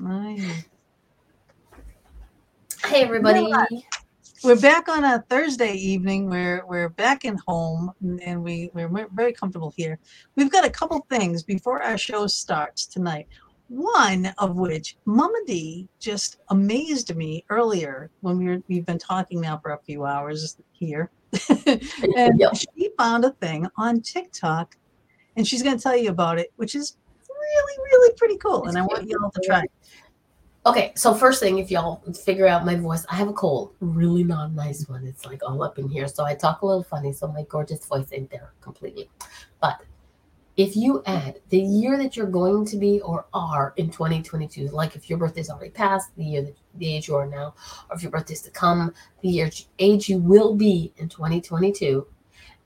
Nice. Hey, everybody. We're back on a Thursday evening. We're we're back in home, and we we're very comfortable here. We've got a couple things before our show starts tonight. One of which, Mama D just amazed me earlier when we were we've been talking now for a few hours here, and Yep. she found a thing on TikTok, and she's going to tell you about it, which is really really pretty cool. And I want you all to try. Okay, so first thing, if y'all figure out my voice, I have a cold, really not a nice one. It's like all up in here, so I talk a little funny, so my gorgeous voice ain't there completely. But if you add the year that you're going to be or are in 2022, like if your birthday's already passed, the year that the age you are now, or if your birthday's to come, the year age you will be in 2022,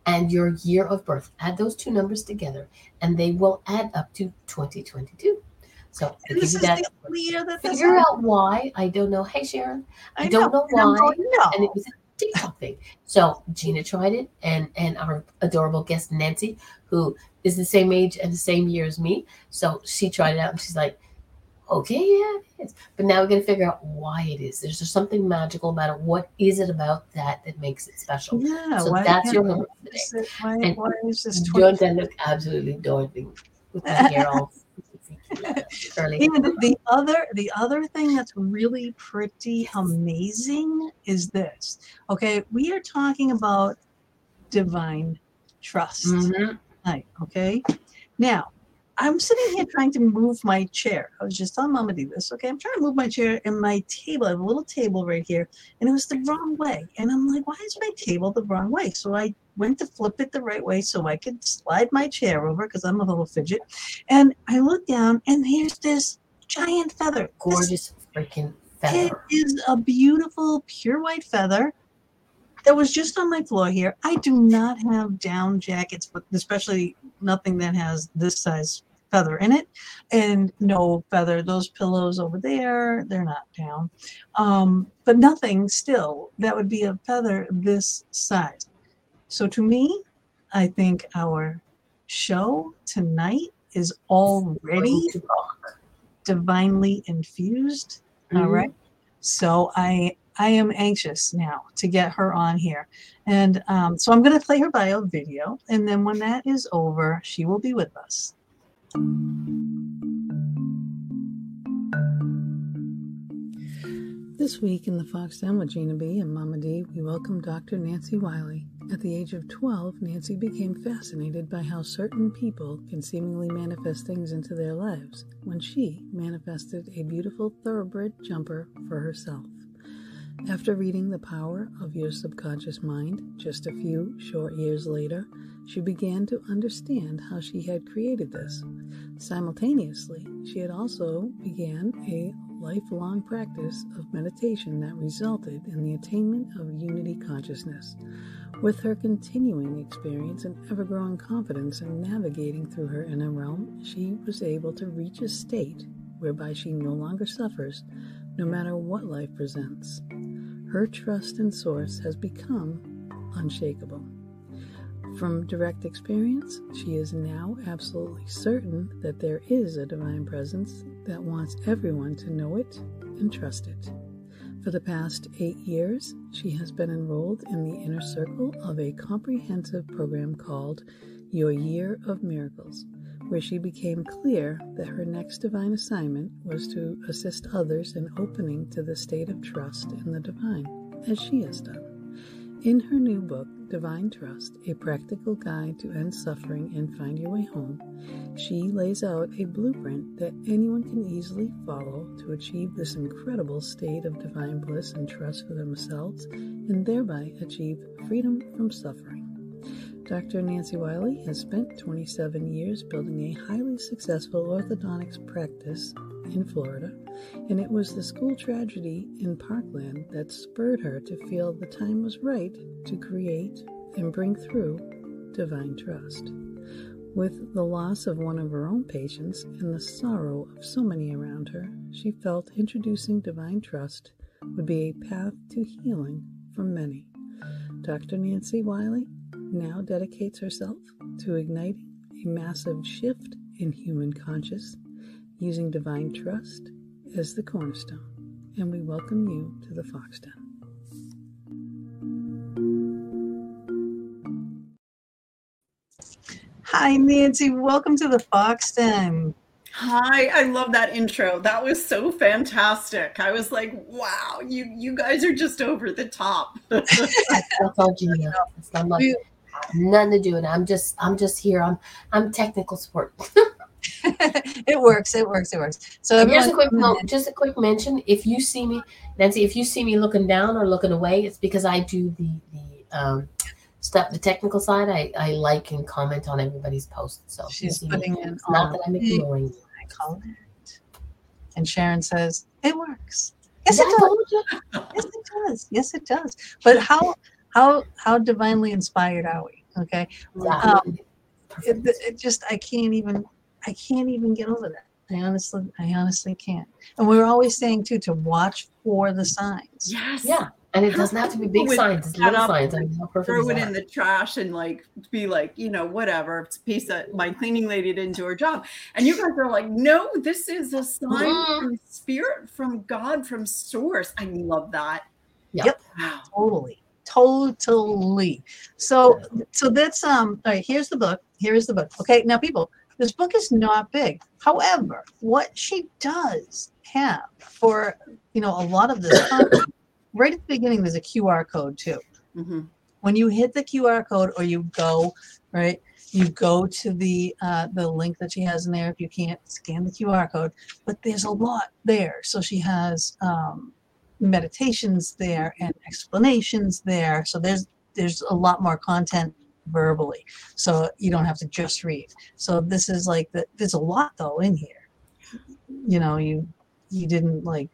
and your year of birth, add those two numbers together, and they will add up to 2022. So I give this you is that. the year that Figure out why. I don't know. Hey, Sharon. I, I don't know, I'm why. going, no. And it was a TikTok thing. So Gina tried it, and and our adorable guest Nancy, who is the same age and the same year as me, so she tried it out, and she's like, "Okay, yeah, it is." But now we're gonna figure out why it is. There's just something magical about it. What is it about that that makes it special? Yeah, So why that's your homework why today. is it- Why, And why is this Don't I look absolutely daunting with my hair all curly? And the other the other thing that's really pretty amazing is this. Okay, we are talking about divine trust Mhm. tonight. Okay, now I'm sitting here trying to move my chair. I was just telling Mama to do this. Okay, I'm trying to move my chair and my table. I have a little table right here, and it was the wrong way. And I'm like, why is my table the wrong way? So I went to flip it the right way so I could slide my chair over because I'm a little fidget. And I look down, and here's this giant feather. This Gorgeous freaking feather. It is a beautiful pure white feather that was just on my floor here. I do not have down jackets, but especially nothing that has this size feather in it. And no feather, those pillows over there, they're not down. Um, but nothing still that would be a feather this size. So to me, I think our show tonight is already Going to rock. divinely infused. All Mhm. right. So I I am anxious now to get her on here, and um, so I'm going to play her bio video, and then when that is over, she will be with us. This week in the Fox Den with Gina B and Mama D, we welcome Dr. Nancy Wiley. At the age of 12, Nancy became fascinated by how certain people can seemingly manifest things into their lives when she manifested a beautiful thoroughbred jumper for herself. After reading The Power of Your Subconscious Mind just a few short years later, she began to understand how she had created this. Simultaneously, she had also began a lifelong practice of meditation that resulted in the attainment of unity consciousness. With her continuing experience and ever growing confidence in navigating through her inner realm, she was able to reach a state whereby she no longer suffers, no matter what life presents. Her trust in Source has become unshakable. From direct experience, she is now absolutely certain that there is a divine presence that wants everyone to know it and trust it. For the past eight years, she has been enrolled in the inner circle of a comprehensive program called Your Year of Miracles, where she became clear that her next divine assignment was to assist others in opening to the state of trust in the divine, as she has done. In her new book, Divine Trust A Practical Guide to End Suffering and Find Your Way Home, she lays out a blueprint that anyone can easily follow to achieve this incredible state of divine bliss and trust for themselves and thereby achieve freedom from suffering. Dr. Nancy Wiley has spent 27 years building a highly successful orthodontics practice in Florida, and it was the school tragedy in Parkland that spurred her to feel the time was right to create and bring through divine trust. With the loss of one of her own patients and the sorrow of so many around her, she felt introducing divine trust would be a path to healing for many. Dr. Nancy Wiley now dedicates herself to igniting a massive shift in human conscious using divine trust as the cornerstone, and we welcome you to the Fox Den. Hi, Nancy. Welcome to the Fox Den. Hi, I love that intro. That was so fantastic. I was like, wow, you you guys are just over the top. That's all Gina. It's not much, nothing to do with it. I'm just I'm just here. I'm I'm technical support. it works. It works. It works. So everyone, here's a quick note, just a quick mention. If you see me, Nancy, if you see me looking down or looking away, it's because I do the the um, stuff, the technical side. I, I like and comment on everybody's posts. So she's putting in. Not that I'm ignoring. I call it. And Sharon says it works. Yes, it does. yes, it does. Yes, it does. But how how how divinely inspired are we? Okay. Yeah. Um, it, it just I can't even I can't even get over that. I honestly, I honestly can't. And we are always saying too to watch for the signs. Yes. Yeah. And it doesn't have to be big signs, it's little signs. I mean, throw it in the trash and like be like, you know, whatever. It's a piece of my cleaning lady didn't do her job. And you guys are like, no, this is a sign mm-hmm. from spirit, from God, from source. I love that. Yep. yep. Wow. Totally. Totally. So so that's um all right, here's the book. Here is the book. Okay. Now people, this book is not big. However, what she does have for you know a lot of this right at the beginning, there's a QR code too. Mm-hmm. When you hit the QR code or you go right, you go to the uh, the link that she has in there. If you can't scan the QR code, but there's a lot there. So she has um, meditations there and explanations there. So there's there's a lot more content verbally. So you don't have to just read. So this is like the, there's a lot though in here. You know you you didn't like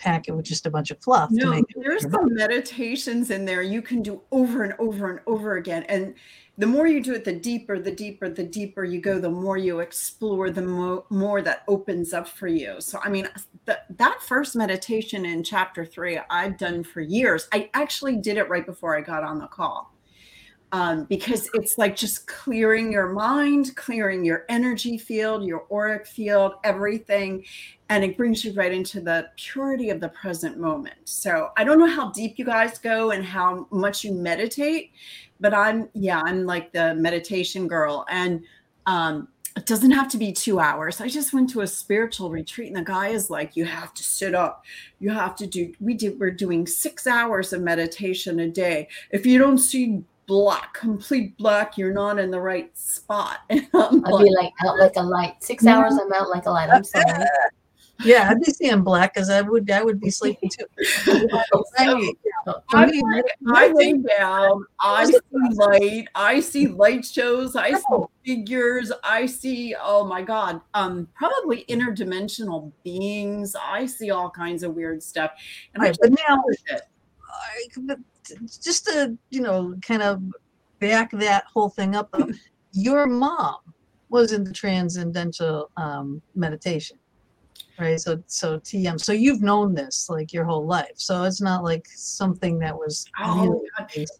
pack it with just a bunch of fluff no there's some meditations in there you can do over and over and over again and the more you do it the deeper the deeper the deeper you go the more you explore the mo- more that opens up for you. So i mean that first meditation in chapter three i've done for years. I actually did it right before i got on the call um, because it's like just clearing your mind, clearing your energy field, your auric field, everything. And it brings you right into the purity of the present moment. So I don't know how deep you guys go and how much you meditate, but I'm, yeah, I'm like the meditation girl. And um, it doesn't have to be two hours. I just went to a spiritual retreat and the guy is like, you have to sit up. You have to do, we did, we're doing six hours of meditation a day. If you don't see black, complete black. You're not in the right spot. I'd like, be like out like a light. Six hours, I'm out like a light. I'm sorry. Yeah, I'd be seeing black because I would I would be sleeping too. I, I lay down. I see light. I see light shows. I see figures. I see. Oh my God. Um, probably interdimensional beings. I see all kinds of weird stuff. And right, but now, I, just to you know kind of back that whole thing up your mom was in the transcendental um, meditation right? So so tm so you've known this like your whole life. So it's not like something that was oh,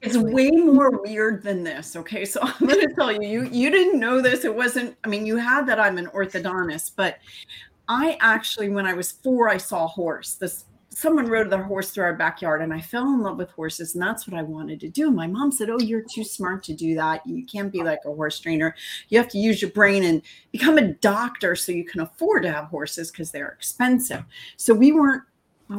it's way more weird than this okay? So i'm going to tell you you you didn't know this. It wasn't i mean you had that i'm an orthodontist but i actually when i was four i saw a horse this someone rode their horse through our backyard and I fell in love with horses and that's what I wanted to do. My mom said, "Oh, you're too smart to do that. You can't be like a horse trainer. You have to use your brain and become a doctor so you can afford to have horses because they're expensive." So we weren't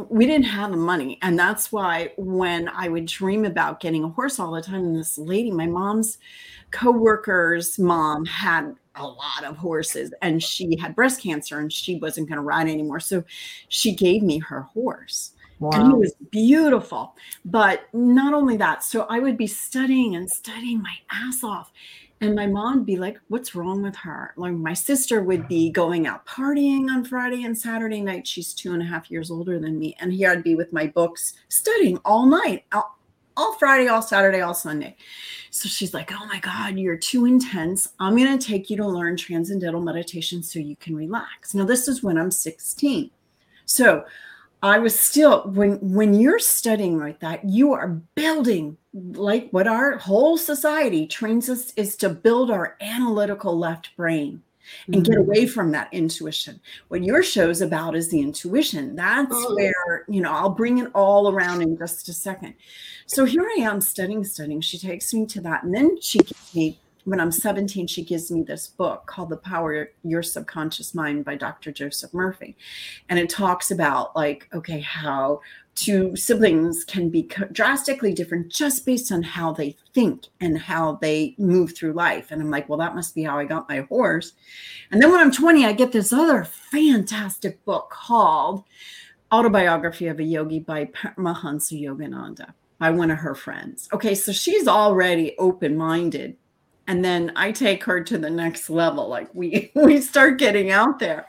we didn't have the money. And that's why when I would dream about getting a horse all the time and this lady, my mom's co-worker's mom had a lot of horses and she had breast cancer and she wasn't going to ride anymore. So she gave me her horse. Wow. and he was beautiful. But not only that so i would be studying and studying my ass off and my mom would be like what's wrong with her like my sister would be going out partying on friday and saturday night she's two and a half years older than me and here i'd be with my books studying all night all Friday, all Saturday, all Sunday. So she's like, Oh my God, you're too intense. I'm going to take you to learn transcendental meditation so you can relax. Now, this is when I'm 16. So I was still, when, when you're studying like that, you are building like what our whole society trains us is to build our analytical left brain. and get away from that intuition. What your show's about is the intuition. That's Mhm. where, you know, I'll bring it all around in just a second. So here I am studying, studying. She takes me to that. And then she gives me, when I'm 17, she gives me this book called The Power of Your Subconscious Mind by Dr. Joseph Murphy. And it talks about, like, okay, how two siblings can be drastically different just based on how they think and how they move through life. And I'm like, well, that must be how I got my horse. And then when I'm 20, I get this other fantastic book called Autobiography of a Yogi by Paramahansa Yogananda by one of her friends. Okay, so she's already open minded. And then I take her to the next level. Like we we start getting out there.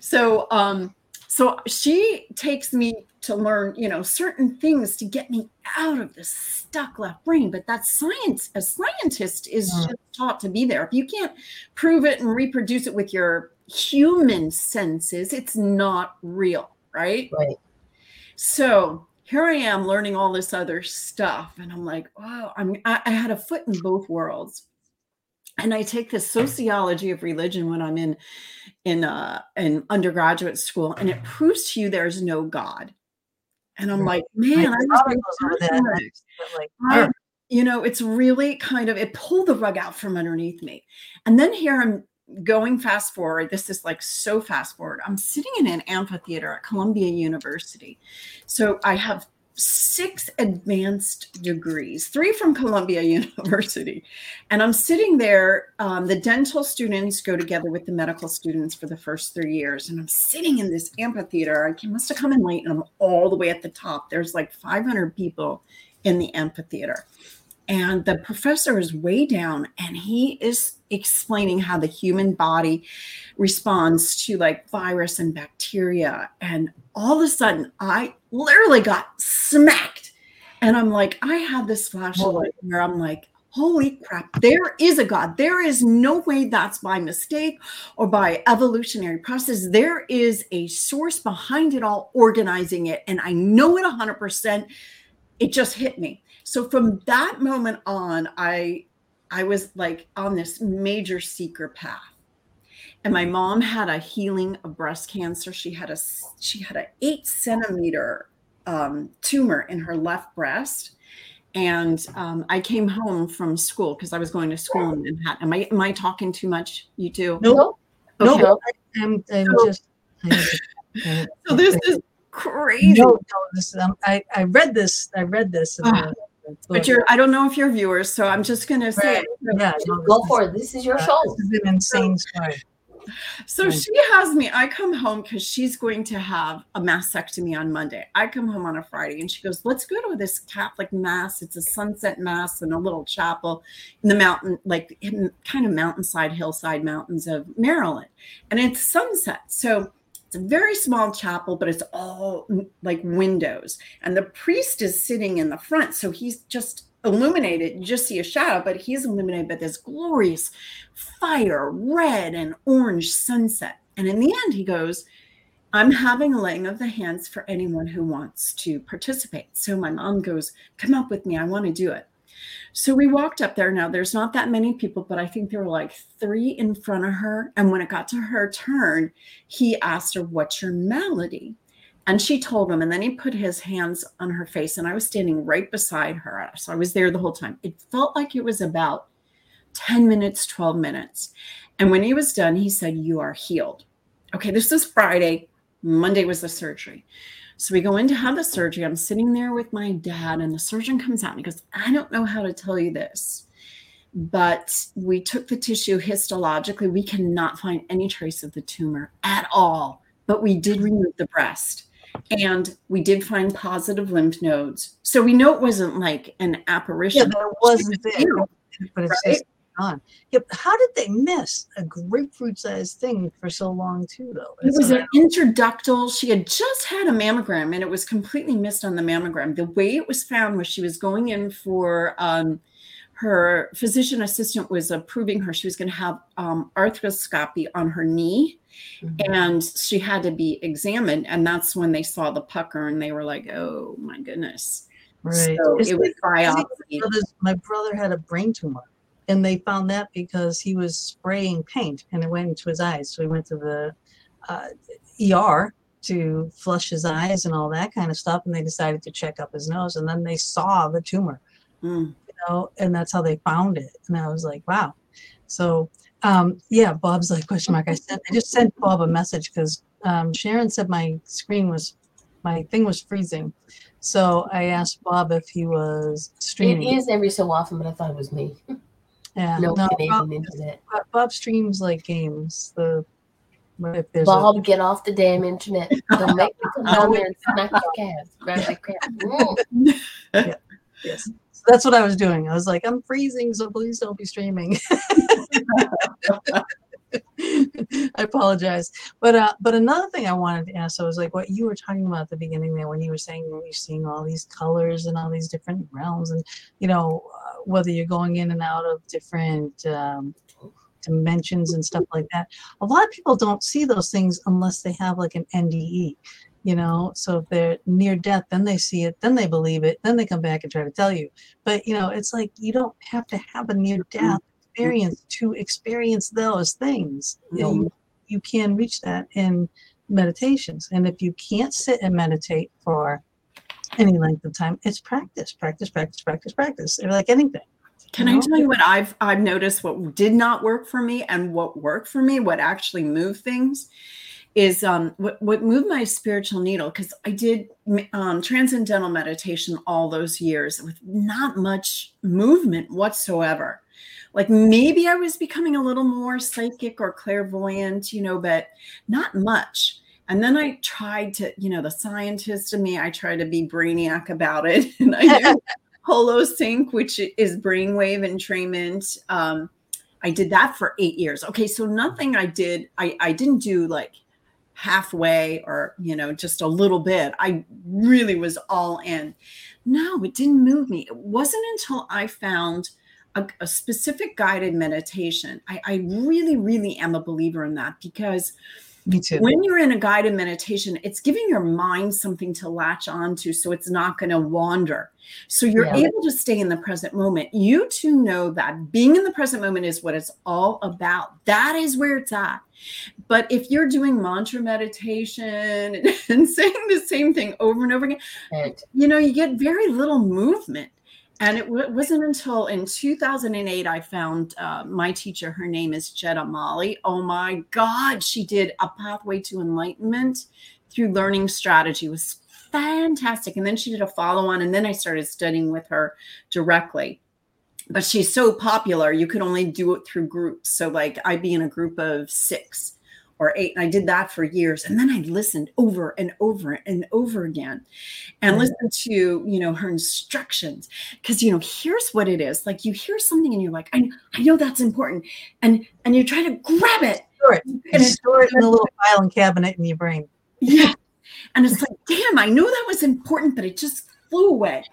So um so she takes me to learn, you know, certain things to get me out of this stuck left brain. But that science, a scientist is Mm. just taught to be there. If you can't prove it and reproduce it with your human senses, it's not real, right? Right. So here I am learning all this other stuff, and I'm like, wow, I'm I, I had a foot in both worlds. And I take this sociology of religion when I'm in in uh in undergraduate school, and it proves to you there's no God. And I'm like, man, I was was over that passionate. next, but like, I- you know, it's really kind of it pulled the rug out from underneath me. And then here I'm going fast forward. This is like so fast forward. I'm sitting in an amphitheater at Columbia University. So I have six advanced degrees, three from Columbia University. And I'm sitting there. Um, the dental students go together with the medical students for the first three years. And I'm sitting in this amphitheater. I must have come in late and I'm all the way at the top. There's like 500 people in the amphitheater. And the professor is way down and he is explaining how the human body responds to like virus and bacteria. And all of a sudden, I literally got smacked. And I'm like, I had this flash of light where I'm like, holy crap, there is a God. There is no way that's by mistake or by evolutionary process. There is a source behind it all, organizing it. And I know it 100%. It just hit me. So from that moment on, I I was like on this major seeker path. And my mom had a healing of breast cancer. She had a she had an eight centimeter um, tumor in her left breast. And um, I came home from school because I was going to school in Manhattan. Am I am I talking too much? You too? Nope. Okay. no, I'm, I'm So- just. I have to- So this is crazy. No, no, this, um, I, I read this. I read this. Ah, But you're I don't know if you're viewers, so I'm just gonna say Right. it. yeah, no, Go this for it. This is your uh, show. This is an insane story. So Right. she has me. I come home because she's going to have a mastectomy on Monday. I come home on a Friday and she goes, Let's go to this Catholic mass. It's a sunset mass in a little chapel in the mountain, like in kind of mountainside, hillside mountains of Maryland. And it's sunset. So it's a very small chapel, but it's all mm, like windows. And the priest is sitting in the front. So he's just illuminated. You just see a shadow, but he's illuminated by this glorious fire, red and orange sunset. And in the end, he goes, I'm having a laying of the hands for anyone who wants to participate. So my mom goes, Come up with me. I want to do it. So we walked up there. Now, there's not that many people, but I think there were like three in front of her. And when it got to her turn, he asked her, What's your malady? And she told him, and then he put his hands on her face, and I was standing right beside her. So I was there the whole time. It felt like it was about 10 minutes, 12 minutes. And when he was done, he said, You are healed. Okay, this is Friday. Monday was the surgery. So we go in to have the surgery. I'm sitting there with my dad, and the surgeon comes out and he goes, I don't know how to tell you this, but we took the tissue histologically. We cannot find any trace of the tumor at all, but we did remove the breast and we did find positive lymph nodes. So we know it wasn't like an apparition. but it wasn't was But it's right? just Yeah, how did they miss a grapefruit-sized thing for so long, too? Though It was an intraductal. She had just had a mammogram and it was completely missed on the mammogram. The way it was found was she was going in for um, her physician assistant was approving her. She was going to have um, arthroscopy on her knee Mhm. and she had to be examined. And that's when they saw the pucker and they were like, oh my goodness. right. So it was it- is it biopsy. my brother had a brain tumor. And they found that because he was spraying paint and it went into his eyes. So he went to the uh, ER to flush his eyes and all that kind of stuff, and they decided to check up his nose, and then they saw the tumor, Mm. you know, and that's how they found it. And I was like, wow. So um, yeah, Bob's like question mark. I sent I just sent Bob a message because um, Sharon said my screen was my thing was freezing. So I asked Bob if he was streaming. It is every so often, but I thought it was me. Yeah, No, no, Canadian Bob, internet. Bob- streams like games. The but if there's Bob, get off the damn internet. Don't make me come down there and smack your calves. Grab. Mm. a yes, so that's what I was doing. I was like, I'm freezing, so please don't be streaming. I apologize, but uh, but another thing I wanted to ask, I was like, what you were talking about at the beginning there when you were saying you're seeing all these colors and all these different realms, and you know whether you're going in and out of different um, dimensions and stuff like that. A lot of people don't see those things unless they have like an NDE, you know. So if they're near death, then they see it, then they believe it, then they come back and try to tell you. But you know, it's like you don't have to have a near death experience to experience those things. You, know, you, you can reach that in meditations, and if you can't sit and meditate for any length of time, it's practice, practice, practice, practice, practice. They're like anything. Can I tell you what I've I've noticed what did not work for me and what worked for me, what actually moved things is um what, what moved my spiritual needle because I did um transcendental meditation all those years with not much movement whatsoever. Like maybe I was becoming a little more psychic or clairvoyant, you know, but not much. And then I tried to, you know, the scientist in me, I tried to be brainiac about it. And I knew holosync which is brainwave entrainment. Um, i did that for eight years. Okay so nothing i did i i didn't do like halfway or you know just a little bit. I really was all in. No it didn't move me. It wasn't until i found a, a specific guided meditation. I, I really really am a believer in that because Me too. when you're in a guided meditation, it's giving your mind something to latch onto so it's not going to wander. So you're Yeah. able to stay in the present moment. You too know that being in the present moment is what it's all about. That is where it's at. But if you're doing mantra meditation and, and saying the same thing over and over again, Right. you know, you get very little movement. And it w- wasn't until in 2008 I found uh, my teacher. Her name is Jeddah Mali. Oh my God, she did a pathway to enlightenment through learning strategy. It was fantastic. And then she did a follow on, and then I started studying with her directly. But she's so popular, you could only do it through groups. So, like, I'd be in a group of six or eight, and I did that for years. And then I listened over and over and over again and Mhm. listened to, you know, her instructions. Because, you know, here's what it is like you hear something and you're like, I, I know that's important. And and you try to grab it. Store it. And And store it in a little filing cabinet in your brain. yeah. And it's like, damn, I know that was important, but it just flew away.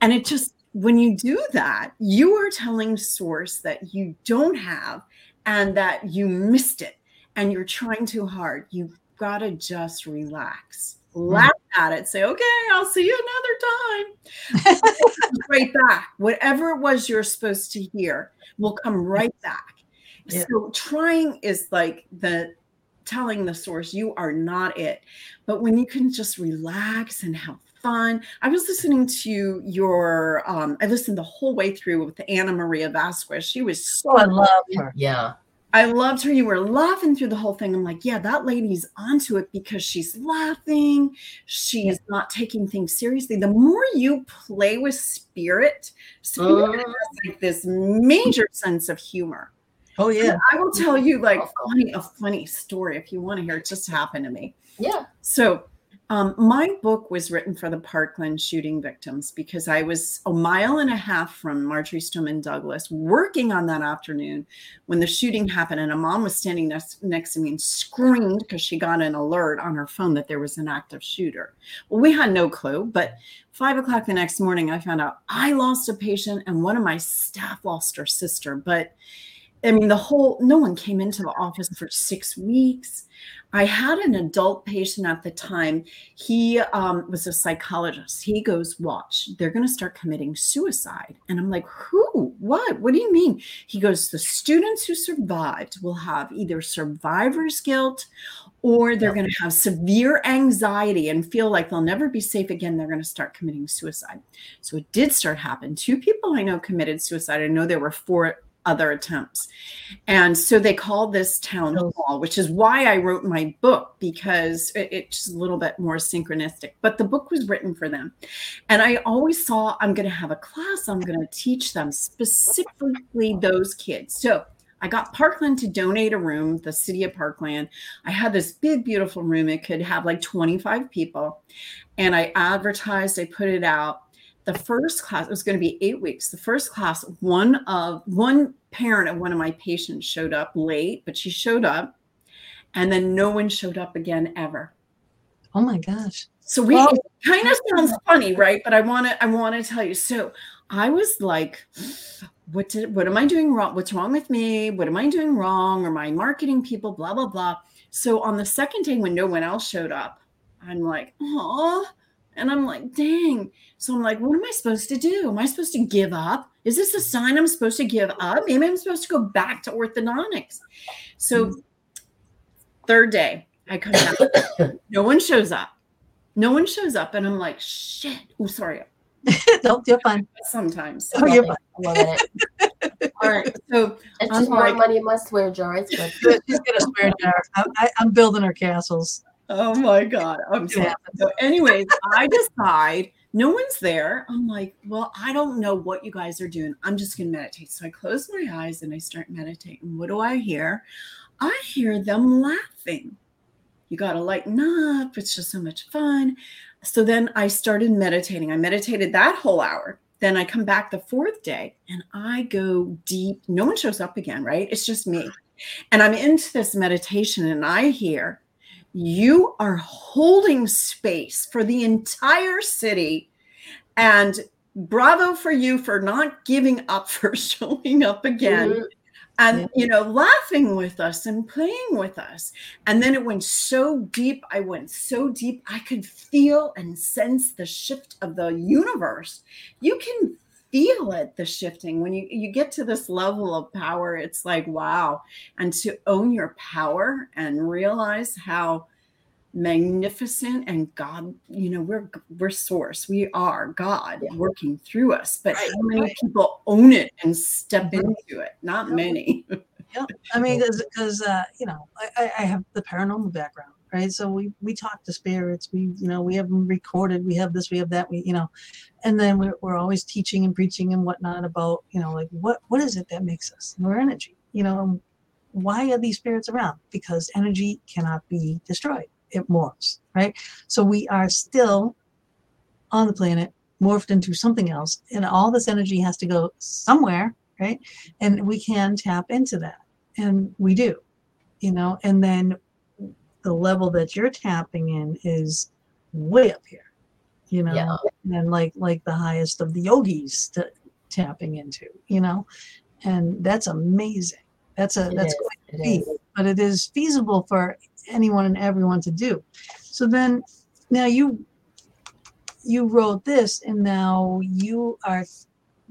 And it just, when you do that, you are telling source that you don't have and that you missed it and you're trying too hard. you've got to just relax. Laugh at it. Say, okay, I'll see you another time. right back. Whatever it was you're supposed to hear will come right back. Yeah. So trying is like the telling the source you are not it. But when you can just relax and have fun. I was listening to your um I listened the whole way through with Anna Maria Vasquez. She was so Oh, I love her. Yeah. I loved her. You were laughing through the whole thing. I'm like, yeah, that lady's onto it because she's laughing. She's not taking things seriously. The more you play with spirit, spirit Mhm. has like this major sense of humor. Oh yeah. I will tell you like funny, a funny story if you want to hear. It just happened to me. Yeah. So, um, my book was written for the Parkland shooting victims because I was a mile and a half from Marjory Stoneman Douglas working on that afternoon when the shooting happened. And a mom was standing next, next to me and screamed because she got an alert on her phone that there was an active shooter. Well, we had no clue, but five o'clock the next morning, I found out I lost a patient and one of my staff lost her sister. But I mean, the whole, no one came into the office for six weeks. I had an adult patient at the time. He um, was a psychologist. He goes, Watch, they're going to start committing suicide. And I'm like, Who? What? What do you mean? He goes, The students who survived will have either survivor's guilt or they're going to have severe anxiety and feel like they'll never be safe again. They're going to start committing suicide. So it did start happen. Two people I know committed suicide. I know there were four other attempts. And so they called this town oh. hall, which is why I wrote my book because it's a little bit more synchronistic. But the book was written for them. And I always saw I'm going to have a class, I'm going to teach them specifically those kids. So I got Parkland to donate a room, the city of Parkland. I had this big, beautiful room. It could have like 25 people. And I advertised, I put it out the first class it was going to be eight weeks. The first class one of one parent of one of my patients showed up late but she showed up and then no one showed up again ever. Oh my gosh. So we well, kind of sounds funny right? But i want to i want to tell you. So i was like what did what am i doing wrong? What's wrong with me? What am i doing wrong? Or my marketing people blah blah blah. So on the second day when no one else showed up i'm like oh and i'm like dang so I'm like, what am I supposed to do? Am I supposed to give up? Is this a sign I'm supposed to give up? Maybe I'm supposed to go back to orthodontics. So, mm-hmm. third day, I come back. no one shows up. No one shows up. And I'm like, shit. Oh, sorry. no, you're fine. Sometimes. Oh, you're fine. All right. So it's just more like, money in my swear jar. It's good. She's got a swear jar. I, am building her castles. Oh my God. I'm sorry. So, anyways, I decide no one's there. I'm like, well, I don't know what you guys are doing. I'm just going to meditate. So I close my eyes and I start meditating. What do I hear? I hear them laughing. You got to lighten up. It's just so much fun. So then I started meditating. I meditated that whole hour. Then I come back the fourth day and I go deep. No one shows up again, right? It's just me. And I'm into this meditation and I hear, you are holding space for the entire city. And bravo for you for not giving up, for showing up again. Mm-hmm. And you know, laughing with us and playing with us. And then it went so deep. I went so deep. I could feel and sense the shift of the universe. You can feel it the shifting. When you you get to this level of power it's like wow. And to own your power and realize how magnificent and god you know we're we're source. We are god yeah. working through us but right, how many right. people own it and step mm-hmm. into it? Not many. Yeah i mean because uh you know I, I have the paranormal background right? So we we talk to spirits. We you know we have them recorded. We have this we have that we you know. And then we're, we're always teaching and preaching and whatnot about you know like what what is it that makes us we're energy? You know why are these spirits around? Because energy cannot be destroyed. It morphs right? So we are still on the planet morphed into something else and all this energy has to go somewhere right? And we can tap into that and we do you know? And then the level that you're tapping in is way up here you know? Yeah. and like like the highest of the yogis to, tapping into you know? And that's amazing. That's a it that's is, quite it but it is feasible for anyone and everyone to do. So then now you you wrote this and now you are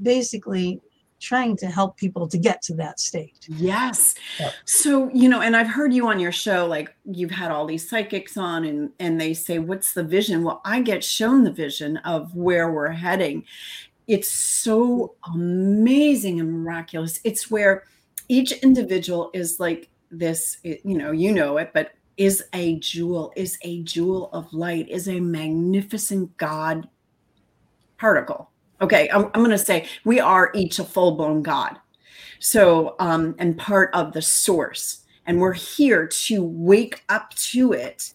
basically trying to help people to get to that state. Yes. Yep. So, you know, and I've heard you on your show like you've had all these psychics on and and they say what's the vision? Well, I get shown the vision of where we're heading. It's so amazing and miraculous. It's where each individual is like this, you know, you know it, but is a jewel, is a jewel of light, is a magnificent God particle Okay, I'm, I'm going to say we are each a full blown God. So, um, and part of the source, and we're here to wake up to it.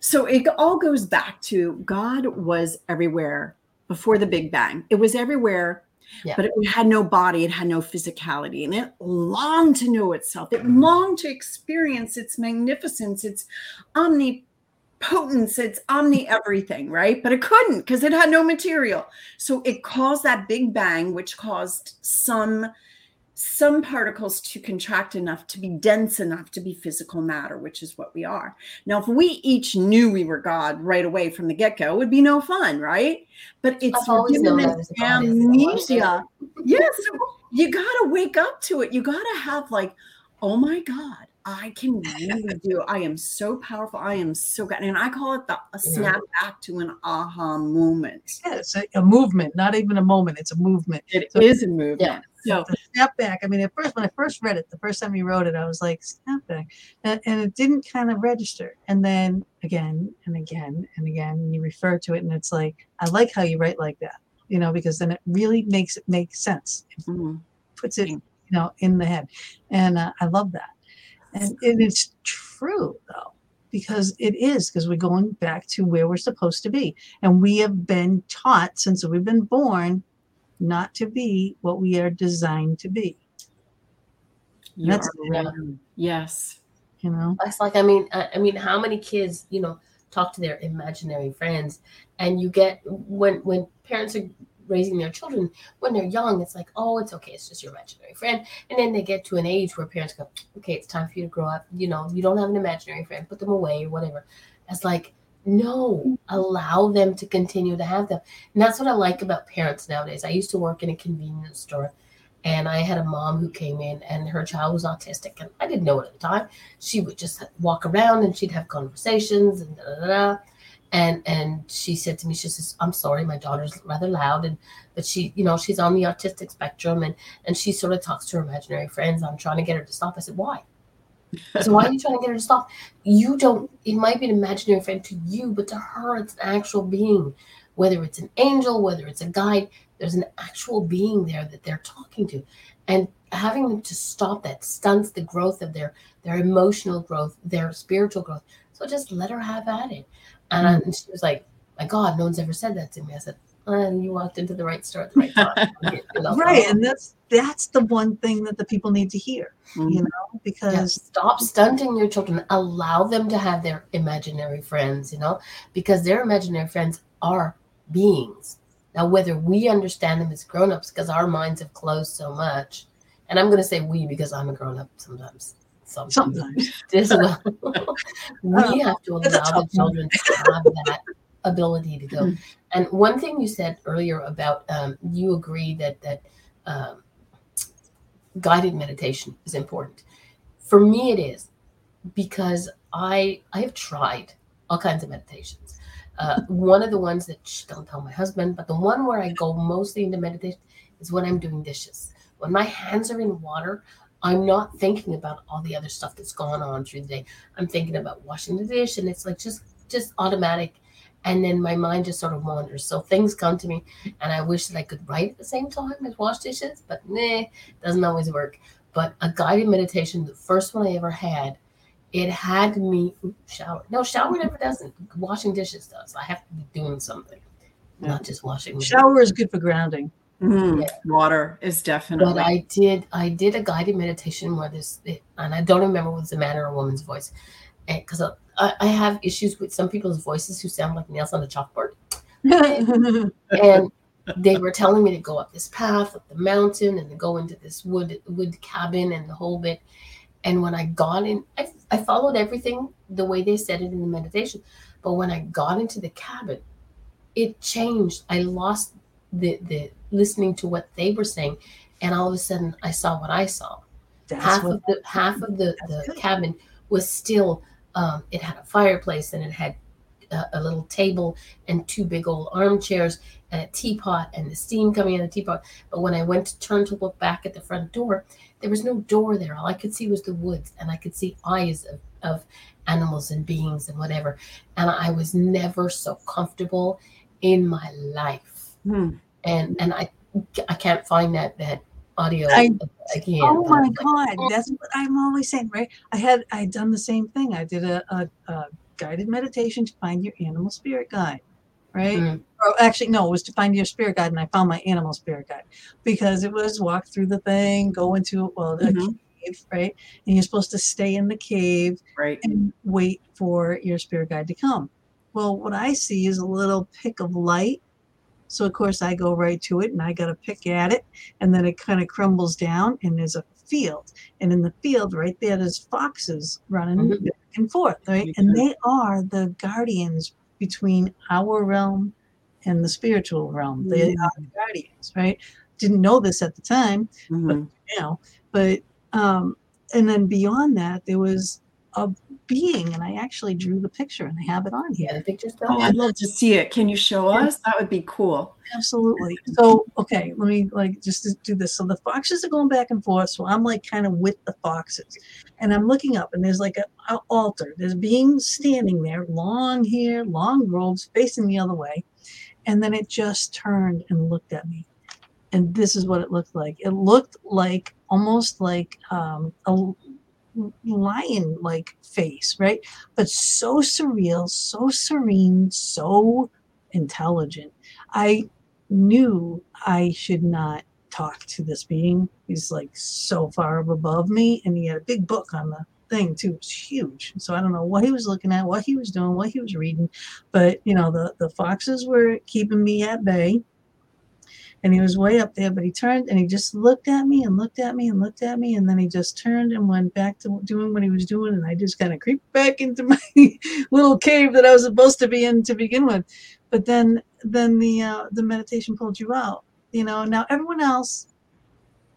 So it all goes back to God was everywhere before the Big Bang. It was everywhere, yeah. but it had no body, it had no physicality, and it longed to know itself. It longed to experience its magnificence, its omni potence, it's omni everything, right? But it couldn't because it had no material. So it caused that big bang, which caused some some particles to contract enough to be dense enough to be physical matter, which is what we are. Now, if we each knew we were God right away from the get go, it would be no fun, right? But it's given this amnesia. Yes, so you got to wake up to it. You got to have, like, oh my God, I can really do. I am so powerful. I am so good. And I call it the a snap back to an aha moment. Yeah, a, a, movement, not even a moment. It's a movement. It so is a movement. Yeah. So snap back. I mean, at first, when I first read it, the first time you wrote it, I was like, snap back. And, and it didn't kind of register. And then again and again and again, and you refer to it, and it's like, I like how you write like that, you know, because then it really makes it make sense. It mm-hmm. puts it, you know, in the head. And uh, I love that. And, and it's true, though, because it is, because we're going back to where we're supposed to be. And we have been taught since we've been born not to be what we are designed to be. That's yes. You know, it's like I mean, I, I mean, how many kids, you know, talk to their imaginary friends, and you get when when parents are raising their children when they're young, it's like, oh, it's okay, it's just your imaginary friend. And then they get to an age where parents go, okay, it's time for you to grow up. You know, you don't have an imaginary friend, put them away or whatever. It's like, no, allow them to continue to have them. And that's what I like about parents nowadays. I used to work in a convenience store and I had a mom who came in and her child was autistic. And I didn't know it at the time. She would just walk around and she'd have conversations and da da da and and she said to me she says i'm sorry my daughter's rather loud and but she you know she's on the autistic spectrum and and she sort of talks to her imaginary friends. I'm trying to get her to stop. I said why? So why are you trying to get her to stop? You don't it might be an imaginary friend to you but to her it's an actual being. Whether it's an angel whether it's a guide there's an actual being there that they're talking to. And having them to stop that stunts the growth of their their emotional growth their spiritual growth. So just let her have at it and, mm. she was like, My God, no one's ever said that to me. I said, and you walked into the right store at the right time. right. And that's that's the one thing that the people need to hear, mm-hmm. you know, because yeah, stop stunting your children. Allow them to have their imaginary friends, you know, because their imaginary friends are beings. Now, whether we understand them as grown-ups, because our minds have closed so much, and I'm gonna say we because I'm a grown-up sometimes sometimes, sometimes. as well. we oh, have to allow the children to have that ability to go. Mm-hmm. And one thing you said earlier about um, you agree that that um, guided meditation is important. For me, it is because I I have tried all kinds of meditations. Uh, one of the ones that shh, don't tell my husband, but the one where I go mostly into meditation is when I'm doing dishes. When my hands are in water, I'm not thinking about all the other stuff that's gone on through the day. I'm thinking about washing the dish, and it's like just just automatic. And then my mind just sort of wanders. So things come to me, and I wish that I could write at the same time as wash dishes, but nah, doesn't always work. But a guided meditation, the first one I ever had, it had me shower. No, shower never doesn't. Washing dishes does. I have to be doing something, yeah. not just washing. Shower is good for grounding. Mm, yeah. Water is definitely. But I did, I did a guided meditation where this, and I don't remember what's a man or a woman's voice, because I, I have issues with some people's voices who sound like nails on a chalkboard, and they were telling me to go up this path, up the mountain, and to go into this wood wood cabin and the whole bit. And when I got in, I, I followed everything the way they said it in the meditation. But when I got into the cabin, it changed. I lost the the listening to what they were saying, and all of a sudden I saw what I saw. That's half of the half of the, the cabin was still. Um, it had a fireplace and it had a, a, little table and two big old armchairs and a teapot and the steam coming in the teapot. But when I went to turn to look back at the front door, there was no door there. All I could see was the woods and I could see eyes of, of animals and beings and whatever. And I was never so comfortable in my life. Hmm and and I I can't find that that audio I, again. Oh my god, that's what I'm always saying, right? I had I had done the same thing. I did a, a, a guided meditation to find your animal spirit guide, right? Mm-hmm. Or actually, no, it was to find your spirit guide, and I found my animal spirit guide because it was walk through the thing, go into well, the mm-hmm. cave, right? And you're supposed to stay in the cave, right, and wait for your spirit guide to come. Well, what I see is a little pick of light So of course I go right to it and I got to pick at it and then it kind of crumbles down and there's a field. And in the field right there, there's foxes running Mhm. back and forth, right? And they are the guardians between our realm and the spiritual realm. They are the guardians, right? Didn't know this at the time, Mhm. now, but um, and then beyond that, there was a being, and I actually drew the picture and I have it on here. Yeah, the picture still. Oh, I'd love to see it. Can you show us? That would be cool. Absolutely. So, okay, let me like just do this. So the foxes are going back and forth. So I'm like kind of with the foxes, and I'm looking up, and there's like a, a altar. There's being standing there, long hair, long robes, facing the other way, and then it just turned and looked at me, and this is what it looked like. It looked like almost like um, a lion like face, right? But so surreal, so serene, so intelligent. I knew I should not talk to this being. He's like so far above me, and he had a big book on the thing too. It was huge. So I don't know what he was looking at, what he was doing, what he was reading, but you know the the foxes were keeping me at bay. And he was way up there, but he turned and he just looked at me and looked at me and looked at me, and then he just turned and went back to doing what he was doing, and I just kind of creeped back into my little cave that I was supposed to be in to begin with. But then then the uh, the meditation pulled you out. You know, now everyone else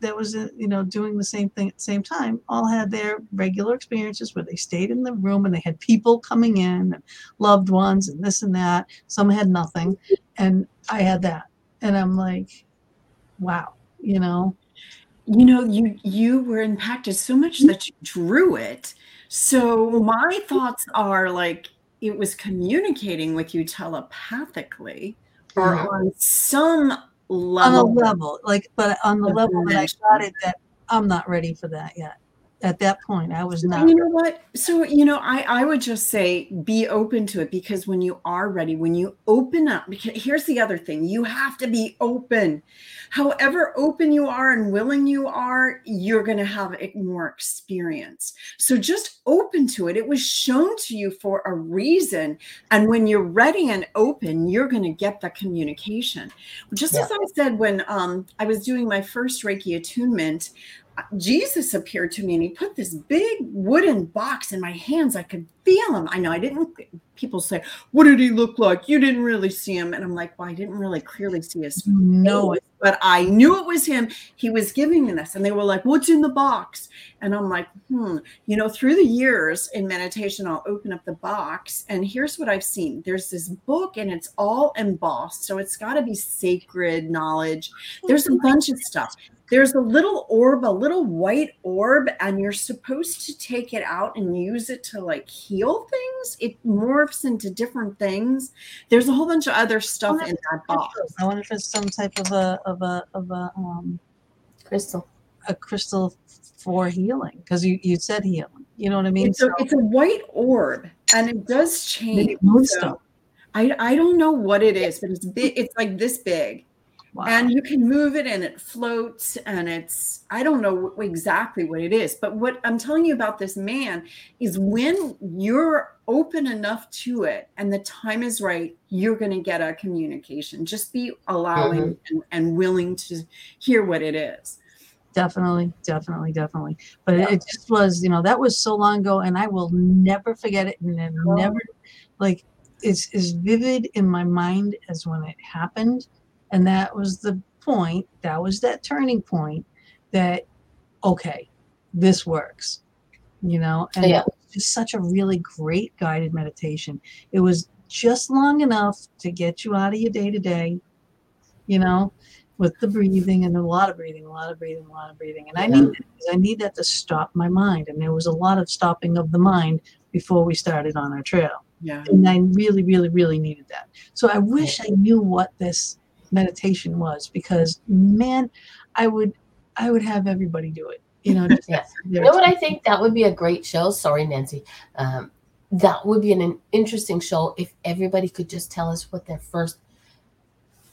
that was uh, you know doing the same thing at the same time all had their regular experiences where they stayed in the room and they had people coming in and loved ones and this and that. Some had nothing, and I had that, and I'm like, wow, you know. You know, you you were impacted so much that you drew it. So my thoughts are like it was communicating with you telepathically or Mhm. on some level. on a level. level, like, but on the level that I got it, that I'm not ready for that yet. At that point, I was not. You know what? So, you know, I, I would just say be open to it because when you are ready, when you open up, because here's the other thing you have to be open. However, open you are and willing you are, you're going to have a- more experience. So, just open to it. It was shown to you for a reason. And when you're ready and open, you're going to get the communication. Just as I said, when um, I was doing my first Reiki attunement, Jesus appeared to me and he put this big wooden box in my hands. I could feel him. I know I didn't. People say, What did he look like? You didn't really see him. And I'm like, Well, I didn't really clearly see his No, face, but I knew it was him. He was giving me this. And they were like, What's in the box? And I'm like, Hmm. You know, through the years in meditation, I'll open up the box and here's what I've seen there's this book and it's all embossed. So it's got to be sacred knowledge. There's a bunch of stuff there's a little orb, a little white orb, and you're supposed to take it out and use it to like heal things. It morphs into different things. There's a whole bunch of other stuff in that box. I wonder if it's some type of a of a of a um Crystal. a crystal for healing because you you said healing. You know what I mean? It's a, it's a white orb, and it does change. Maybe moon So, stone. I I don't know what it is, but it's big. It's like this big. Wow. and you can move it and it floats and it's i don't know exactly what it is but what i'm telling you about this man is when you're open enough to it and the time is right you're going to get a communication just be allowing mm-hmm. and, and willing to hear what it is definitely, definitely, definitely. But it, it just was, you know, that was so long ago, and I will never forget it, and then Oh. never like it's as vivid in my mind as when it happened. And that was the point. That was that turning point. That okay, this works. You know, and Yeah. it was just such a really great guided meditation. It was just long enough to get you out of your day to day. You know, with the breathing and a lot of breathing, a lot of breathing, a lot of breathing. And I Yeah. need that I need that to stop my mind. And there was a lot of stopping of the mind before we started on our trail. yeah And I really, really, really needed that. So I wish I knew what this meditation was because man, I would I would have everybody do it. You know, just Yeah. You know what I think that would be a great show? Sorry, Nancy. Um, that would be an, an interesting show if everybody could just tell us what their first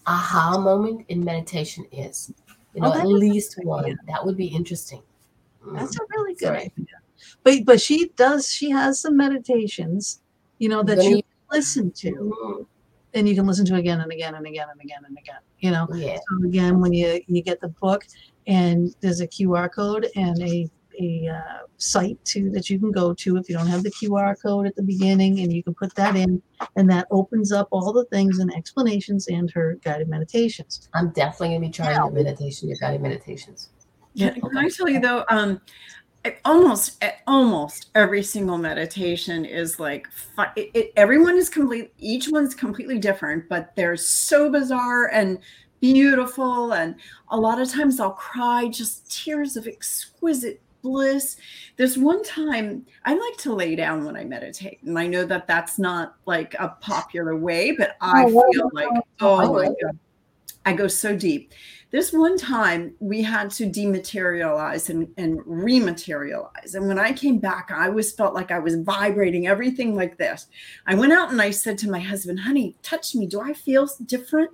aha moment in meditation is. You know, Oh, at least one. idea. That would be interesting. That's Mm. a really good Sorry. idea. But but she does she has some meditations, you know, that you listen to. And you can listen to it again and again and again and again and again. You know. Yeah. So again, when you you get the book and there's a QR code and a a uh, site to that you can go to if you don't have the QR code at the beginning, and you can put that in, and that opens up all the things and explanations and her guided meditations. I'm definitely gonna be trying Yeah. your meditation, your guided meditations. Yeah. Can I tell you though, um, it- almost almost every single meditation is like it, it, everyone is complete. Each one's completely different, but they're so bizarre and beautiful. And a lot of times I'll cry just tears of exquisite bliss. There's one time I like to lay down when I meditate, and I know that that's not like a popular way, but I Oh, feel like oh my god, I go so deep. This one time we had to dematerialize and, and rematerialize. And when I came back, I always felt like I was vibrating everything like this. I went out and I said to my husband, honey, touch me. Do I feel different?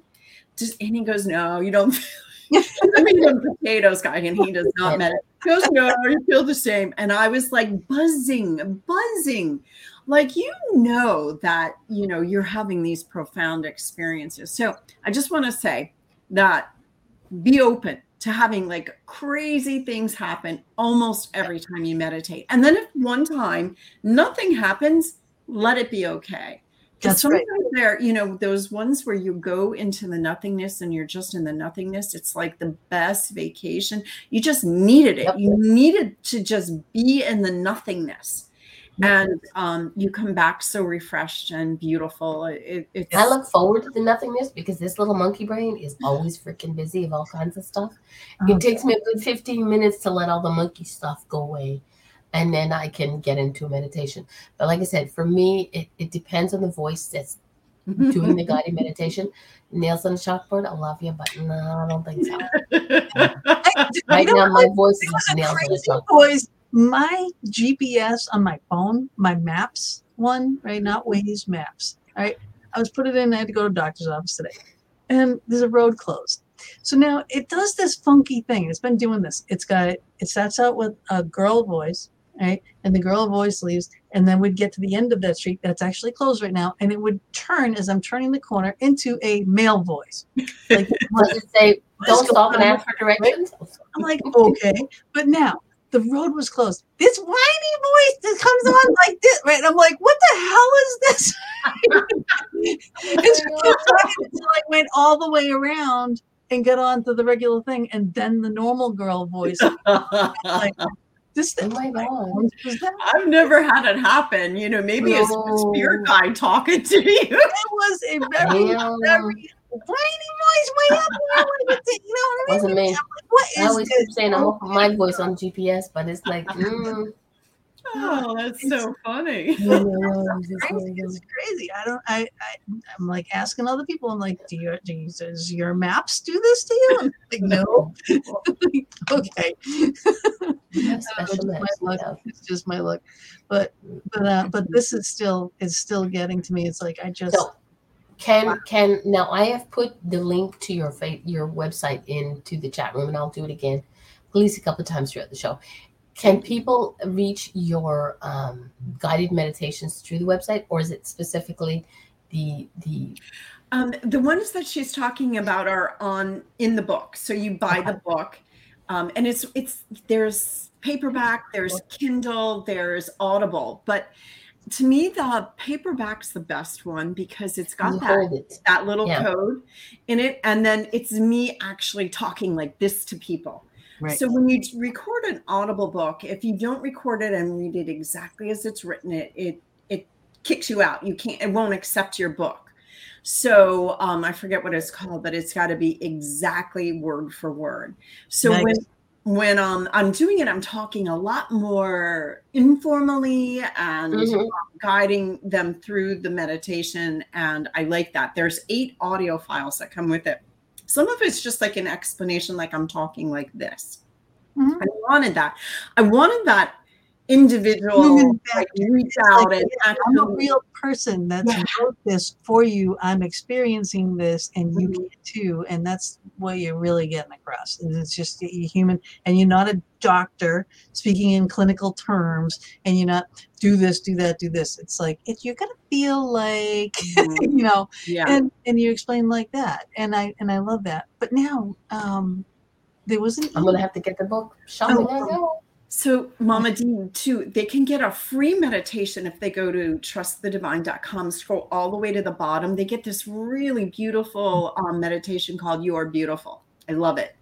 And he goes, no, you don't. I mean, a potatoes guy, and he does not meditate. He goes, no, you feel the same. And I was like buzzing, buzzing. Like you know that you know you're having these profound experiences. So I just want to say that be open to having like crazy things happen almost every time you meditate. And then if one time nothing happens, let it be okay. 'Cause That's right. sometimes there, you know, those ones where you go into the nothingness and you're just in the nothingness, it's like the best vacation. You just needed it. You needed to just be in the nothingness. And um, you come back so refreshed and beautiful. It, it's I look forward to the nothingness because this little monkey brain is always freaking busy of all kinds of stuff. Oh, It takes me a good 15 minutes to let all the monkey stuff go away. And then I can get into a meditation. But like I said, for me, it, it depends on the voice that's doing the guided meditation. Nails on the chalkboard, I love you, but no, I don't think so. I- Right now, my voice is nails on the chalkboard. voice. My GPS on my phone, my maps one, right? Not Waze maps. All right. I was put it in, I had to go to doctor's office today. And there's a road closed. So now it does this funky thing. It's been doing this. It's got it starts out with a girl voice, right? And the girl voice leaves, and then we'd get to the end of that street that's actually closed right now, and it would turn as I'm turning the corner into a male voice. Like, Does it say, don't stop and ask for directions? I'm like, okay, but now the road was closed. This whiny voice that comes on like this, right? And I'm like, what the hell is this? and she kept talking until I went all the way around and got on to the regular thing, and then the normal girl voice. Like, this Oh thing, my God. that? I've never had it happen. You know, maybe it's a spirit No. guide talking to you. It was a very, Damn. very whiny voice way up there. I wanna You know what I mean? Wasn't me. I'm like, what I always this? keep saying I'm off my voice on GPS, but it's like, mm, Oh, that's so funny. It's it's crazy. It's crazy. I don't. I, I. I'm like asking other people. I'm like, do your do you, does your maps do this to you? I'm like, no. okay. That's Uh, special it's my lips, luck. yeah. It's just my luck. But but uh, but this is still is still getting to me. It's like I just So can can now I have put the link to your your website into the chat room and I'll do it again at least a couple of times throughout the show. Can people reach your um, guided meditations through the website or is it specifically the the Um, the ones that she's talking about are on in the book. So you buy the book, um, and it's it's there's paperback, there's Kindle, there's Audible, but to me the paperback's the best one because it's got you that it? that little Yeah. code in it, and then it's me actually talking like this to people. right. So when you record an Audible book, if you don't record it and read it exactly as it's written, it it it kicks you out. You can't. It won't accept your book. So um, I forget what it's called, but it's got to be exactly word for word. So Nice. when when um, I'm doing it, I'm talking a lot more informally and Mhm. guiding them through the meditation. And I like that. There's eight audio files that come with it. Some of it's just like an explanation, like I'm talking like this. Mhm. I wanted that. I wanted that individual Human like reach out like, and yeah, I'm a real person that's Yeah. wrote this for you. I'm experiencing this, and you Mhm. can too. And that's what you're really getting across. And It's just you're human, and you're not a doctor speaking in clinical terms, and you're not do this, do that, do this. It's like it, you're gonna feel like Mhm. you know, yeah. and and you explain like that, and I and I love that. But now, um, there was an I'm gonna have to get the book. Shopping I go. So, Mama D, too, they can get a free meditation if they go to trustthedivine.com, scroll all the way to the bottom. They get this really beautiful um, meditation called You Are Beautiful. I love it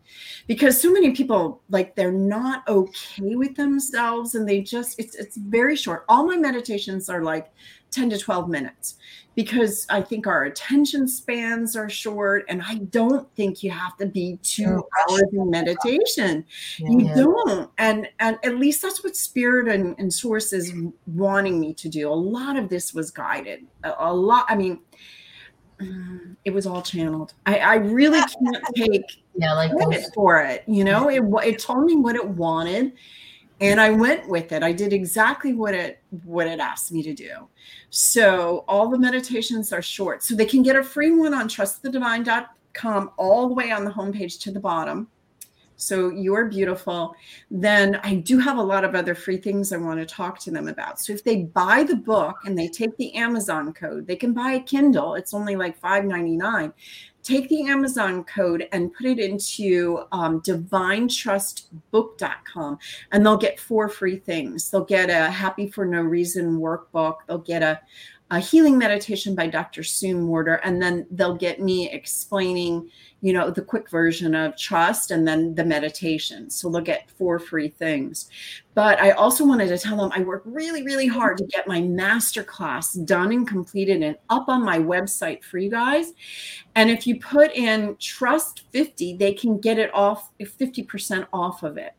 because so many people like they're not okay with themselves and they just it's it's very short. All my meditations are like 10 to 12 minutes because I think our attention spans are short and I don't think you have to be 2 Sure. hours in meditation Yeah. you don't and and at least that's what spirit and, and source is wanting me to do a lot of this was guided a, a lot i mean Mm-hmm. it was all channeled. I i really can't take Yeah, like credit for it you know? It it told me what it wanted and i went with it. I did exactly what it what it asked me to do. So all the meditations are short. So they can get a free one on trustthedivine.com all the way on the homepage to the bottom so you're beautiful. Then i do have a lot of other free things i want to talk to them about. So if they buy the book and they take the amazon code they can buy a kindle it's only like $5.99 take the amazon code and put it into um, divinetrustbook.com and they'll get four free things. They'll get a happy for no reason workbook they'll get a, a healing meditation by dr sue Morter and then they'll get me explaining you know the quick version of trust and then the meditation. So they'll get four free things. But i also wanted to tell them i work really really hard to get my master class done and completed and up on my website for you guys. And if you put in trust 50 they can get it off 50% off of it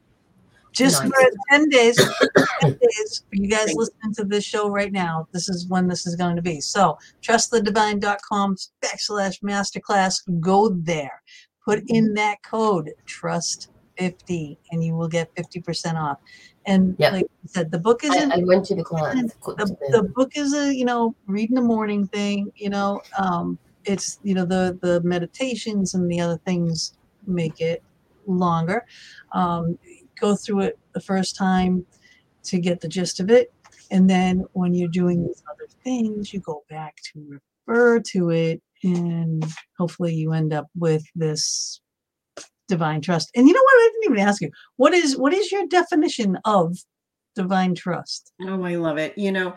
just Nice. for 10 days 10 days you guys listening to this show right now. This is when this is going to be. So trustthedivine.com backslash masterclass. Go there. Put in that code trust 50 and you will get 50% off. And Yep. like I said the book I, isn't I went to the class. the, the book is a you know read in the morning thing you know um it's you know the the meditations and the other things make it longer. Um go through it the first time to get the gist of it. And then when you're doing these other things you go back to refer to it and hopefully you end up with this divine trust. And you know what? I didn't even ask you. What is what is your definition of divine trust? Oh, I love it. You know,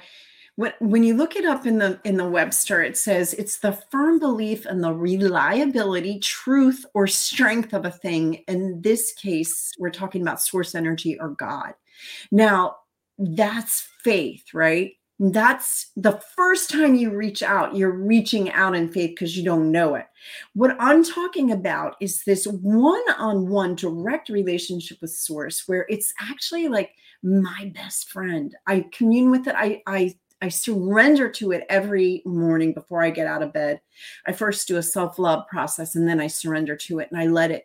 when when you look it up in the in the Webster, it says it's the firm belief in the reliability, truth, or strength of a thing. In this case, we're talking about source energy or God. Now, that's faith, right? That's the first time you reach out, you're reaching out in faith because you don't know it. What I'm talking about is this one on one direct relationship with Source where it's actually like my best friend. I commune with it. I I I surrender to it every morning before I get out of bed. I first do a self-love process and then I surrender to it and I let it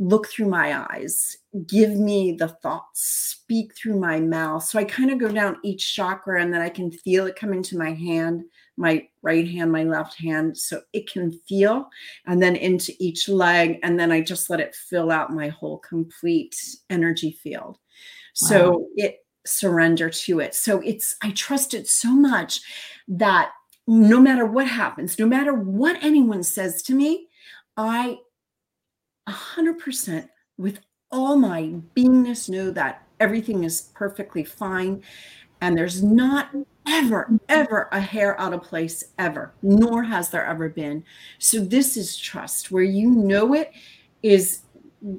look through my eyes, give me the thoughts, speak through my mouth. So I kind of go down each chakra and then I can feel it come into my hand, my right hand, my left hand. So it can feel and then into each leg. And then I just let it fill out my whole complete energy field. So it surrender to it. So it's, I trust it so much that no matter what happens, no matter what anyone says to me, I 100% with all my beingness know that everything is perfectly fine and there's not ever ever a hair out of place ever nor has there ever been so this is trust where you know it is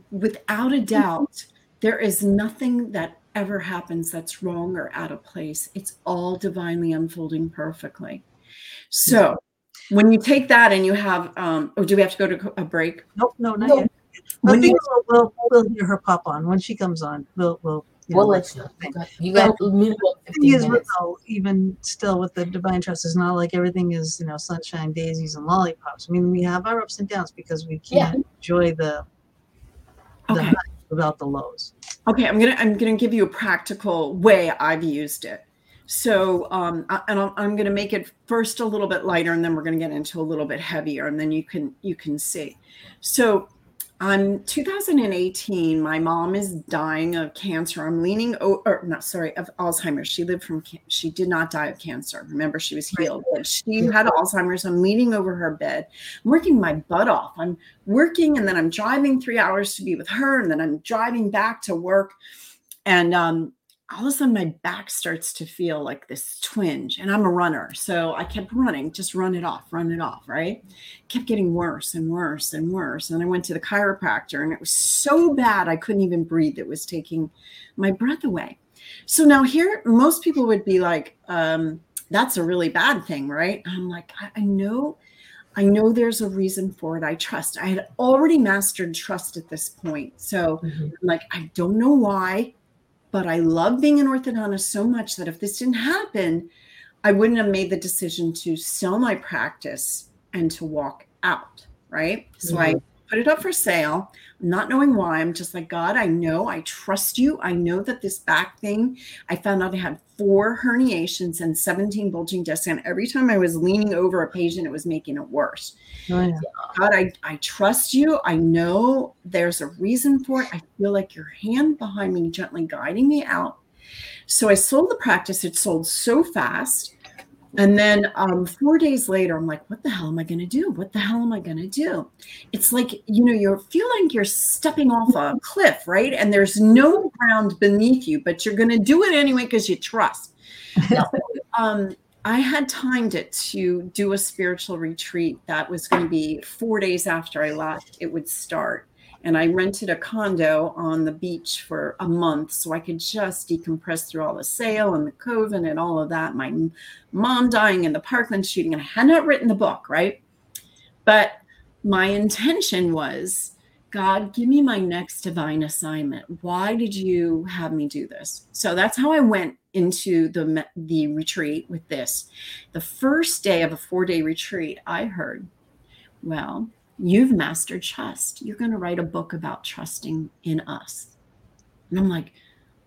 without a doubt there is nothing that ever happens that's wrong or out of place it's all divinely unfolding perfectly so when you take that and you have um or do we have to go to a break Nope, no, not No. yet. When I think we'll, we'll, we'll hear her pop on when she comes on. We'll, we'll, you We'll know, let you know. You got, you minimum The thing 15 is, minutes. though, even still with the divine trust, it's not like everything is, you know, sunshine, daisies, and lollipops. I mean, we have our ups and downs because we can't enjoy the, the Okay. highs without the lows. Okay, I'm gonna I'm gonna give you a practical way I've used it. So, um, I, and I'm, I'm to make it first a little bit lighter, and then we're to get into a little bit heavier, and then you can you can see. So, on 2018, my mom is dying of cancer. I'm leaning over, not sorry, of Alzheimer's. She lived from, she did not die of cancer. Remember, she was healed, but she had Alzheimer's. I'm leaning over her bed. I'm working my butt off. I'm working, and then I'm driving three hours to be with her, and then I'm driving back to work. And um, all of a sudden my back starts to feel like this twinge and i'm a runner so i kept running just run it off run it off right kept getting worse and worse and worse and i went to the chiropractor and it was so bad i couldn't even breathe it was taking my breath away so now here most people would be like um, that's a really bad thing right i'm like I, I know I know there's a reason for it. I trust. I had already mastered trust at this point. So mm-hmm. I'm like, I don't know why. But I love being an orthodontist so much that if this didn't happen, I wouldn't have made the decision to sell my practice and to walk out. Right. So mm-hmm. I put it up for sale, not knowing why. I'm just like, God, I know, I trust you. I know that this back thing, I found out I had four herniations and 17 bulging discs. And every time I was leaning over a patient, it was making it worse. Oh, yeah. God, I, I trust you. I know there's a reason for it. I feel like your hand behind me, gently guiding me out. So I sold the practice. It sold so fast. And then um, four days later, I'm like, what the hell am I going to do? What the hell am I going to do? It's like, you know, you feel like you're stepping off a cliff, right? And there's no ground beneath you, but you're going to do it anyway because you trust. um, I had timed it to do a spiritual retreat that was going to be four days after I left, it would start and I rented a condo on the beach for a month so I could just decompress through all the sale and the coven and all of that. My mom dying in the Parkland shooting, and I had not written the book, right? But my intention was God, give me my next divine assignment. Why did you have me do this? So that's how I went into the the retreat with this. The first day of a 4-day retreat, I heard, well, You've mastered trust. You're going to write a book about trusting in us. And I'm like,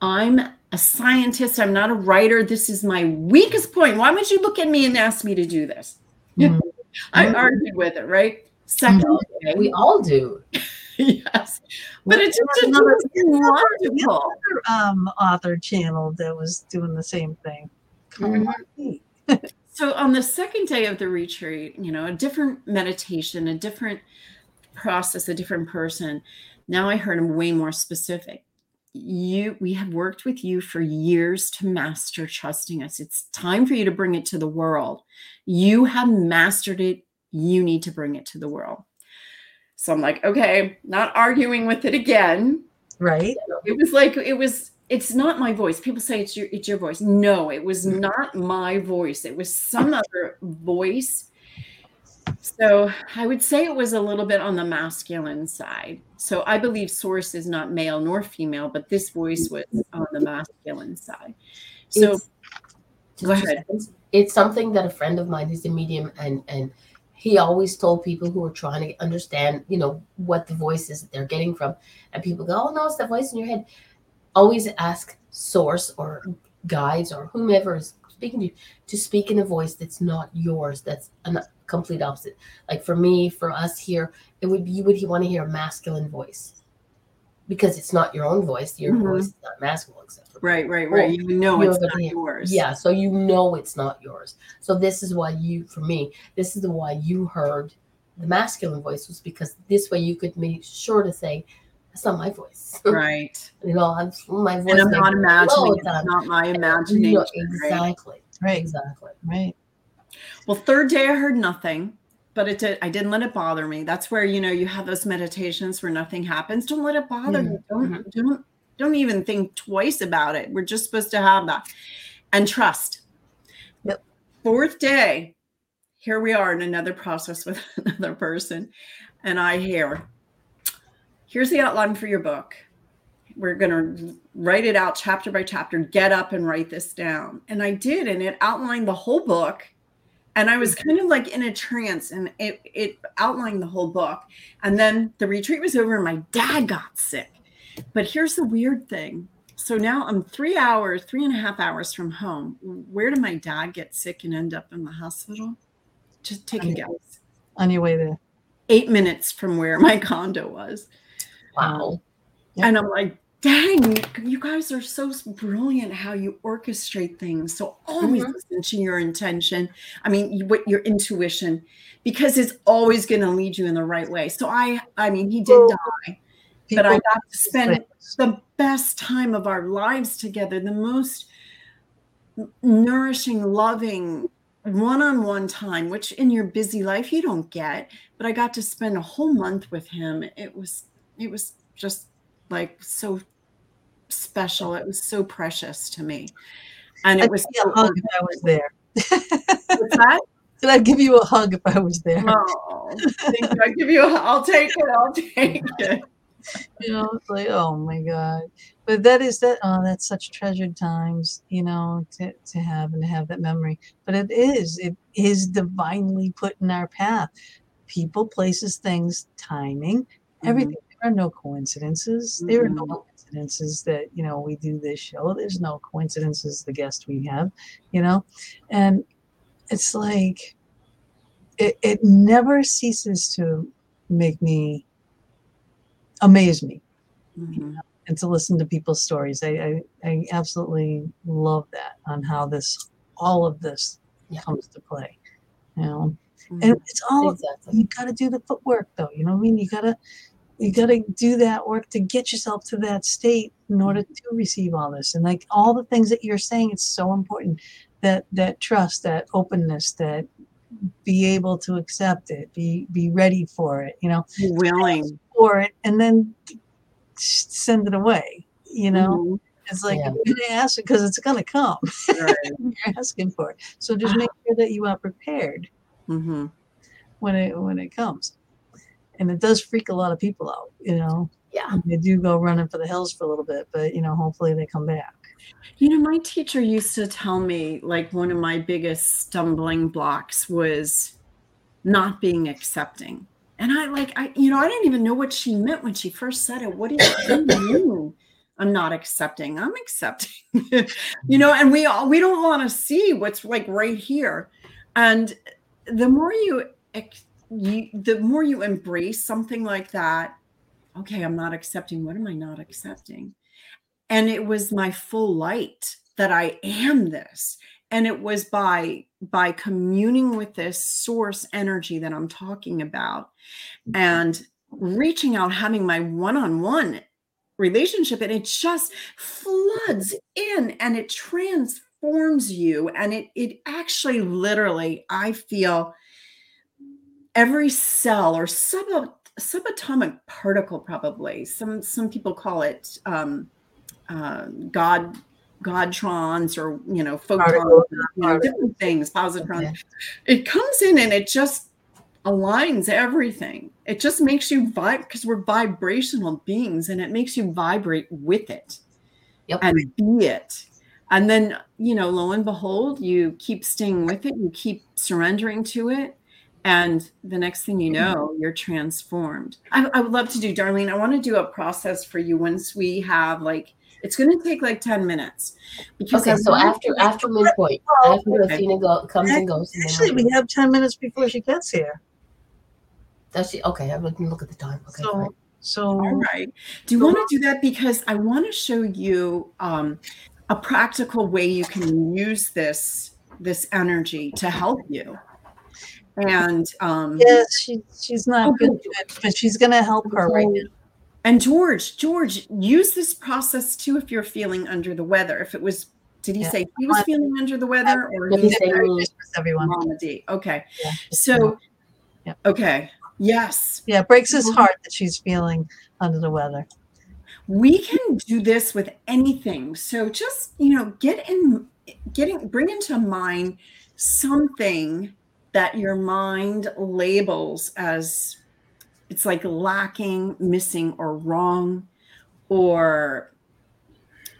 I'm a scientist. I'm not a writer. This is my weakest point. Why would you look at me and ask me to do this? Mm-hmm. I argued with it, right? Second mm-hmm. day, we all do. yes, but it's just another wonderful um, author channel that was doing the same thing. Mm-hmm. So on the second day of the retreat, you know, a different meditation, a different process, a different person. Now I heard him way more specific. You we have worked with you for years to master trusting us. It's time for you to bring it to the world. You have mastered it. You need to bring it to the world. So I'm like, okay, not arguing with it again. Right. It was like it was it's not my voice. People say it's your it's your voice. No, it was mm. not my voice. It was some other voice. So I would say it was a little bit on the masculine side. So I believe source is not male nor female, but this voice was on the masculine side. So it's, go ahead. It's something that a friend of mine who's a medium and and he always told people who are trying to understand, you know, what the voice is that they're getting from. And people go, Oh no, it's the voice in your head always ask source or guides or whomever is speaking to you to speak in a voice that's not yours that's a complete opposite. Like for me for us here it would be you would want to hear a masculine voice. Because it's not your own voice your mm-hmm. voice is not masculine except for right right right. You know it's not hear, yours. Yeah so you know it's not yours. So this is why you for me this is the why you heard the masculine voice was because this way you could be sure to say that's not my voice. Right. you know, I'm my voice. And I'm not imagining it's not my imagination. You know, exactly. Right. Exactly. Right. Well, third day I heard nothing, but it did I didn't let it bother me. That's where you know you have those meditations where nothing happens. Don't let it bother mm-hmm. you. Don't mm-hmm. don't don't even think twice about it. We're just supposed to have that. And trust. Yep. Fourth day, here we are in another process with another person. And I hear, here's the outline for your book. We're going to write it out chapter by chapter, get up and write this down. And I did, and it outlined the whole book. And I was kind of like in a trance and it, it outlined the whole book. And then the retreat was over and my dad got sick. But here's the weird thing. So now I'm three hours, three and a half hours from home. Where did my dad get sick and end up in the hospital? Just take a Okay. guess. On your way there. Eight minutes from where my condo was. Wow. Yep. And I'm like, dang, you guys are so brilliant how you orchestrate things. So always Mhm. listen to your intention. I mean, what your intuition, because it's always going to lead you in the right way. So I, I mean, he did Well, die, but I got to spend things. the best time of our lives together, the most nourishing, loving, one-on-one time, which in your busy life you don't get. But I got to spend a whole month with him. It was, it was just like so special. It was so precious to me, and it I'd was give you a hug if I was there. What's that? Said I'd give you a hug if I was there. Oh, thank you. I give you. A, I'll take it. I'll take it. you know it's like oh my god but that is that oh that's such treasured times you know to, to have and to have that memory but it is it is divinely put in our path people places things timing everything are no coincidences there are no Mhm. coincidences that you know we do this show there's no coincidences the guest we have you know and it's like it, it never ceases to make me amaze me Mhm. and to listen to people's stories. I, I, I absolutely love that on how this, all of this Yeah. comes to play. You know, Mhm. and it's all Exactly. you got to do the footwork though. You know what I mean? You gotta, you gotta do that work to get yourself to that state in order to receive all this. And like all the things that you're saying, it's so important that that trust, that openness, that be able to accept it, be be ready for it. You know, willing. for it and then send it away. You know, Mhm. it's like Yeah. you're gonna ask it because it's gonna come. Right. you're asking for it, so just make sure that you are prepared Mhm. when it when it comes. And it does freak a lot of people out. You know, Yeah. they do go running for the hills for a little bit, but you know, hopefully they come back. You know, my teacher used to tell me like one of my biggest stumbling blocks was not being accepting. And I like I you know, I didn't even know what she meant when she first said it. What do you, what do you mean? I'm not accepting. I'm accepting. you know, and we all we don't want to see what's like right here. And the more you ex- you the more you embrace something like that, okay, I'm not accepting. What am I not accepting? and it was my full light that i am this and it was by by communing with this source energy that i'm talking about and reaching out having my one-on-one relationship and it just floods in and it transforms you and it it actually literally i feel every cell or sub subatomic particle probably some some people call it um uh, god godtrons or you know photons you know, different things positrons. Okay. it comes in and it just aligns everything. It just makes you vibe because we're vibrational beings and it makes you vibrate with it. Yep. and be it. And then you know lo and behold you keep staying with it you keep surrendering to it and the next thing you know you're transformed i, I would love to do darlene i want to do a process for you once we have like it's going to take like 10 minutes because Okay, I so want after after midpoint, Oh, after okay. Athena go, comes and goes, and then Actually, we'll- we have ten minutes before she gets here. does she? Okay, I didn't look at the time. Okay, So, fine. so All right. Do you want to do that? Because I want to show you um, a practical way you can use this this energy to help you. And um, yes, she she's not Oh, good, it, but she's gonna help her right now. and George, George, use this process too if you're feeling under the weather. If it was, did he Yeah. say he was feeling under the weather or Let he say- everyone. Mama D? Okay. Yeah. So, Yep. okay. Yes. Yeah, it breaks his heart that she's feeling under the weather. we can do this with anything so just you know get in getting bring into mind something that your mind labels as it's like lacking missing or wrong or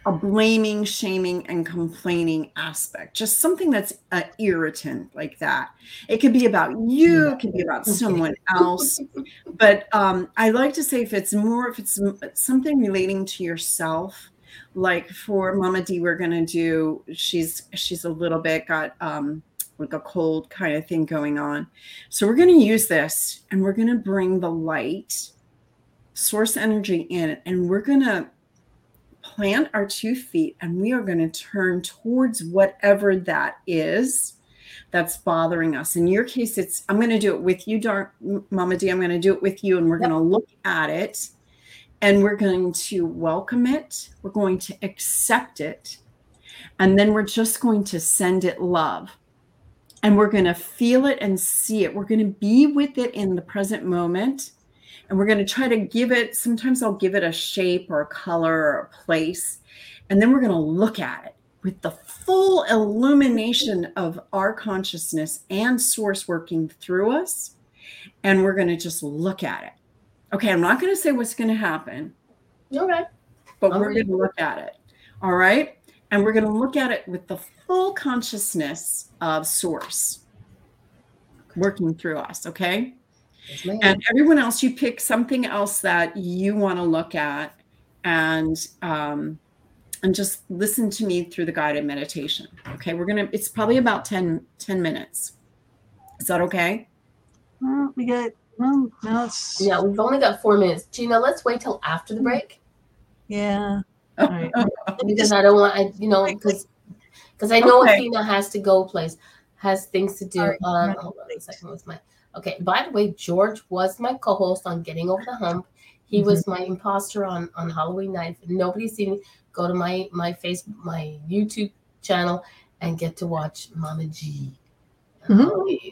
a blaming, shaming, and complaining aspect. Just something that's an irritant like that. It could be about you, it could be about someone else. But um, I like to say if it's more, if it's something relating to yourself, like for Mama D, we're gonna do. She's she's a little bit got um, like a cold kind of thing going on, so we're gonna use this and we're gonna bring the light, source energy in, and we're gonna plant our two feet and we are going to turn towards whatever that is that's bothering us. In your case, it's I'm going to do it with you, Dark Mama D. I'm going to do it with you, and we're yep. going to look at it and we're going to welcome it. We're going to accept it. And then we're just going to send it love. And we're going to feel it and see it. We're going to be with it in the present moment. And we're going to try to give it sometimes i'll give it a shape or a color or a place. And then we're going to look at it with the full illumination of our consciousness and source working through us. And we're going to just look at it. Okay i'm not going to say what's going to happen okay but we're going to look at it. All right? And we're going to look at it with the full consciousness of source working through us okay and everyone else, you pick something else that you want to look at and um, and just listen to me through the guided meditation. Okay, we're gonna. It's probably about 10, 10 minutes. Is that okay? Well, we got. Well, now it's. Yeah, we've only got four minutes. Gina, let's wait till after the break. Yeah. All right. because I don't want. I you know because because I know okay. Athena has to go place has things to do. Right. Uh, hold on a second with my Okay. By the way, George was my co-host on Getting Over the Hump. He mm-hmm. was my imposter on on Halloween night. If nobody's seen it, go to my my face my YouTube channel and get to watch Mama G. Mm-hmm.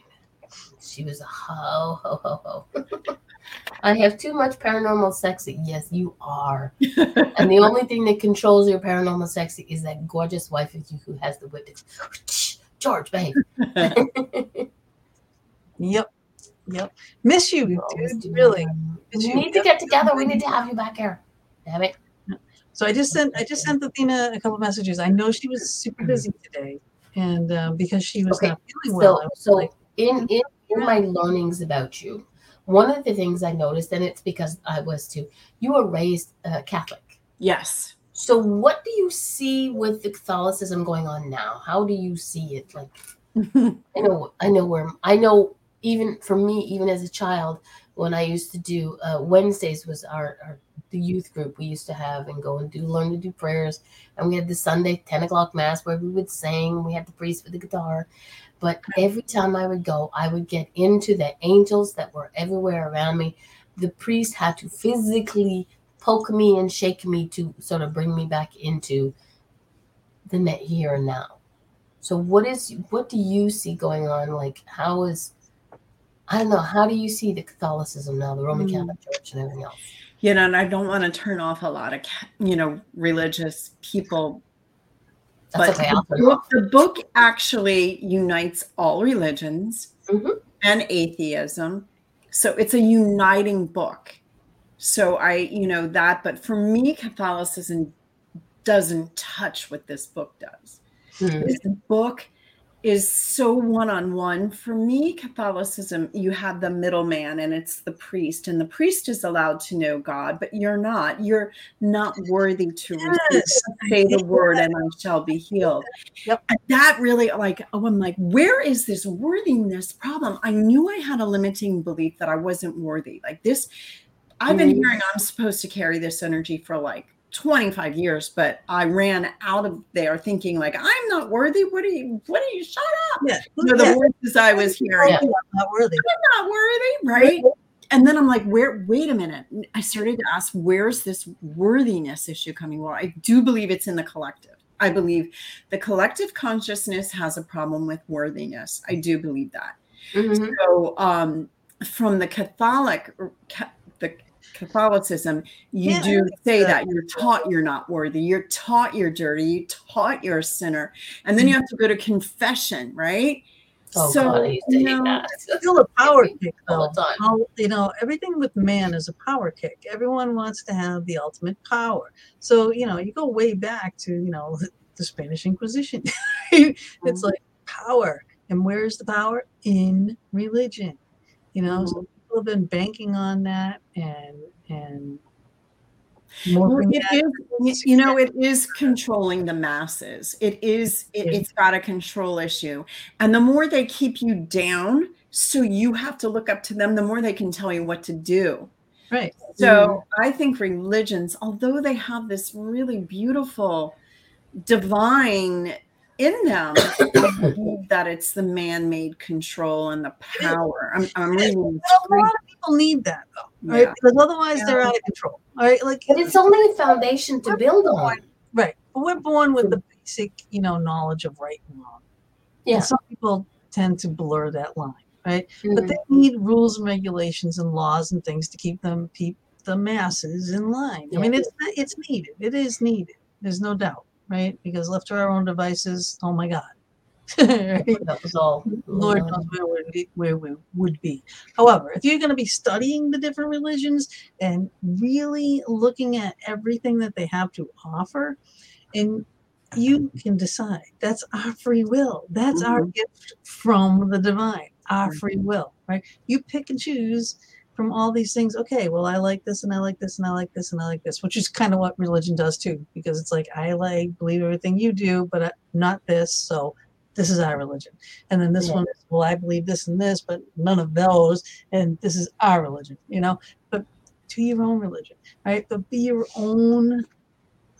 She was a ho ho ho ho. I have too much paranormal sexy. Yes, you are. and the only thing that controls your paranormal sexy is that gorgeous wife of you who has the witness. George, babe. yep. Yep. Miss you, dude. Really. Miss we you. need to get together. We need to have you back here. Damn it. So I just sent I just sent Athena a couple messages. I know she was super busy today, and uh, because she was okay. not feeling well. So, so like, in in in my learnings about you, one of the things I noticed, and it's because I was too, you were raised uh, Catholic. Yes. So what do you see with the Catholicism going on now? How do you see it? Like, I know, I know where I know even for me, even as a child, when I used to do uh, Wednesdays was our, our, the youth group we used to have and go and do learn to do prayers, and we had the Sunday ten o'clock mass where we would sing. We had the priest with the guitar, but every time I would go, I would get into the angels that were everywhere around me. The priest had to physically poke me and shake me to sort of bring me back into the net here and now. So what is what do you see going on? Like how is I don't know. How do you see the Catholicism now, the Roman mm. Catholic Church, and everything else? You know, and I don't want to turn off a lot of, you know, religious people. That's but okay, the, book, the, book, actually unites all religions mm-hmm. and atheism. So it's a uniting book. So I, you know, that, but for me, Catholicism doesn't touch what this book does. Mm-hmm. This book is so one on one. For me, Catholicism, you have the middleman and it's the priest, and the priest is allowed to know God, but you're not. You're not worthy to yes. say the word and I shall be healed. Yep. And that really, like, oh, I'm like, where is this worthiness problem? I knew I had a limiting belief that I wasn't worthy. Like this, I've been mm-hmm. hearing I'm supposed to carry this energy for like 25 years, but I ran out of there thinking like, I'm not worthy. What are you, what are you, shut up. Yeah. So the yeah. voices I was hearing, yeah. I'm not worthy. I'm not worthy. Right. And then I'm like, where, wait a minute. I started to ask, where's this worthiness issue coming? Well, I do believe it's in the collective. I believe the collective consciousness has a problem with worthiness. I do believe that. Mm-hmm. So, um, from the Catholic, the Catholicism, you yeah, do say so. that you're taught you're not worthy, you're taught you're dirty, you taught you're a sinner, and then you have to go to confession, right? Oh So, God, I used to hate no, that. Still a power kick, All though. the time. How, you know, everything with man is a power kick. Everyone wants to have the ultimate power. So, you know, you go way back to, you know, the Spanish Inquisition. it's mm-hmm. like power. And where's the power? In religion. You know, so mm-hmm. People have been banking on that and and Well, it is, you know, it is controlling the masses. it is it, it's got a control issue. And the more they keep you down, so you have to look up to them, the more they can tell you what to do. right. So mm-hmm. I think religions, although they have this really beautiful divine in them, that it's the man-made control and the power. I'm, I'm reading Well, a lot of people need that though, right? Yeah. Because otherwise they're out of control. All right. Like But it's only a foundation to build on. Right. But we're born with the basic, you know, knowledge of right and wrong. Yeah. And some people tend to blur that line, right? But Mhm. they need rules and regulations and laws and things to keep them keep the masses in line. I mean, it's it's needed. It is needed. There's no doubt, right? Because left to our own devices, oh my God. That was all. Lord knows where where we would be. However, if you're going to be studying the different religions and really looking at everything that they have to offer, and you can decide that's our free will. That's our mm-hmm. gift from the divine, our free will, right? You pick and choose from all these things. Okay, well, I like this and I like this and I like this and I like this, which is kind of what religion does too, because it's like I like believe everything you do, but I, not this. So this is our religion. And then this Yeah. one is, well, I believe this and this, but none of those. And this is our religion, you know? But to your own religion, right? But be your own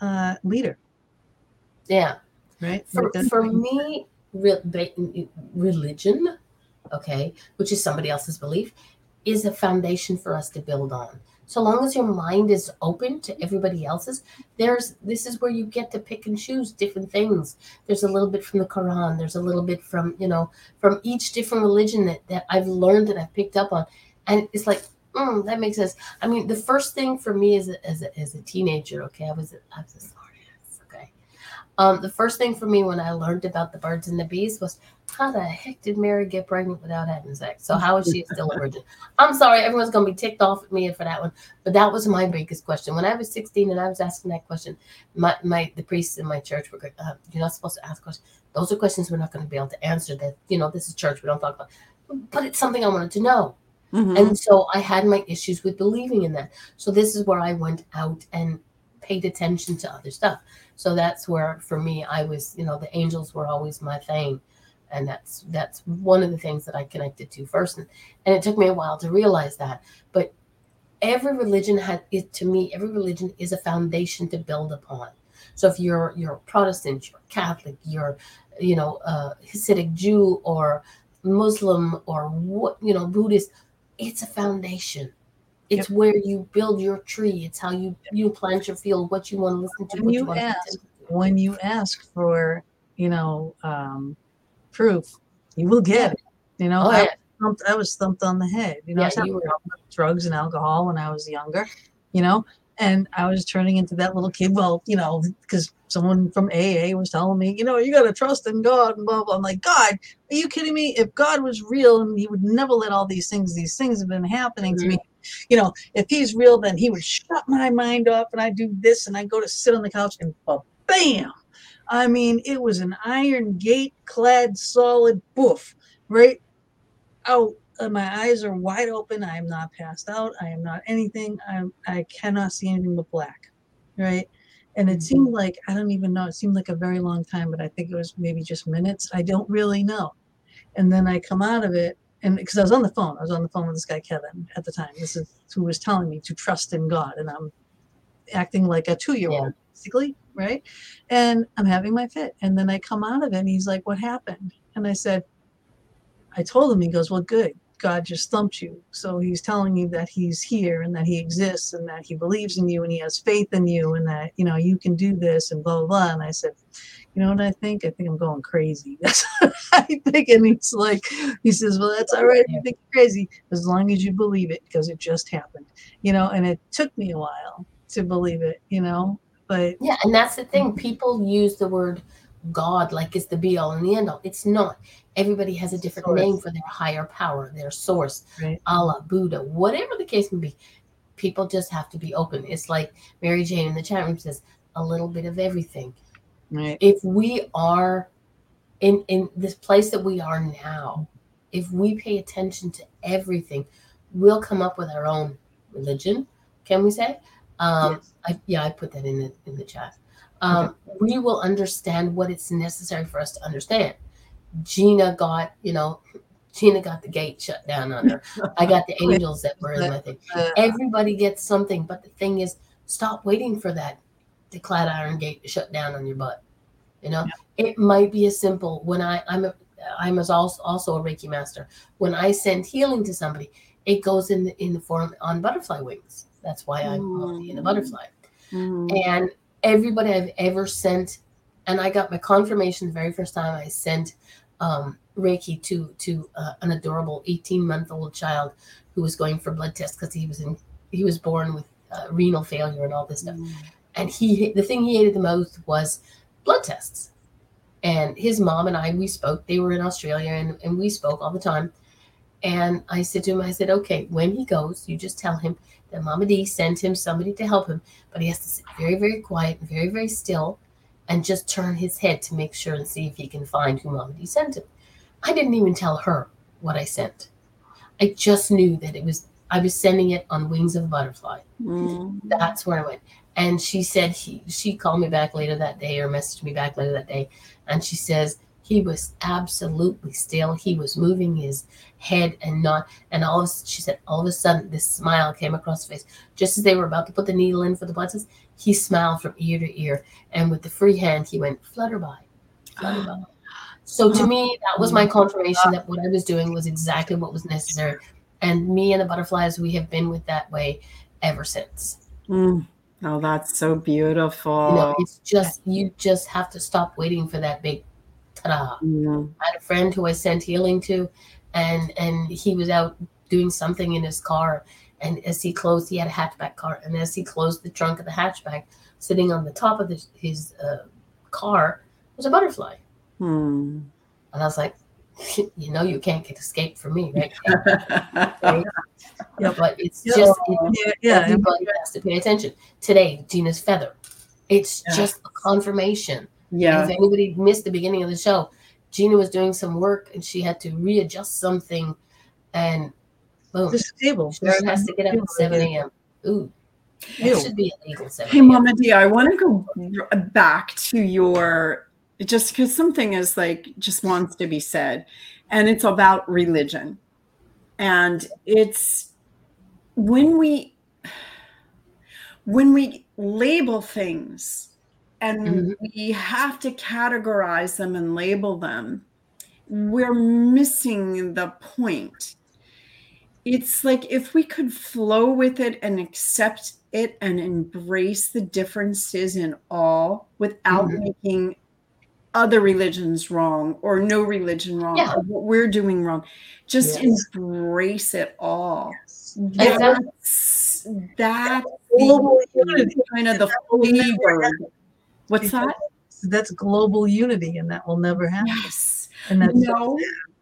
uh, leader, Yeah. right? For, Like, for me, re- religion, okay, which is somebody else's belief, is a foundation for us to build on. So long as your mind is open to everybody else's, there's this is where you get to pick and choose different things. There's a little bit from the Quran, there's a little bit from, you know, from each different religion that, that I've learned and I've picked up on. And it's like, mm, that makes sense. I mean, the first thing for me as a, as a, as a teenager, okay, I was I was a smart ass, okay. Um, the first thing for me when I learned about the birds and the bees was how the heck did Mary get pregnant without having sex? So how is she still a virgin? I'm sorry, everyone's gonna be ticked off at me for that one, but that was my biggest question. When I was 16 and I was asking that question, my, my the priests in my church were going, uh, "You're not supposed to ask questions. Those are questions we're not going to be able to answer. That you know, this is church. We don't talk about." But it's something I wanted to know. Mhm. And so I had my issues with believing in that. So this is where I went out and paid attention to other stuff. So that's where for me I was, you know, the angels were always my thing. And that's that's one of the things that I connected to first. And, and it took me a while to realize that. But every religion had it to me, every religion is a foundation to build upon. So if you're you're Protestant, you're Catholic, you're you know, uh Hasidic Jew or Muslim or what you know, Buddhist, it's a foundation. It's where you build your tree. It's how you you plant your field, what you want to listen to, what you you want ask. when you ask for, you know, um, proof, you will get it. You know, Oh, I, yeah. was thumped, I was thumped on the head. You know, I was having drugs and alcohol when I was younger, you know, and I was turning into that little kid. Well, you know, because someone from AA was telling me, you know, you got to trust in God and blah, blah. I'm like, God, are you kidding me? If God was real and he would never let all these things, these things have been happening to me. You know, if he's real, then he would shut my mind off and I do this and I go to sit on the couch and bam. I mean, it was an iron gate clad solid boof, right out. My eyes are wide open. I am not passed out. I am not anything. I'm, I cannot see anything but black, right? And it seemed mm-hmm. like, I don't even know, it seemed like a very long time, but I think it was maybe just minutes. I don't really know. And then I come out of it, and because I was on the phone, I was on the phone with this guy, Kevin, at the time. This is who was telling me to trust in God. And I'm acting like a two year old, basically, right? And I'm having my fit. And then I come out of it, and he's like, What happened? And I said, I told him, he goes, Well, good. God just thumped you. So he's telling you that he's here and that he exists and that he believes in you and he has faith in you and that, you know, you can do this and blah, blah, blah. And I said, you know what I think? I think I'm going crazy. That's what I think. And he's like, he says, well, that's all right. You think you're crazy as long as you believe it because it just happened, you know, and it took me a while to believe it, you know, but Yeah, and that's the thing. People use the word God like it's the be all and the end all. It's not. Everybody has a different Source. name for their higher power, their source, Right. Allah, Buddha, whatever the case may be. People just have to be open. It's like Mary Jane in the chat room says, a little bit of everything. Right. If we are in in this place that we are now, if we pay attention to everything, we'll come up with our own religion. Can we say? Um, Yes. I, yeah, I put that in the in the chat. Um, We will understand what it's necessary for us to understand. Gina got, you know, Gina got the gate shut down on her. I got the angels that were in my thing. Everybody gets something, but the thing is, stop waiting for that the clad iron gate to shut down on your butt. You know, it might be as simple when I I'm a I'm as also also a Reiki master. When I send healing to somebody, it goes in the in the form on butterfly wings. That's why I'm mm. in a butterfly. Mm. And everybody I've ever sent, and I got my confirmation the very first time I sent um, Reiki to to uh, an adorable 18 month old child who was going for blood tests because he was in he was born with uh, renal failure and all this stuff. And he the thing he hated the most was blood tests. And his mom and I we spoke. They were in Australia and, and we spoke all the time. And I said to him, I said, okay, when he goes, you just tell him that Mama D sent him somebody to help him, but he has to sit very, very quiet and very, very still and just turn his head to make sure and see if he can find who Mama D sent him. I didn't even tell her what I sent. I just knew that it was I was sending it on wings of a butterfly. Mm. That's where I went. And she said he she called me back later that day or messaged me back later that day. And she says he was absolutely still. He was moving his head and not and all of she said all of a sudden this smile came across his face. Just as they were about to put the needle in for the blood test, he smiled from ear to ear. And with the free hand he went flutter by. Flutter by. So to me, that was my confirmation that what I was doing was exactly what was necessary. And me and the butterflies, we have been with that way ever since. Mm. Oh, that's so beautiful. You know, it's just you just have to stop waiting for that big ta-da. Yeah. I had a friend who I sent healing to, and and he was out doing something in his car, and as he closed, he had a hatchback car, and as he closed the trunk of the hatchback, sitting on the top of his, his uh, car was a butterfly, Hmm. and I was like, you know, you can't get escaped from me, right? right? But it's Yeah. just it, yeah, yeah. everybody has to pay attention. Today, Gina's feather. It's Yeah. just a confirmation. Yeah. If anybody missed the beginning of the show, Gina was doing some work and she had to readjust something, and boom, This table. Sharon has to get up at 7 a.m. Ooh, it should be illegal 7 Hey, a.m. Mama D, I want to go back to your just because something is like just wants to be said, and it's about religion, and it's when we when we label things and Mhm. we have to categorize them and label them, we're missing the point. It's like if we could flow with it and accept it and embrace the differences in all without Mhm. making other religions wrong or no religion wrong Yeah. or what we're doing wrong. Just Yes. embrace it all. Exactly. That's that's Global the, kind of the flavor. Happen. What's that? That's global unity, and that will never happen. Yes. And that's No,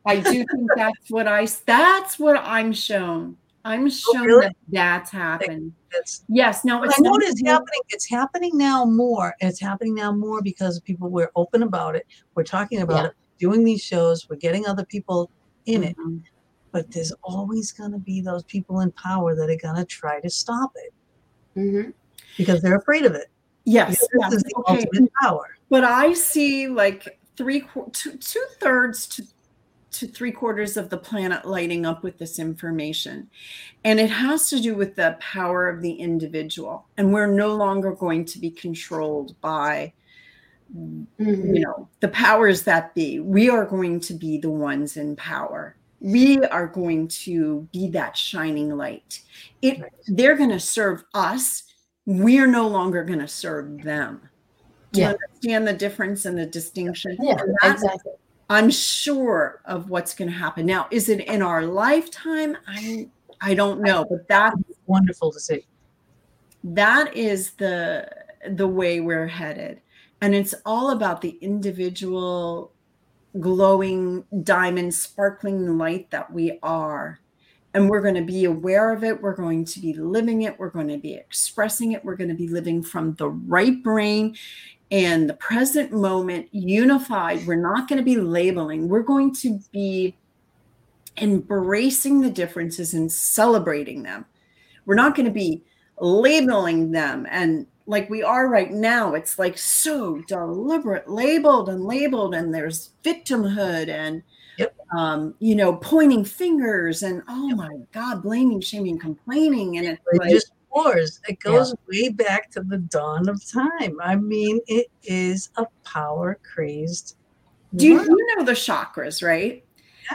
I do think that's what I. That's what I'm shown. I'm shown really? that that's happened. that's Yes. No, I it's know not it's happening. It's happening now more. And it's happening now more because people we're open about it. We're talking about Yeah. it, doing these shows, we're getting other people in it. Mhm. But there's always gonna be those people in power that are gonna try to stop it Mhm. because they're afraid of it. Yes. Because yes, This is the okay. ultimate power. But I see like three, two, two thirds to to three quarters of the planet lighting up with this information. And it has to do with the power of the individual. And we're no longer going to be controlled by Mhm. you know the powers that be we are going to be the ones in power we are going to be that shining light it Right. they're going to serve us we're no longer going to serve them do Yeah. you understand the difference and the distinction Yeah, exactly. i'm sure of what's going to happen now is it in our lifetime i i don't know but that's Wonderful to see. that is the the way we're headed And it's all about the individual glowing diamond, sparkling light that we are. And we're going to be aware of it. We're going to be living it. We're going to be expressing it. We're going to be living from the right brain and the present moment, unified. We're not going to be labeling. We're going to be embracing the differences and celebrating them. We're not going to be labeling them and like we are right now it's like so deliberate labeled and labeled and there's victimhood and yep. um, you know pointing fingers and oh yep. my god blaming shaming complaining and it's like, just wars it goes yeah. way back to the dawn of time i mean it is a power crazed do you, you know the chakras right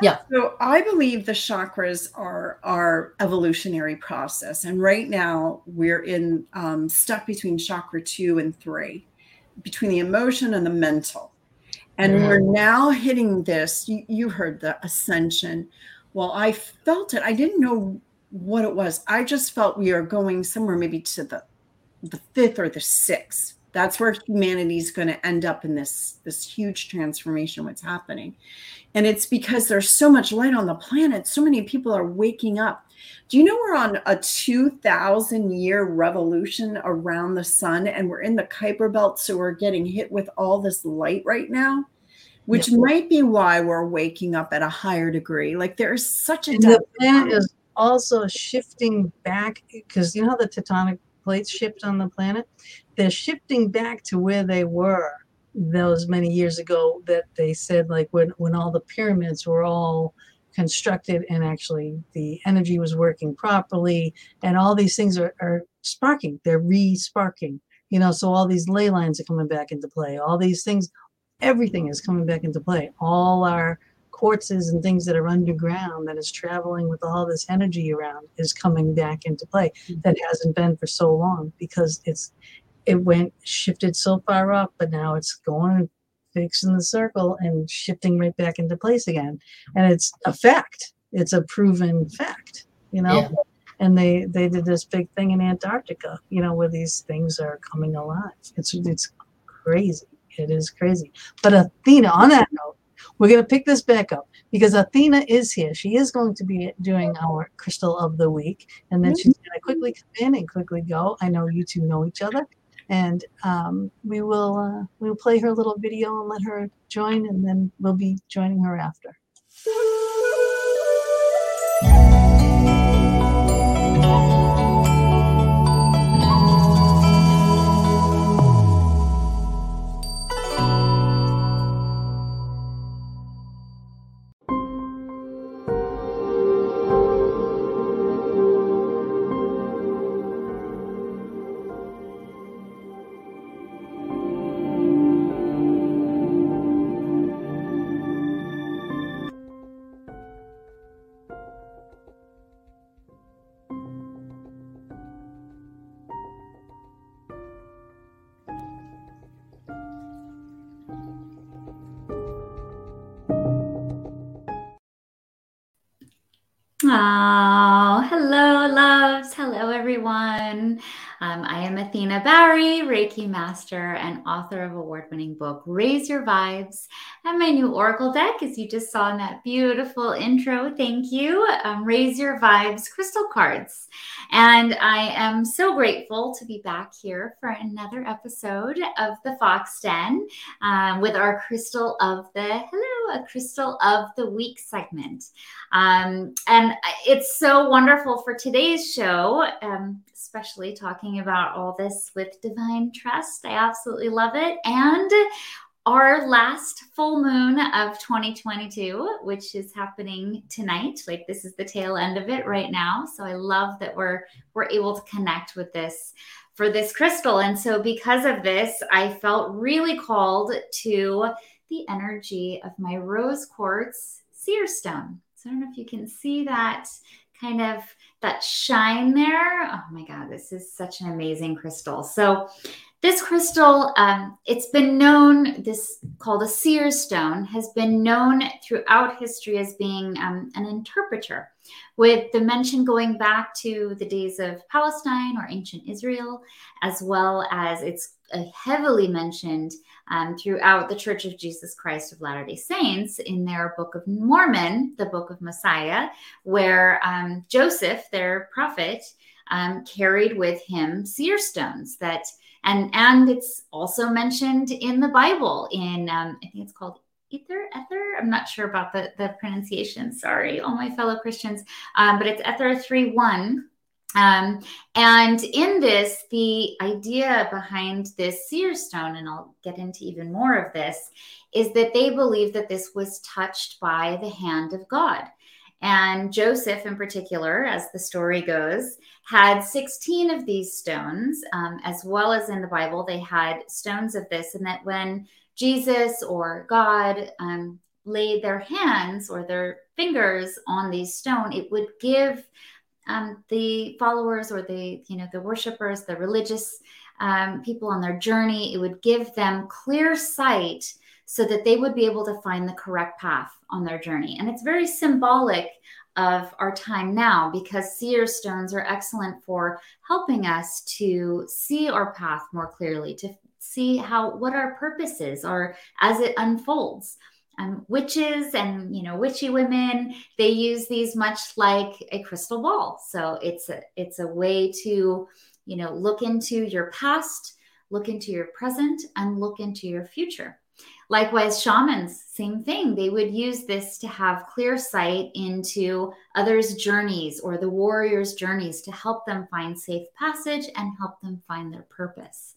yeah. So I believe the chakras are our evolutionary process, and right now we're in um, stuck between chakra two and three, between the emotion and the mental, and mm. we're now hitting this. You, you heard the ascension. Well, I felt it. I didn't know what it was. I just felt we are going somewhere, maybe to the the fifth or the sixth. That's where humanity is going to end up in this this huge transformation. What's happening? And it's because there's so much light on the planet. So many people are waking up. Do you know we're on a 2000 year revolution around the sun and we're in the Kuiper belt? So we're getting hit with all this light right now, which yeah. might be why we're waking up at a higher degree. Like there is such a. The planet is also shifting back because you know how the tectonic plates shift on the planet? They're shifting back to where they were those many years ago that they said like when when all the pyramids were all constructed and actually the energy was working properly. And all these things are, are sparking. They're re-sparking you know so all these ley lines are coming back into play. All these things everything is coming back into play. All our quartzes and things that are underground that is traveling with all this energy around is coming back into play. Mm-hmm. that hasn't been for so long because it's it went shifted so far up, but now it's going fixing the circle and shifting right back into place again. And it's a fact. It's a proven fact, you know. Yeah. And they they did this big thing in Antarctica, you know, where these things are coming alive. It's it's crazy. It is crazy. But Athena, on that note, we're going to pick this back up because Athena is here. She is going to be doing our crystal of the week, and then she's going to quickly come in and quickly go. I know you two know each other, and um, we will uh, we will play her little video and let her join, and then we'll be joining her after. Um, I am Athena Barry, Reiki Master and author of award winning book Raise Your Vibes. And my new Oracle deck, as you just saw in that beautiful intro, thank you, um, Raise Your Vibes Crystal Cards. And I am so grateful to be back here for another episode of the Fox Den um, with our Crystal of the Hello, a Crystal of the Week segment. Um, and it's so wonderful for today's show, um, especially talking about all this with divine trust. I absolutely love it. And our last full moon of 2022, which is happening tonight. Like this is the tail end of it right now. So I love that we're we're able to connect with this for this crystal. And so because of this, I felt really called to the energy of my rose quartz seer stone. So I don't know if you can see that kind of that shine there. Oh my God, this is such an amazing crystal. So this crystal, um, it's been known, this called a seer stone, has been known throughout history as being um, an interpreter, with the mention going back to the days of Palestine or ancient Israel, as well as it's uh, heavily mentioned um, throughout the Church of Jesus Christ of Latter day Saints in their Book of Mormon, the Book of Mosiah, where um, Joseph, their prophet, um, carried with him seer stones that and and it's also mentioned in the bible in um, i think it's called ether ether? I'm not sure about the the pronunciation sorry all my fellow christians. Um, but it's ether 3 1 um, and in this, the idea behind this seer stone, and I'll get into even more of this, is that they believe that this was touched by the hand of God. And Joseph, in particular, as the story goes, had 16 of these stones, um, as well as in the Bible, they had stones of this, and that when Jesus or God um, laid their hands or their fingers on these stone, it would give um, the followers or the you know the worshipers, the religious um, people on their journey, it would give them clear sight so that they would be able to find the correct path on their journey. And it's very symbolic of our time now because seer stones are excellent for helping us to see our path more clearly, to see how what our purposes are as it unfolds. Um, witches and you know witchy women they use these much like a crystal ball so it's a it's a way to you know look into your past look into your present and look into your future Likewise, shamans, same thing. They would use this to have clear sight into others' journeys or the warriors' journeys to help them find safe passage and help them find their purpose.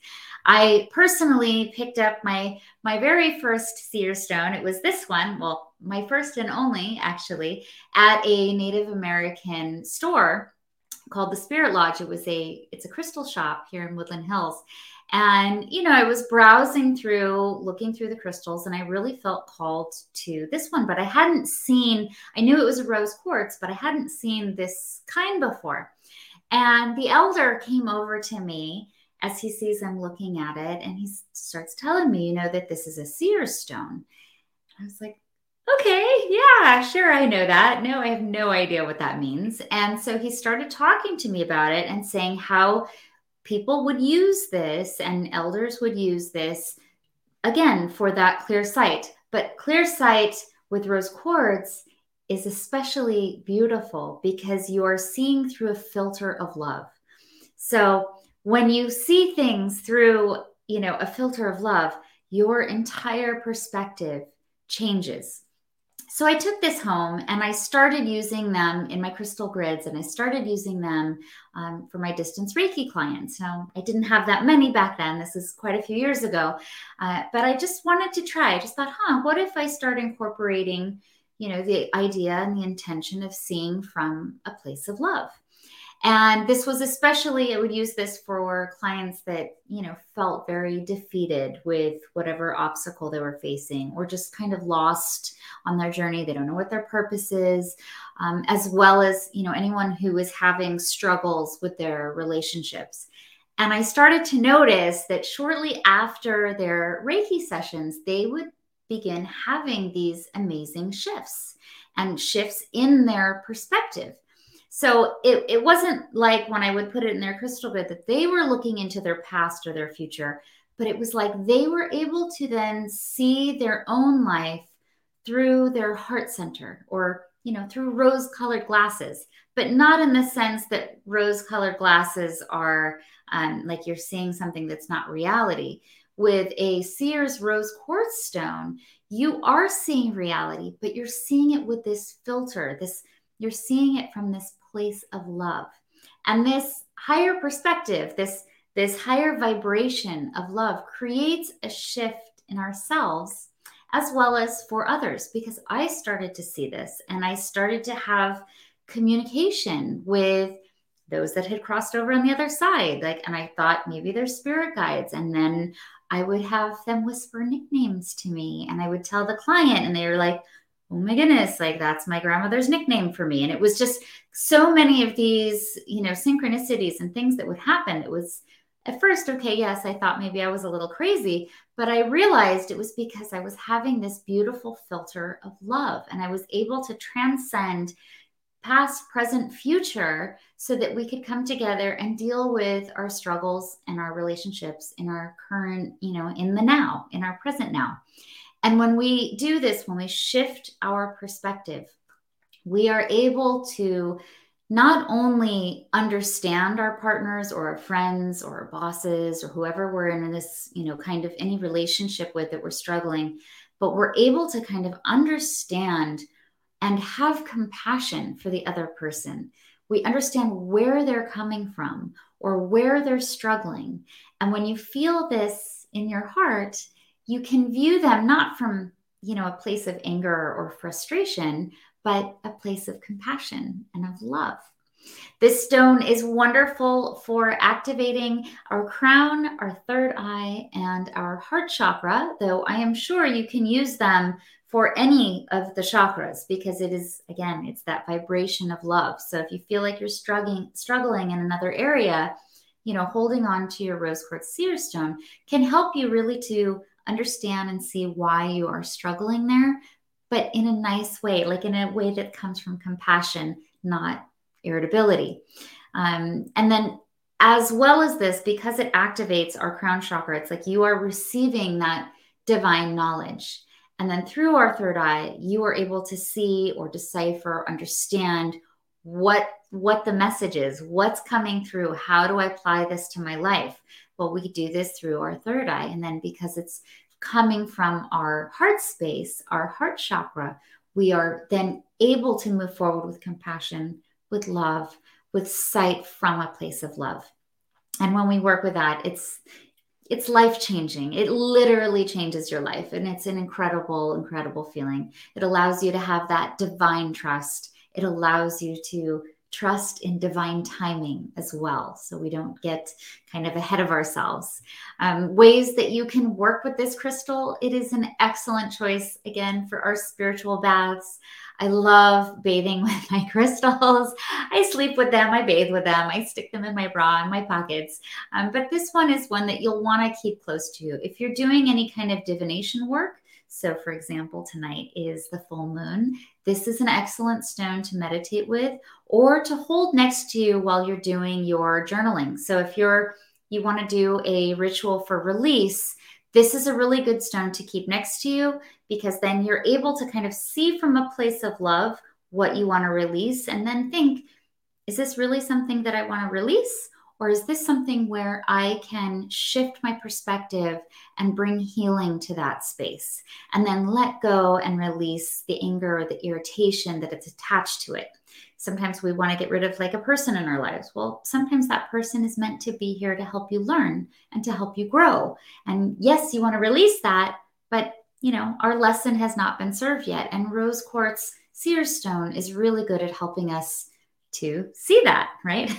I personally picked up my my very first seer stone. It was this one, well, my first and only actually, at a Native American store called the Spirit Lodge. It was a it's a crystal shop here in Woodland Hills and, you know, I was browsing through, looking through the crystals, and I really felt called to this one, but I hadn't seen, I knew it was a rose quartz, but I hadn't seen this kind before. And the elder came over to me as he sees I'm looking at it, and he starts telling me, you know, that this is a seer stone. I was like, okay, yeah, sure, I know that. No, I have no idea what that means. And so he started talking to me about it and saying how people would use this and elders would use this again for that clear sight. But clear sight with rose quartz is especially beautiful because you are seeing through a filter of love. So when you see things through, you know, a filter of love, your entire perspective changes so I took this home and I started using them in my crystal grids and I started using them um, for my distance Reiki clients. Now, I didn't have that many back then. This is quite a few years ago. Uh, but I just wanted to try. I just thought, huh, what if I start incorporating, you know, the idea and the intention of seeing from a place of love? And this was especially, I would use this for clients that, you know, felt very defeated with whatever obstacle they were facing or just kind of lost on their journey. They don't know what their purpose is, um, as well as, you know, anyone who is having struggles with their relationships. And I started to notice that shortly after their Reiki sessions, they would begin having these amazing shifts and shifts in their perspective so it, it wasn't like when I would put it in their crystal grid that they were looking into their past or their future, but it was like they were able to then see their own life through their heart center or you know through rose colored glasses but not in the sense that rose colored glasses are um, like you're seeing something that's not reality. With a seers rose quartz stone you are seeing reality but you're seeing it with this filter this you're seeing it from this place of love. And this higher perspective, this this higher vibration of love creates a shift in ourselves as well as for others because I started to see this and I started to have communication with those that had crossed over on the other side like and I thought maybe they're spirit guides and then I would have them whisper nicknames to me and I would tell the client and they were like oh my goodness, like that's my grandmother's nickname for me. And it was just so many of these, you know, synchronicities and things that would happen. It was at first, okay, yes, I thought maybe I was a little crazy, but I realized it was because I was having this beautiful filter of love and I was able to transcend past, present, future, so that we could come together and deal with our struggles and our relationships in our current, you know, in the now, in our present now. And when we do this, when we shift our perspective, we are able to not only understand our partners or our friends or our bosses or whoever we're in this, you know, kind of any relationship with that we're struggling, but we're able to kind of understand and have compassion for the other person. We understand where they're coming from or where they're struggling. And when you feel this in your heart, you can view them not from, you know, a place of anger or frustration, but a place of compassion and of love. This stone is wonderful for activating our crown, our third eye, and our heart chakra, though I am sure you can use them for any of the chakras because it is again it's that vibration of love so if you feel like you're struggling struggling in another area you know holding on to your rose quartz seer stone can help you really to understand and see why you are struggling there but in a nice way like in a way that comes from compassion not irritability um, and then as well as this because it activates our crown chakra it's like you are receiving that divine knowledge and then through our third eye, you are able to see or decipher, understand what what the message is, what's coming through, how do I apply this to my life? Well, we do this through our third eye. And then because it's coming from our heart space, our heart chakra, we are then able to move forward with compassion, with love, with sight from a place of love. And when we work with that, it's it's life changing. It literally changes your life. And it's an incredible, incredible feeling. It allows you to have that divine trust. It allows you to trust in divine timing as well. So we don't get kind of ahead of ourselves. Um, ways that you can work with this crystal, it is an excellent choice, again, for our spiritual baths. I love bathing with my crystals. I sleep with them, I bathe with them, I stick them in my bra and my pockets. Um, but this one is one that you'll want to keep close to you. If you're doing any kind of divination work, so, for example, tonight is the full moon. This is an excellent stone to meditate with or to hold next to you while you're doing your journaling. So, if you're you want to do a ritual for release, this is a really good stone to keep next to you because then you're able to kind of see from a place of love what you want to release and then think, is this really something that I want to release? Or is this something where I can shift my perspective and bring healing to that space and then let go and release the anger or the irritation that it's attached to it? Sometimes we want to get rid of like a person in our lives. Well, sometimes that person is meant to be here to help you learn and to help you grow. And yes, you want to release that, but you know, our lesson has not been served yet. And rose quartz seer stone is really good at helping us to see that, right?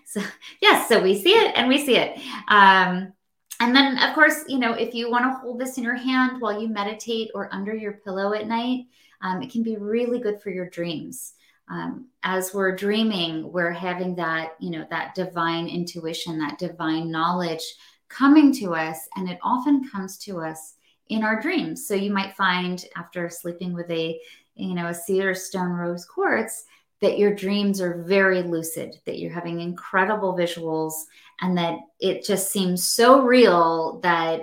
so, yes, so we see it and we see it. Um, and then, of course, you know, if you want to hold this in your hand while you meditate or under your pillow at night, um, it can be really good for your dreams. Um, as we're dreaming, we're having that, you know, that divine intuition, that divine knowledge coming to us, and it often comes to us in our dreams. So you might find after sleeping with a, you know, a seer stone rose quartz that your dreams are very lucid, that you're having incredible visuals, and that it just seems so real that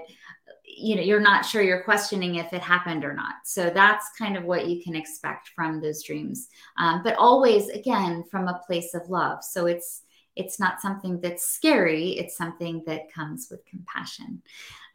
you know you're not sure you're questioning if it happened or not. So that's kind of what you can expect from those dreams. Um, but always again from a place of love. So it's it's not something that's scary it's something that comes with compassion.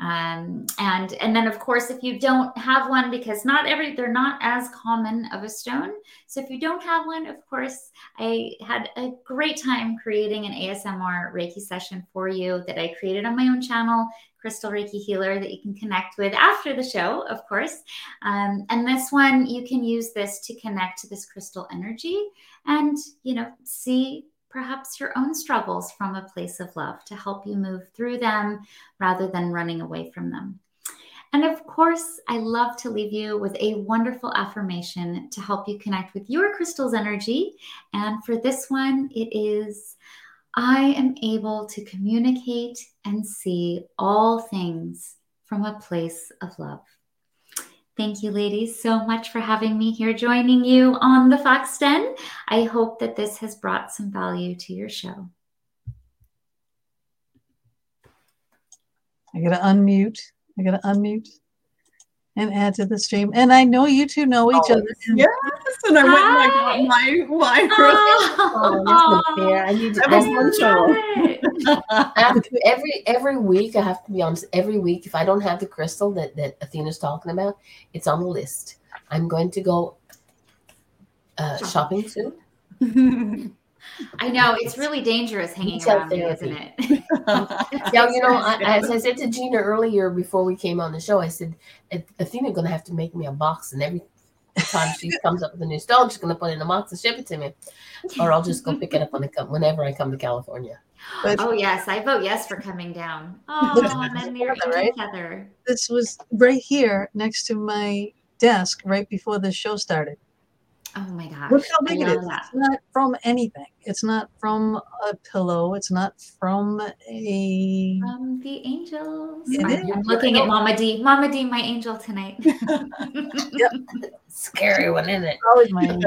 Um, and and then of course if you don't have one because not every they're not as common of a stone. So if you don't have one of course i had a great time creating an asmr reiki session for you that i created on my own channel crystal reiki healer that you can connect with after the show of course. Um, and this one you can use this to connect to this crystal energy and you know see perhaps your own struggles from a place of love to help you move through them rather than running away from them. And of course, I love to leave you with a wonderful affirmation to help you connect with your crystal's energy. And for this one, it is I am able to communicate and see all things from a place of love. Thank you, ladies, so much for having me here, joining you on the Fox Den. I hope that this has brought some value to your show. I gotta unmute. I gotta unmute and add to the stream. And I know you two know each Oh, other. and- Yes, and I Hi. went like my my Oh, that's not fair. I need to. That I- I have to- every every week, I have to be honest. Every week, if I don't have the crystal that that Athena's talking about, it's on the list. I'm going to go uh, shopping soon. I know it's really dangerous hanging Retail around me, isn't it? Yeah, you know, I, as I said to Gina earlier before we came on the show, I said "A- Athena's going to have to make me a box, and every time she comes up with a new stone, she's going to put it in a box and ship it to me, or I'll just go pick it up when I come whenever I come to California. But Oh yes, I vote yes for coming down. Oh, and then your Right? feather. this was right here next to my desk right before the show started. Oh my gosh. Look how big it is. that. It's not from anything. It's not from a pillow. It's not from a. From the angels. It I'm, is. Looking at Mama D. Mama D, my angel tonight. Scary one, isn't it? Always my.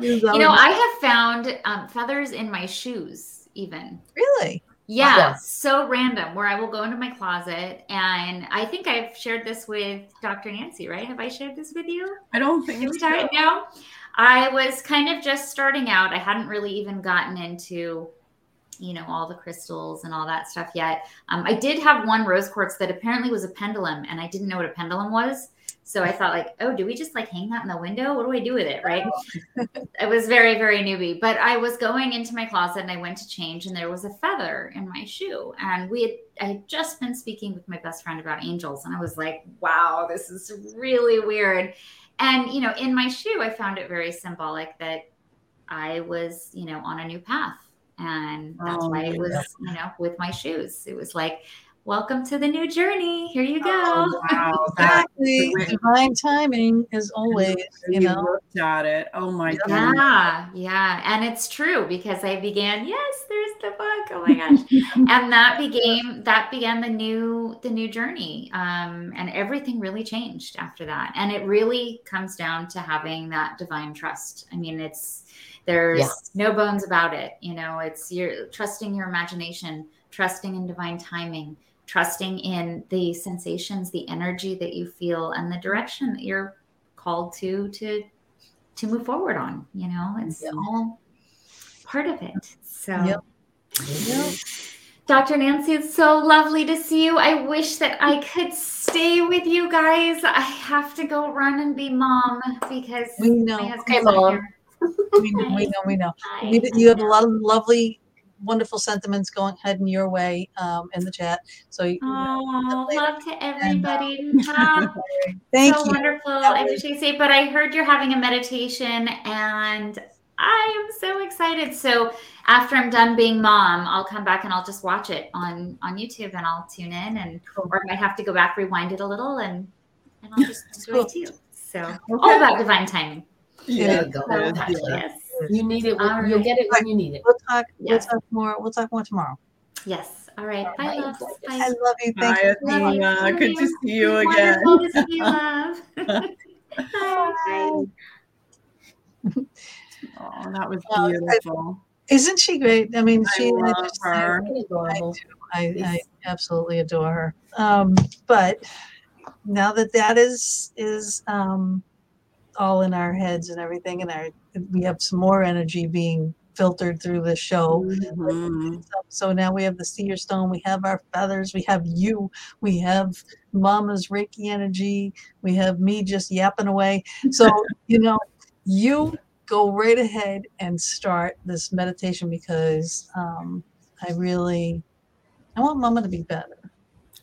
you know, I have found um, feathers in my shoes, even. really. Yeah, Yeah. so random where I will go into my closet and I think I've shared this with Dr. Nancy, right? Have I shared this with you? I don't think we it's now? I was kind of just starting out. I hadn't really even gotten into, you know, all the crystals and all that stuff yet. Um, I did have one rose quartz that apparently was a pendulum, and I didn't know what a pendulum was. So I thought, like, oh, do we just like hang that in the window? What do I do with it? Right. Oh. it was very, very newbie. But I was going into my closet and I went to change, and there was a feather in my shoe. And we had, I had just been speaking with my best friend about angels, and I was like, wow, this is really weird. And, you know, in my shoe, I found it very symbolic that I was, you know, on a new path. And that's Oh, why it yeah. was, you know, with my shoes. It was like, welcome to the new journey. Here you go. Oh, wow, Exactly. Divine timing, as always. You you know. looked at it. Oh my Yeah. god. Yeah, yeah. And it's true because I began, yes, there's the book. Oh my gosh. and that began that began the new the new journey. Um, and everything really changed after that. And it really comes down to having that divine trust. I mean, it's there's Yeah. no bones about it. You know, it's your trusting your imagination, trusting in divine timing, trusting in the sensations, the energy that you feel, and the direction that you're called to to to move forward on. You know, it's all part of it. So. Yep. Yep. Dr. Nancy, it's so lovely to see you. I wish that I could stay with you guys. I have to go run and be mom because We know. my Okay, husband's Mom. here. We know. We know. We know. You have a lot of lovely, wonderful sentiments going heading your way um, in the chat. So you- Oh, love to everybody. Ah, thank so you. wonderful. That I was- wish I say, but I heard you're having a meditation and I am so excited. So after I'm done being mom, I'll come back and I'll just watch it on on YouTube and I'll tune in and or I might have to go back, rewind it a little and and I'll just enjoy it too. So all about divine timing. There you go. So, Yes, Ashley. yes. You need it. When, All You'll get it when you need it. We'll talk. Yes. We'll talk more. We'll talk more tomorrow. Yes. All right. Bye, Bye. loves. I love you. Thank Hi, you. Love you. Athena. Love Good you. to see you again. Wonderful to see you, love. Bye. Oh, that was Well, I- beautiful. Isn't she great? I mean, I she. I, love just- her. Pretty adorable. I, I absolutely adore her. Um, but now that that is is um, all in our heads and everything, and our we have some more energy being filtered through the show. Mhm. So, so now we have the seer stone, we have our feathers, we have you, we have Mama's Reiki energy, we have me just yapping away. So you know, you go right ahead and start this meditation because um, I really I want Mama to be better.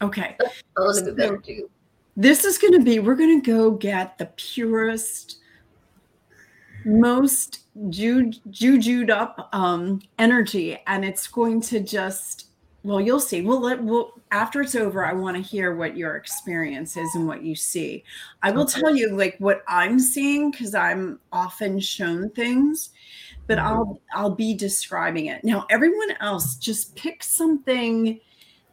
Okay. A little bit better too. This is going to be, we're going to go get the purest, most ju- jujued up um, energy. And it's going to just, well, you'll see. We'll let, we'll, after it's over, I want to hear what your experience is and what you see. I will Okay. tell you like what I'm seeing because I'm often shown things, but Mhm. I'll, I'll be describing it. Now, everyone else just pick something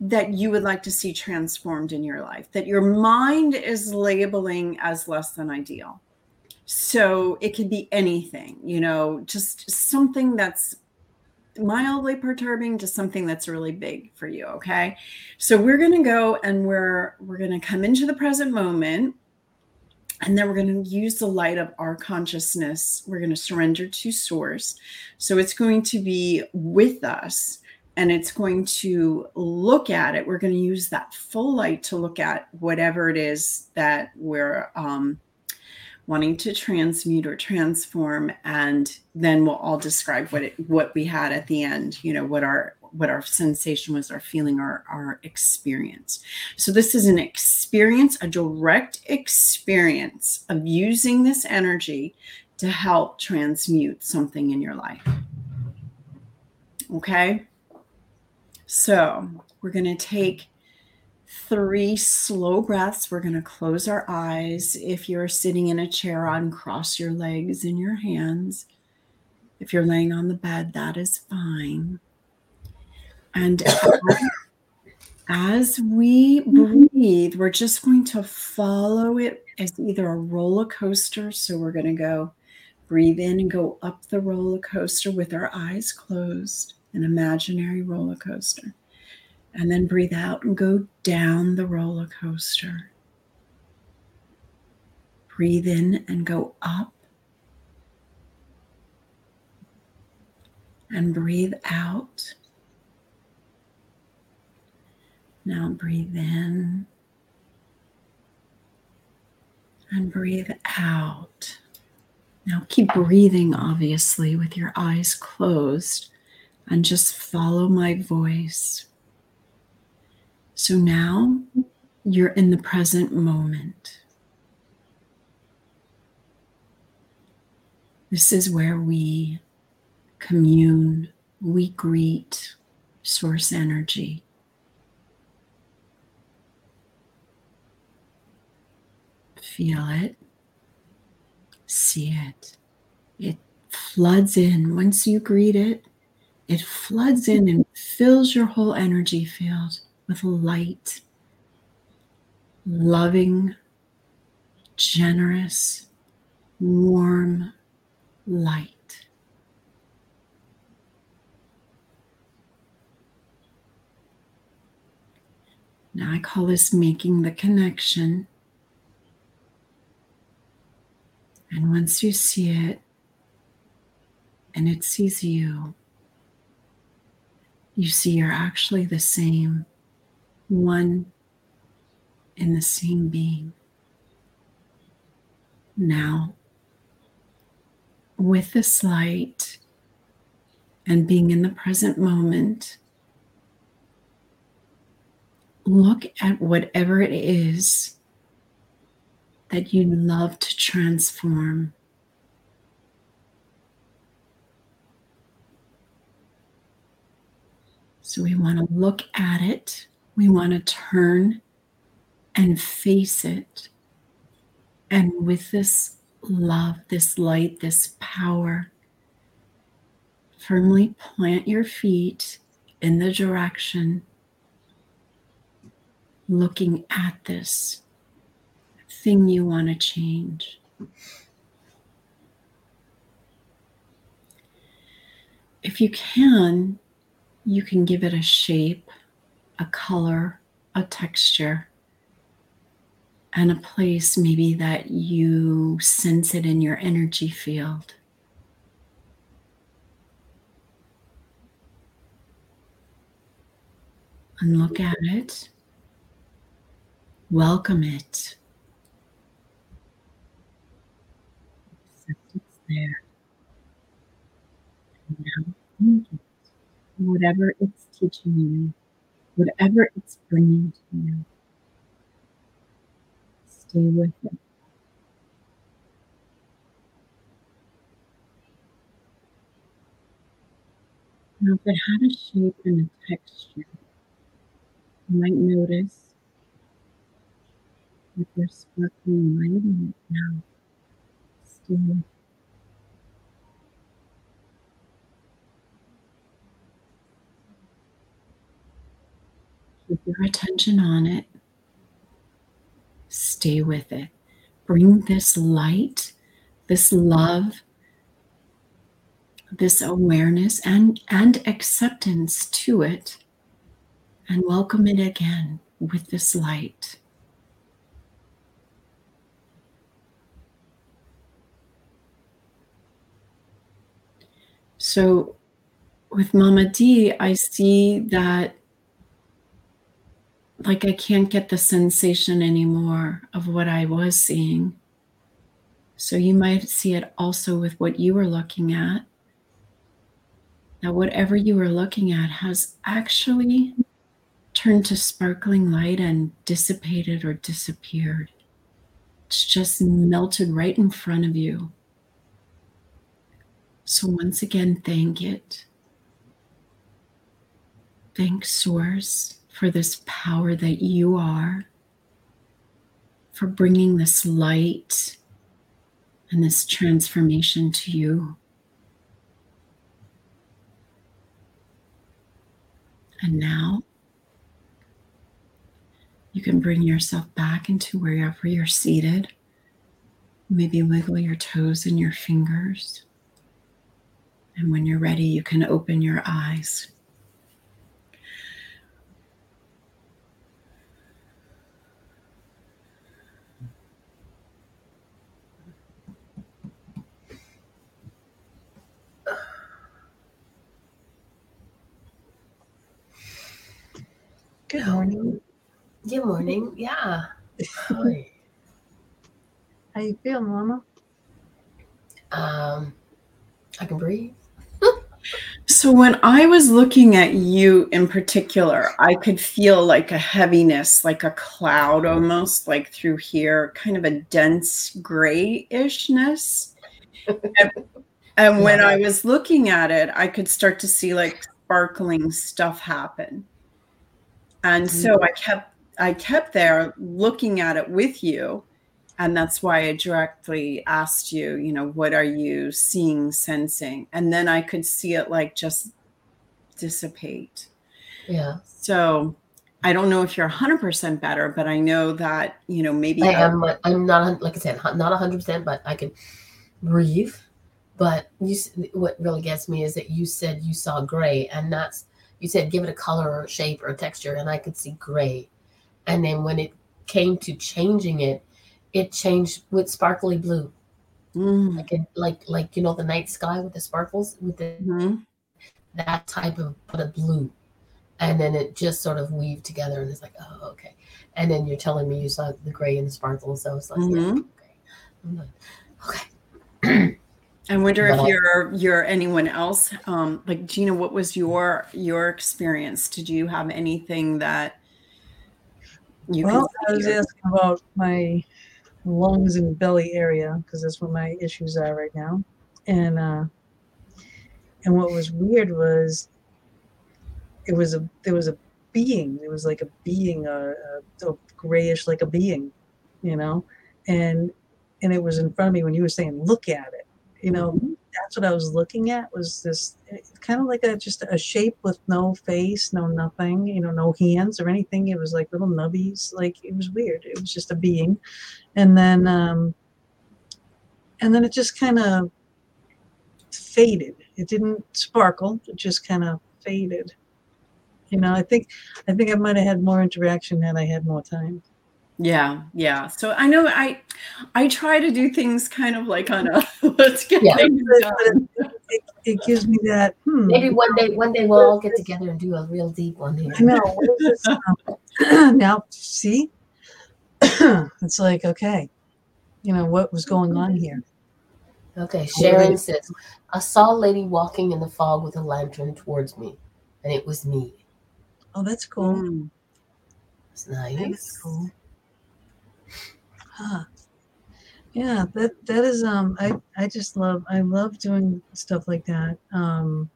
that you would like to see transformed in your life that your mind is labeling as less than ideal. So it could be anything, you know, just something that's mildly perturbing to something that's really big for you, okay? So we're going to go and we're we're going to come into the present moment and then we're going to use the light of our consciousness. We're going to surrender to source. So it's going to be with us and it's going to look at it. We're going to use that full light to look at whatever it is that we're um, wanting to transmute or transform, and then we'll all describe what it what we had at the end. You know what our what our sensation was, our feeling, our our experience. So this is an experience, a direct experience of using this energy to help transmute something in your life. Okay. So we're going to take three slow breaths. We're going to close our eyes. If you're sitting in a chair, uncross your legs and your hands. If you're laying on the bed, that is fine. And as we breathe, we're just going to follow it as either a roller coaster. So we're going to go breathe in and go up the roller coaster with our eyes closed an imaginary roller coaster. And then breathe out and go down the roller coaster. Breathe in and go up. And breathe out. Now breathe in and breathe out. Now keep breathing, obviously, with your eyes closed and just follow my voice. So now you're in the present moment. This is where we commune, we greet source energy. Feel it, see it. It floods in. Once you greet it, it floods in and fills your whole energy field with light, loving, generous, warm light. Now I call this making the connection. And once you see it and it sees you, you see you're actually the same, one in the same being. Now, with this light and being in the present moment, look at whatever it is that you love to transform So we want to look at it, we want to turn and face it. And with this love, this light, this power, firmly plant your feet in the direction looking at this thing you want to change. If you can, you can give it a shape, a color, a texture, and a place maybe that you sense it in your energy field. And look at it, welcome it. It's there. Now, whatever it's teaching you, whatever it's bringing to you. Stay with it. Now, if it had a shape and a texture, you might notice that there's sparkling light in it now. Stay with your attention on it. Stay with it. Bring this light, this love, this awareness and, and acceptance to it, and welcome it again with this light. So, with Mama D, I see that like I can't get the sensation anymore of what I was seeing. So you might see it also with what you were looking at. That whatever you were looking at has actually turned to sparkling light and dissipated or disappeared. It's just melted right in front of you. So, once again, thank it. Thank Source for this power that you are, for bringing this light and this transformation to you. And now you can bring yourself back into wherever you're seated. Maybe wiggle your toes and your fingers. And when you're ready, you can open your eyes. Good morning. Good morning. Yeah. Hi. How you feel, Mama? Um, I can breathe. So, when I was looking at you in particular, I could feel like a heaviness, like a cloud almost, like through here, kind of a dense grayishness. and, and when I was looking at it, I could start to see like sparkling stuff happen. And mm-hmm. so I kept I kept there looking at it with you. And that's why I directly asked you, you know, what are you seeing, sensing? And then I could see it like just dissipate. Yeah. So I don't know if you're 100% better, but I know that, you know, maybe I am. I'm not, like I said, not 100%, but I can breathe. But you, what really gets me is that you said you saw gray, and that's you said give it a color or a shape or a texture, and I could see gray. And then when it came to changing it, it changed with sparkly blue. Mm. Like it, like like you know the night sky with the sparkles with the Mm-hmm. that type of but a blue. And then it just sort of weaved together and it's like, oh, okay. And then you're telling me you saw the gray and the sparkles. So it's like, yeah, Mhm. okay. Okay. I wonder if you're you're anyone else. Um, like Gina, what was your your experience? Did you have anything that you well, I was see asking about my lungs and belly area because that's where my issues are right now. And uh, and what was weird was it was a there was a being. It was like a being, a, a, a grayish like a being, you know, and and it was in front of me when you were saying look at it, you know. That's what I was looking at was this kind of like a just a shape with no face, no nothing, you know, no hands or anything. It was like little nubbies, like it was weird. It was just a being, and then um, and then it just kind of faded. It didn't sparkle. It just kind of faded. You know, I think I think I might have had more interaction had I had more time. Yeah, yeah. So I know I I try to do things kind of like on a let's get Yeah. things done. it, it, it gives me that. Hmm, Maybe one day, one day we'll all get together and do a real deep one here. I know. What is this? um, now, see, it's like okay, you know what was going on here. Okay, Sharon says, I saw a lady walking in the fog with a lantern towards me, and it was me. Oh, that's cool. Mm. It's That is nice. cool. Huh. Yeah, that that is um I I just love I love doing stuff like that. Um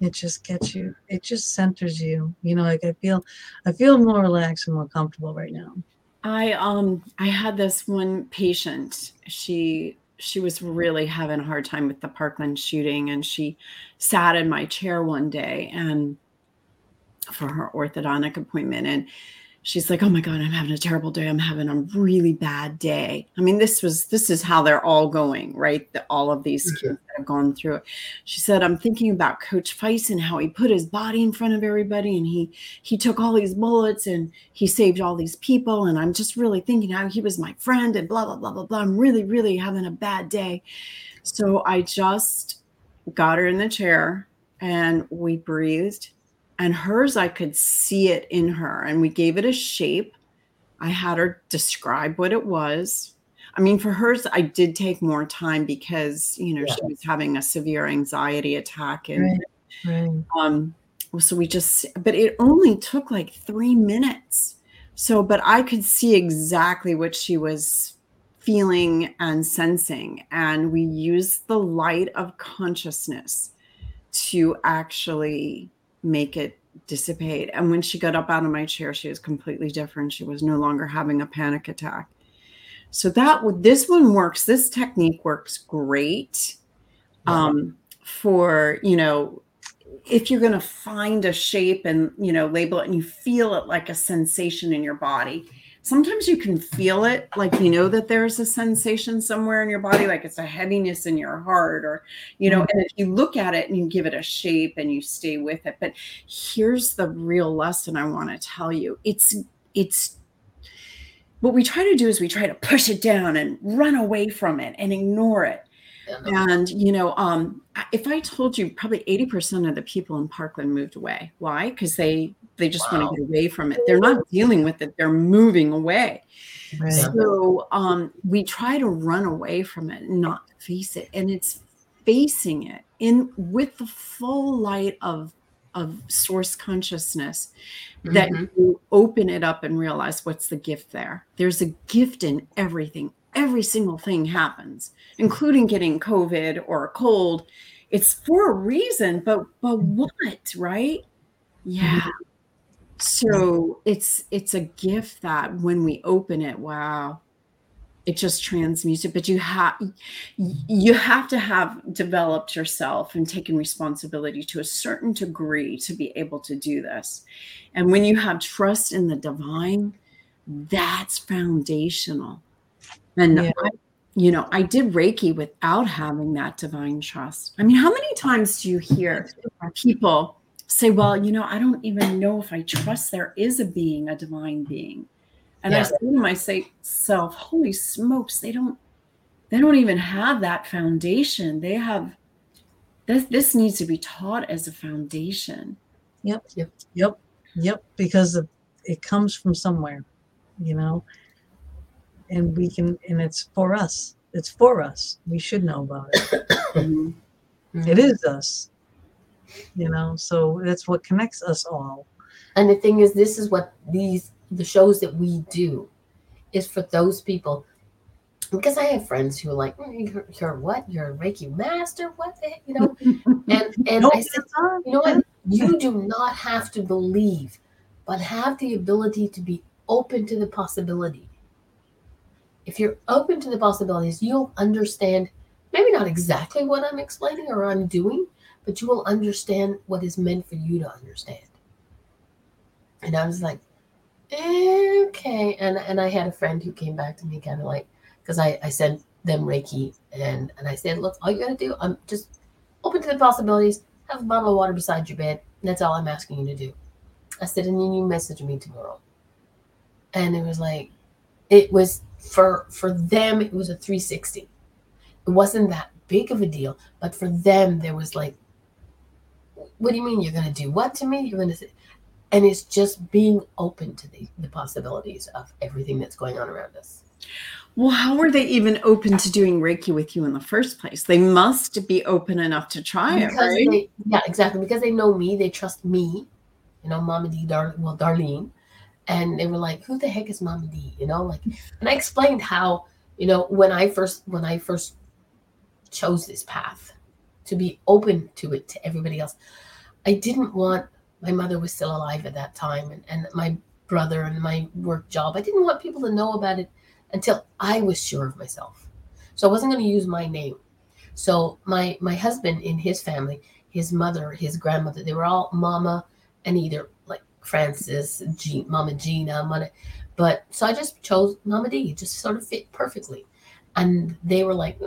it just gets you it just centers you. You know, like I feel I feel more relaxed and more comfortable right now. I um I had this one patient. She she was really having a hard time with the Parkland shooting and she sat in my chair one day and for her orthodontic appointment. And she's like, "Oh my god, I'm having a terrible day. I'm having a really bad day." I mean, this was this is how they're all going, right? The, all of these kids that have gone through it. She said, "I'm thinking about Coach Feis and how he put his body in front of everybody, and he he took all these bullets and he saved all these people, and I'm just really thinking how he was my friend and blah blah blah blah blah. I'm really really having a bad day." So I just got her in the chair and we breathed and hers i could see it in her and we gave it a shape i had her describe what it was i mean for hers i did take more time because you know Yeah. she was having a severe anxiety attack and Right. Right. um so we just but it only took like three minutes so but i could see exactly what she was feeling and sensing and we used the light of consciousness to actually make it dissipate. And when she got up out of my chair she was completely different. She was no longer having a panic attack. So that would this one works. This technique works great um for you know if you're going to find a shape and you know label it and you feel it like a sensation in your body sometimes you can feel it like you know that there's a sensation somewhere in your body like it's a heaviness in your heart or you know mm-hmm. and if you look at it and you give it a shape and you stay with it. But here's the real lesson i want to tell you. It's it's what we try to do is we try to push it down and run away from it and ignore it? And you know, um, if I told you, probably eighty percent of the people in Parkland moved away. Why? Because they they just Wow. want to get away from it. They're not dealing with it. They're moving away. Right. So um, we try to run away from it, not face it, and it's facing it in with the full light of of source consciousness that Mhm. you open it up and realize what's the gift there. There's a gift in everything. Every single thing happens, including getting COVID or a cold. It's for a reason, but but what, right? Yeah. Mm-hmm. So it's it's a gift that when we open it, wow, it just transmutes it. But you have you have to have developed yourself and taken responsibility to a certain degree to be able to do this. And when you have trust in the divine, that's foundational. And Yeah. I, you know, I did Reiki without having that divine trust. I mean, how many times do you hear people say, Well, you know, I don't even know if I trust there is a being, a divine being. And I Yeah. say to myself, Holy smokes, they don't they don't even have that foundation. They have this this needs to be taught as a foundation. Yep. Yep. Yep, yep, because of, it comes from somewhere, you know, and we can, and it's for us. It's for us. We should know about it. It is us, you know, so that's what connects us all. And the thing is, this is what these the shows that we do is for those people. Because I have friends who are like, "Mm, you're, you're what? You're a Reiki master? What the heck? You know? And and Nope, I said, you know what? You do not have to believe, but have the ability to be open to the possibility. If you're open to the possibilities, you'll understand maybe not exactly what I'm explaining or I'm doing, but you will understand what is meant for you to understand. And I was like, okay. And and I had a friend who came back to me kind of like, because I, I sent them Reiki and and I said, look, all you gotta do, I'm just open to the possibilities, have a bottle of water beside your bed. That's all I'm asking you to do. I said, and then you message me tomorrow. And it was like, it was for for them, it was a 360. It wasn't that big of a deal, but for them, there was like, what do you mean you're gonna do what to me? You're gonna say, and it's just being open to the, the possibilities of everything that's going on around us. Well, how were they even open to doing Reiki with you in the first place? They must be open enough to try it, right? they, yeah, exactly. Because they know me, they trust me. You know, Mama D, Dar- well, Darlene, and they were like, "Who the heck is Mama D?" You know, like, and I explained how, you know, when I first when I first chose this path to be open to it to everybody else, I didn't want my mother was still alive at that time, and and my brother and my work job. I didn't want people to know about it until I was sure of myself. So I wasn't going to use my name. So my my husband in his family, his mother, his grandmother, they were all mama and either Francis, G, Mama Gina, Mama, but so I just chose Mama D, just sort of fit perfectly. And they were like,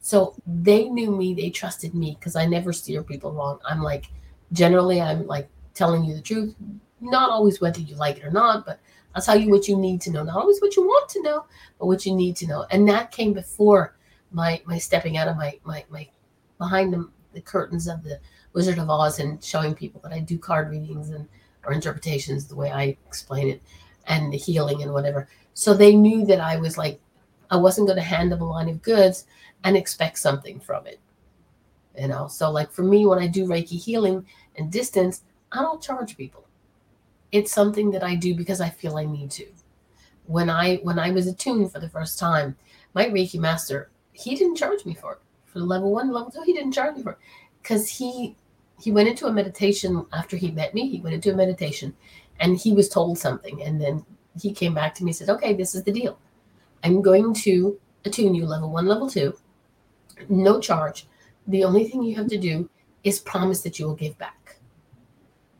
so they knew me, they trusted me because I never steer people wrong. I'm like, generally, I'm like telling you the truth, not always whether you like it or not, but I'll tell you what you need to know. Not always what you want to know, but what you need to know. And that came before my my stepping out of my my my behind the, the curtains of the Wizard of Oz and showing people that I do card readings and or interpretations the way I explain it and the healing and whatever. So they knew that I was like I wasn't going to hand them a line of goods and expect something from it. You know, so like for me when I do Reiki healing and distance, I don't charge people. It's something that I do because I feel I need to. When I when I was attuned for the first time, my Reiki master, he didn't charge me for it. For the level one, level two, he didn't charge me for it. Because he he went into a meditation after he met me, he went into a meditation and he was told something. And then he came back to me and said, Okay, this is the deal. I'm going to attune you level one, level two, no charge. The only thing you have to do is promise that you will give back.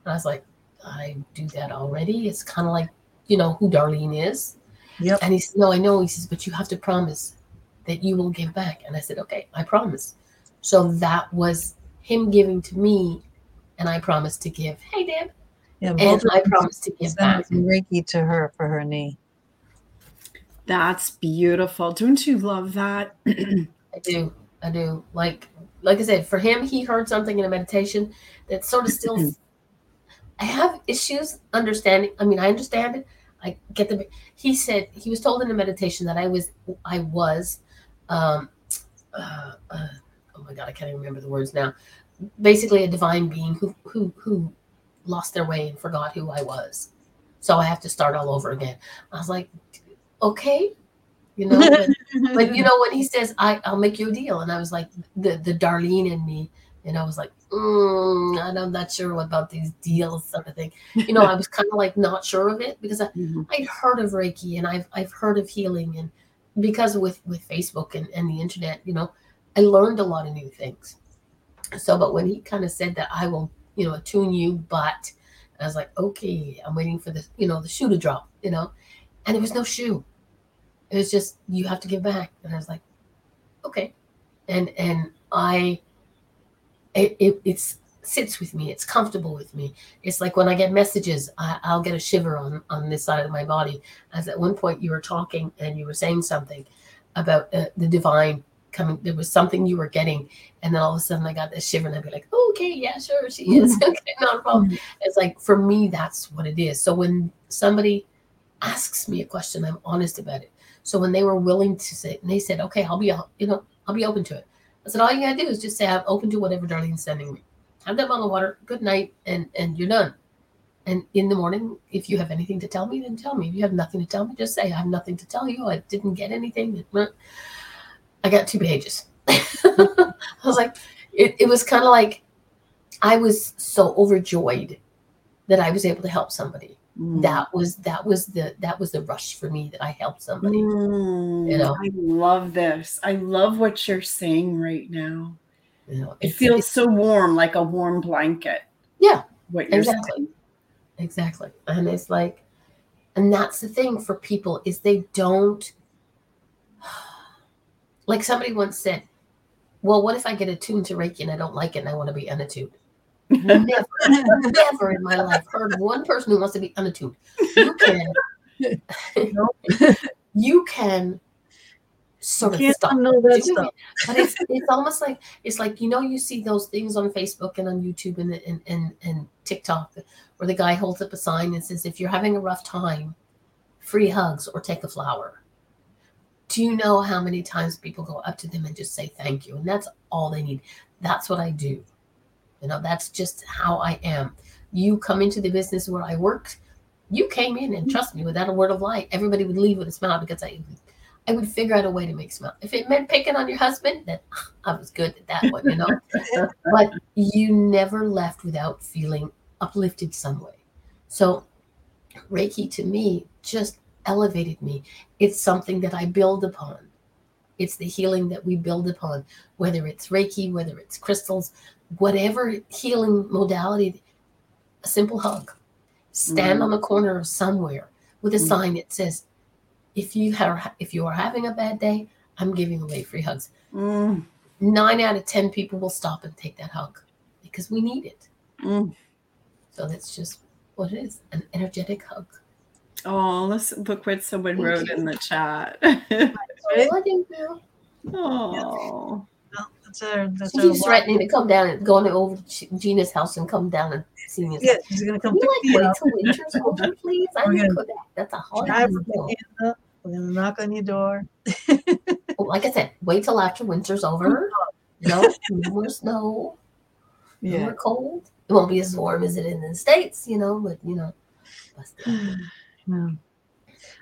And I was like, I do that already. It's kind of like, you know, who Darlene is. Yep. And he said, No, I know. He says, but you have to promise that you will give back. And I said, Okay, I promise. So that was him giving to me, and I promise to give. Hey, Deb. Yeah, And both of I them promised to give back. sent Reiki to her for her knee. That's beautiful. Don't you love that? I do. I do. Like like I said, for him, he heard something in a meditation that sort of still I have issues understanding. I mean, I understand it. I get the he said he was told in a meditation that I was I was um uh, uh, oh my god, I can't even remember the words now. Basically a divine being who who who lost their way and forgot who I was. So I have to start all over again. I was like, okay, you know, but but you know when he says I I'll make you a deal, and I was like the the Darlene in me, and I was like, mm, I'm not sure about these deals sort of thing. You know, I was kind of like not sure of it because I, Mhm. I'd heard of Reiki and I've I've heard of healing and because with with Facebook and and the internet, you know, I learned a lot of new things. So, but when he kind of said that I will, you know, attune you, but I was like, okay, I'm waiting for the you know the shoe to drop, you know, and there was no shoe. It was just you have to give back. And i was like okay. And and i it, it it's sits with me. It's comfortable with me. It's like when i get messages I, i'll get a shiver on on this side of my body. As at one point you were talking and you were saying something about uh, the divine coming there was something you were getting and then all of a sudden i got this shiver and i'd be like okay yeah sure she is mm-hmm. okay not a problem mm-hmm. it's like for me that's what it is so when somebody asks me a question i'm honest about it so when they were willing to say, and they said, "Okay, I'll be, you know, I'll be open to it." I said, "All you gotta do is just say I'm open to whatever Darlene's sending me. Have that bottle of water. Good night, and and you're done. And in the morning, if you have anything to tell me, then tell me. If you have nothing to tell me, just say I have nothing to tell you. I didn't get anything. I got two pages. I was like, it, it was kind of like I was so overjoyed that I was able to help somebody Mm. that was that was the that was the rush for me that I helped somebody. Mm, you know. I love this. I love what you're saying right now. You know, It feels so warm, like a warm blanket. Yeah, What you're exactly. saying. exactly, and it's like, and that's the thing for people is they don't. Like somebody once said, "Well, what if I get attuned to Reiki and I don't like it and I want to be unattuned?" Never, never in my life heard of one person who wants to be unattuned. You can, you can sort of stop unknow that stuff. it. But it's it's almost like it's like you know you see those things on Facebook and on YouTube and and and, and TikTok where the guy holds up a sign and says if you're having a rough time, free hugs or take a flower. Do you know how many times people go up to them and just say thank you? And that's all they need. That's what I do. You know, that's just how I am. You come into the business where I worked, you came in and mm-hmm. trust me, without a word of lie, everybody would leave with a smile because I I would figure out a way to make smile. If it meant picking on your husband, then I was good at that one, you know. but you never left without feeling uplifted some way. So Reiki to me just elevated me. It's something that I build upon. It's the healing that we build upon, whether it's Reiki, whether it's crystals, whatever healing modality. a simple hug. Stand Mm. on the corner of somewhere with a Mm. sign that says, "If you have, if you are having a bad day, I'm giving away free hugs." Mm, Nine out of ten people will stop and take that hug because we need it. mm. So that's just what it is an energetic hug. Oh, let's look what someone Thank wrote you. in the chat. Right? Oh, I think so. oh, Well, that's our that's She our keeps threatening to come down and going over to G- Gina's house and come down and see me. Yeah, she's gonna come Can pick you me like up. wait till winter's over, please? I We're gonna cook that. That's a hard Drive ass her meal. hand up. We're gonna knock on your door. Well, Like I said, wait till after winter's over. No, no more snow. No Yeah. more cold. It won't be as warm as it is in the states, you know. But you know,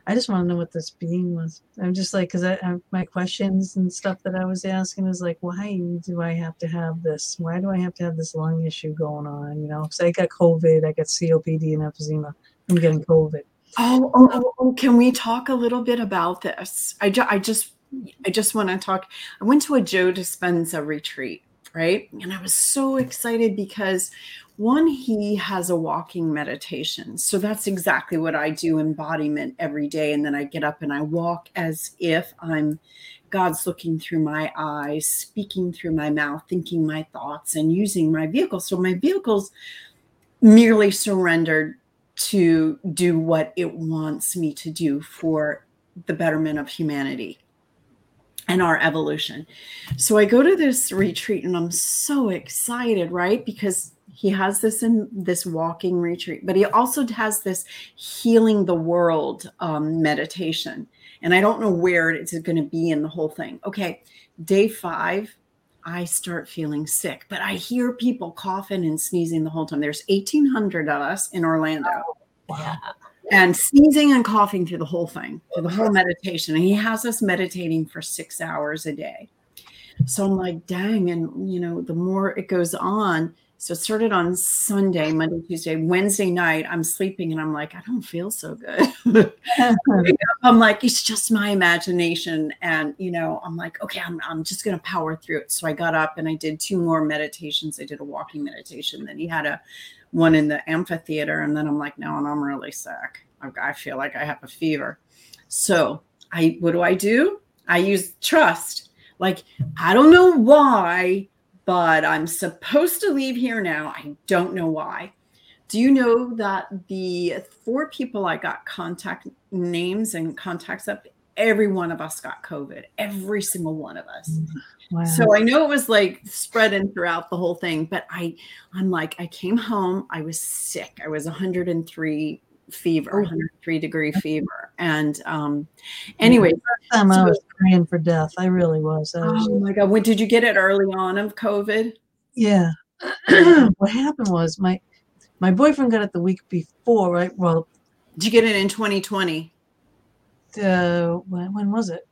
I just want to know what this being was. I'm just like, because I, I, my questions and stuff that I was asking is like, why do I have to have this? Why do I have to have this lung issue going on? You know, because I got COVID, I got COPD and emphysema I'm getting COVID. oh, oh, oh, oh, can we talk a little bit about this? I, ju- I just, I just want to talk. I went to a Joe Dispenza retreat, right? And I was so excited because one, he has a walking meditation. So that's exactly what I do embodiment every day. And then I get up and I walk as if I'm God's looking through my eyes, speaking through my mouth, thinking my thoughts, and using my vehicle. So my vehicle's merely surrendered to do what it wants me to do for the betterment of humanity and our evolution. So I go to this retreat and I'm so excited, right? Because he has this in this walking retreat, but he also has this healing the world um, meditation. And I don't know where it's going to be in the whole thing. Okay, day five, I start feeling sick, but I hear people coughing and sneezing the whole time. There's 1,800 of us in Orlando Yeah. and sneezing and coughing through the whole thing, through the whole meditation. And he has us meditating for six hours a day. So I'm like, dang. And, you know, the more it goes on, so it started on Sunday, Monday, Tuesday, Wednesday night. I'm sleeping and I'm like, I don't feel so good. I'm like, it's just my imagination. And, you know, I'm like, okay, I'm, I'm just going to power through it. So I got up and I did two more meditations. I did a walking meditation. Then he had a one in the amphitheater. And then I'm like, no, and I'm really sick. I, I feel like I have a fever. So I, what do I do? I use trust. Like, I don't know why, but I'm supposed to leave here now. I don't know why. Do you know that the four people I got contact names and contacts up, every one of us got COVID, every single one of us. Wow. So I know it was like spreading throughout the whole thing, but I, I'm like, I came home, I was sick. I was 103 fever, Oh. 103 degree fever. And um, anyway, First time I was praying for death. I really was. I was oh my God, when did you get it early on of COVID? Yeah. what happened was my my boyfriend got it the week before, right? Well, Did you get it in 2020? uh, when, when was it?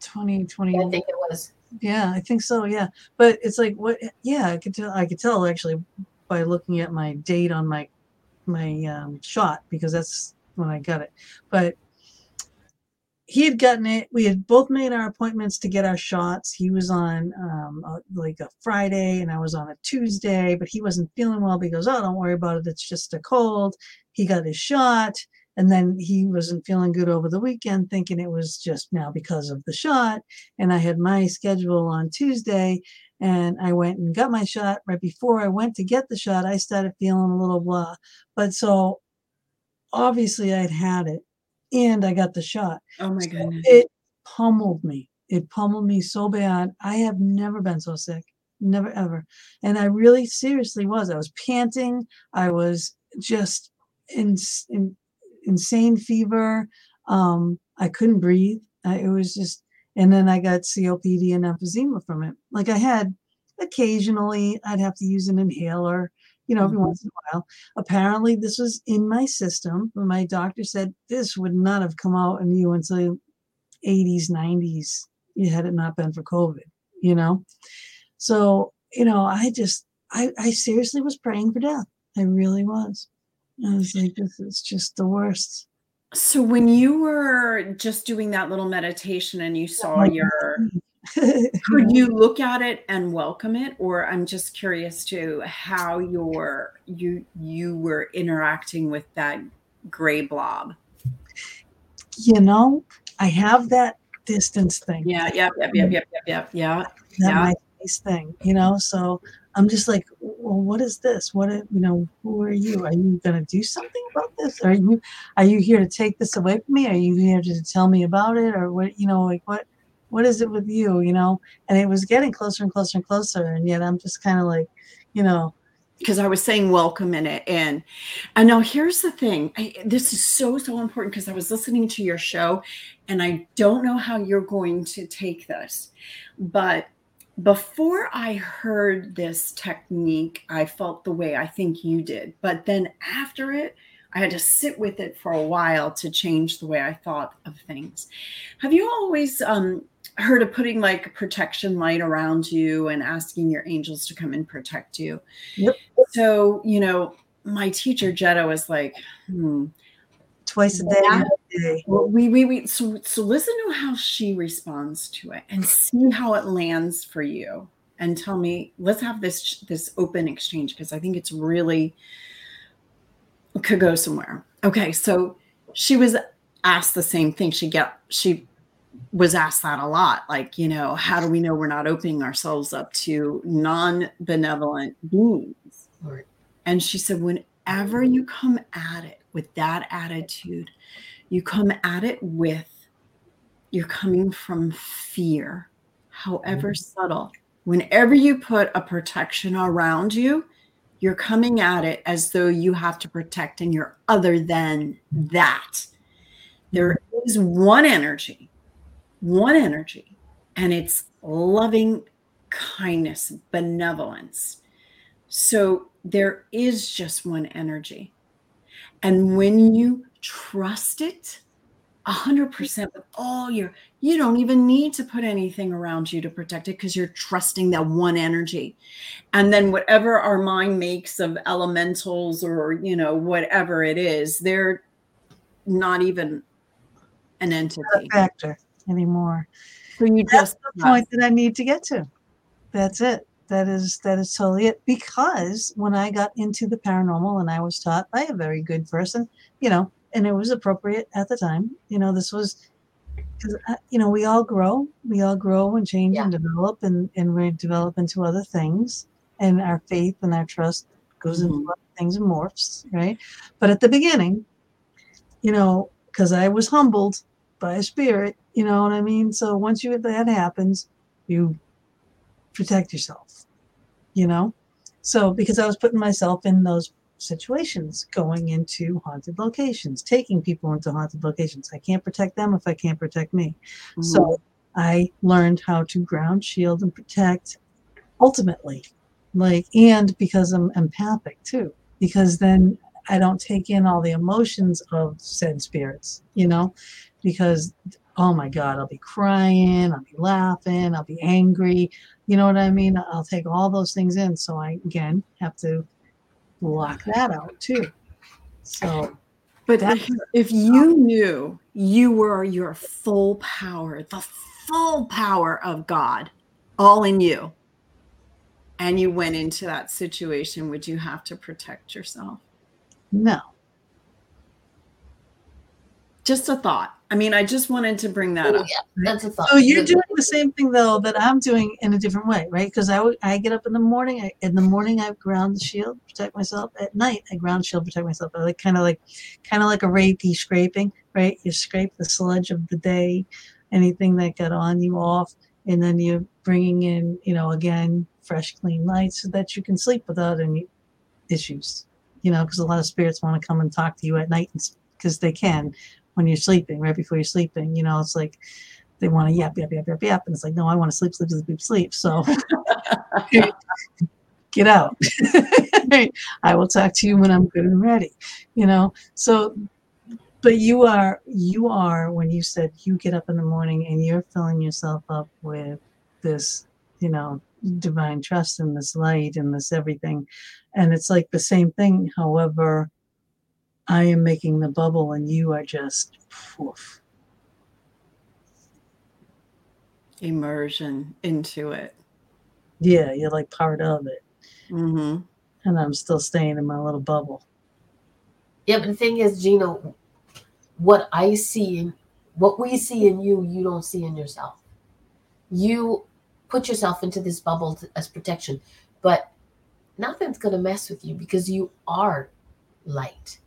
2020. I think it was. Yeah, I think so. Yeah, but it's like what? Yeah, I could tell. I could tell actually by looking at my date on my my um, shot because that's when I got it. But he had gotten it. We had both made our appointments to get our shots. He was on um, a, like a Friday, and I was on a Tuesday. But he wasn't feeling well because oh, don't worry about it. It's just a cold. He got his shot. And then he wasn't feeling good over the weekend, thinking it was just now because of the shot and I had my schedule on Tuesday and I went and got my shot. Right before I went to get the shot I started feeling a little blah. But so obviously I'd had it and I got the shot. Oh my So goodness. it pummeled me. It pummeled me so bad. I have never been so sick. Never ever. And I really seriously was. I was panting. I was just in, in insane fever. Um I couldn't breathe. I, it was just and then I got COPD and emphysema from it. Like I had occasionally, I'd have to use an inhaler, you know, every Mhm. once in a while. Apparently, this was in my system. But my doctor said this would not have come out in you until 80s, 90s. You had it not been for COVID, you know. So you know, I just, I, I seriously was praying for death. I really was. I was like, this is just the worst. So when you were just doing that little meditation and you saw your Could you look at it and welcome it, or I'm just curious to how your you you were interacting with that gray blob. You know, I have that distance thing. Yeah, yep, yep, yep, yep, yep, yep, yeah. That Yeah. my face thing, you know. So I'm just like, well, what is this? What you know? Who are you? Are you gonna do something about this? Are you are you here to take this away from me? Are you here to tell me about it, or what? You know, like what what is it with you? You know? And it was getting closer and closer and closer, and yet I'm just kind of like, you know, because I was saying welcome in it. And and now here's the thing. I, this is so so important because I was listening to your show, and I don't know how you're going to take this, but before I heard this technique, I felt the way I think you did. But then after it, I had to sit with it for a while to change the way I thought of things. Have you always um, heard of putting like a protection light around you and asking your angels to come and protect you? Yep. So, you know, my teacher Jeddah was like, hmm. Twice a day. Yeah. every day. Well, we we we so so listen to how she responds to it and see how it lands for you and tell me let's have this this open exchange because I think it's really could go somewhere. Okay, so she was asked the same thing. She get she was asked that a lot like you know how do we know we're not opening ourselves up to non-benevolent beings Right. and she said whenever you come at it with that attitude you come at it with you're coming from fear however mm-hmm. subtle. Whenever you put a protection around you you're coming at it as though you have to protect and you're other than that. There mm-hmm. is one energy one energy and it's loving kindness benevolence. So there is just one energy and when you trust it 100% with all your you don't even need to put anything around you to protect it because you're trusting that one energy and then whatever our mind makes of elementals or you know whatever it is they're not even an Not entity a factor anymore. so you That's just the point that I need to get to. That's it. That is that is totally it. Because when I got into the paranormal and I was taught by a very good person, you know, and it was appropriate at the time. You know, this was because you know we all grow, we all grow and change and develop, and and we develop into other things, and our faith and our trust goes into Mhm. other things and morphs, right? But at the beginning, you know, because I was humbled by a spirit, you know what I mean? So once you that happens, you protect yourself, you know? So because I was putting myself in those situations, going into haunted locations, taking people into haunted locations. I can't protect them if I can't protect me. Mm-hmm. So I learned how to ground, shield, and protect ultimately. Like, and because I'm empathic too, because then I don't take in all the emotions of said spirits, you know, because oh my God, I'll be crying, I'll be laughing, I'll be angry. You know what I mean? I'll take all those things in. So I, again, have to block that out too. So, But if, if you knew you were your full power, the full power of God, all in you, and you went into that situation, would you have to protect yourself? no. Just a thought. I mean, I just wanted to bring that Oh, up. yeah, that's a thought. So you're doing the same thing though that I'm doing in a different way, right? Because I I get up in the morning. I, in the morning, I ground shield, protect myself. At night, I ground shield, protect myself. I like kind of like, kind of like a reiki scraping, right? You scrape the sludge of the day, anything that got on you off, and then you're bringing in, you know, again fresh, clean light so that you can sleep without any issues. You know, because a lot of spirits want to come and talk to you at night because they can when you're sleeping, right before you're sleeping. You know, it's like they want to yap, yap, yap, yap, yap. And it's like, no, I want to sleep, sleep, sleep, sleep. So get out. I will talk to you when I'm good and ready, you know? So, but you are, you are, when you said you get up in the morning and you're filling yourself up with this, you know, divine trust and this light and this everything. And it's like the same thing. However, I am making the bubble and you are just poof. immersion into it. Yeah, you're like part of it. hmm And I'm still staying in my little bubble. Yeah, but the thing is, Gina, what I see in what we see in you, you don't see in yourself. You put yourself into this bubble to, as protection, but nothing's gonna mess with you because you are light.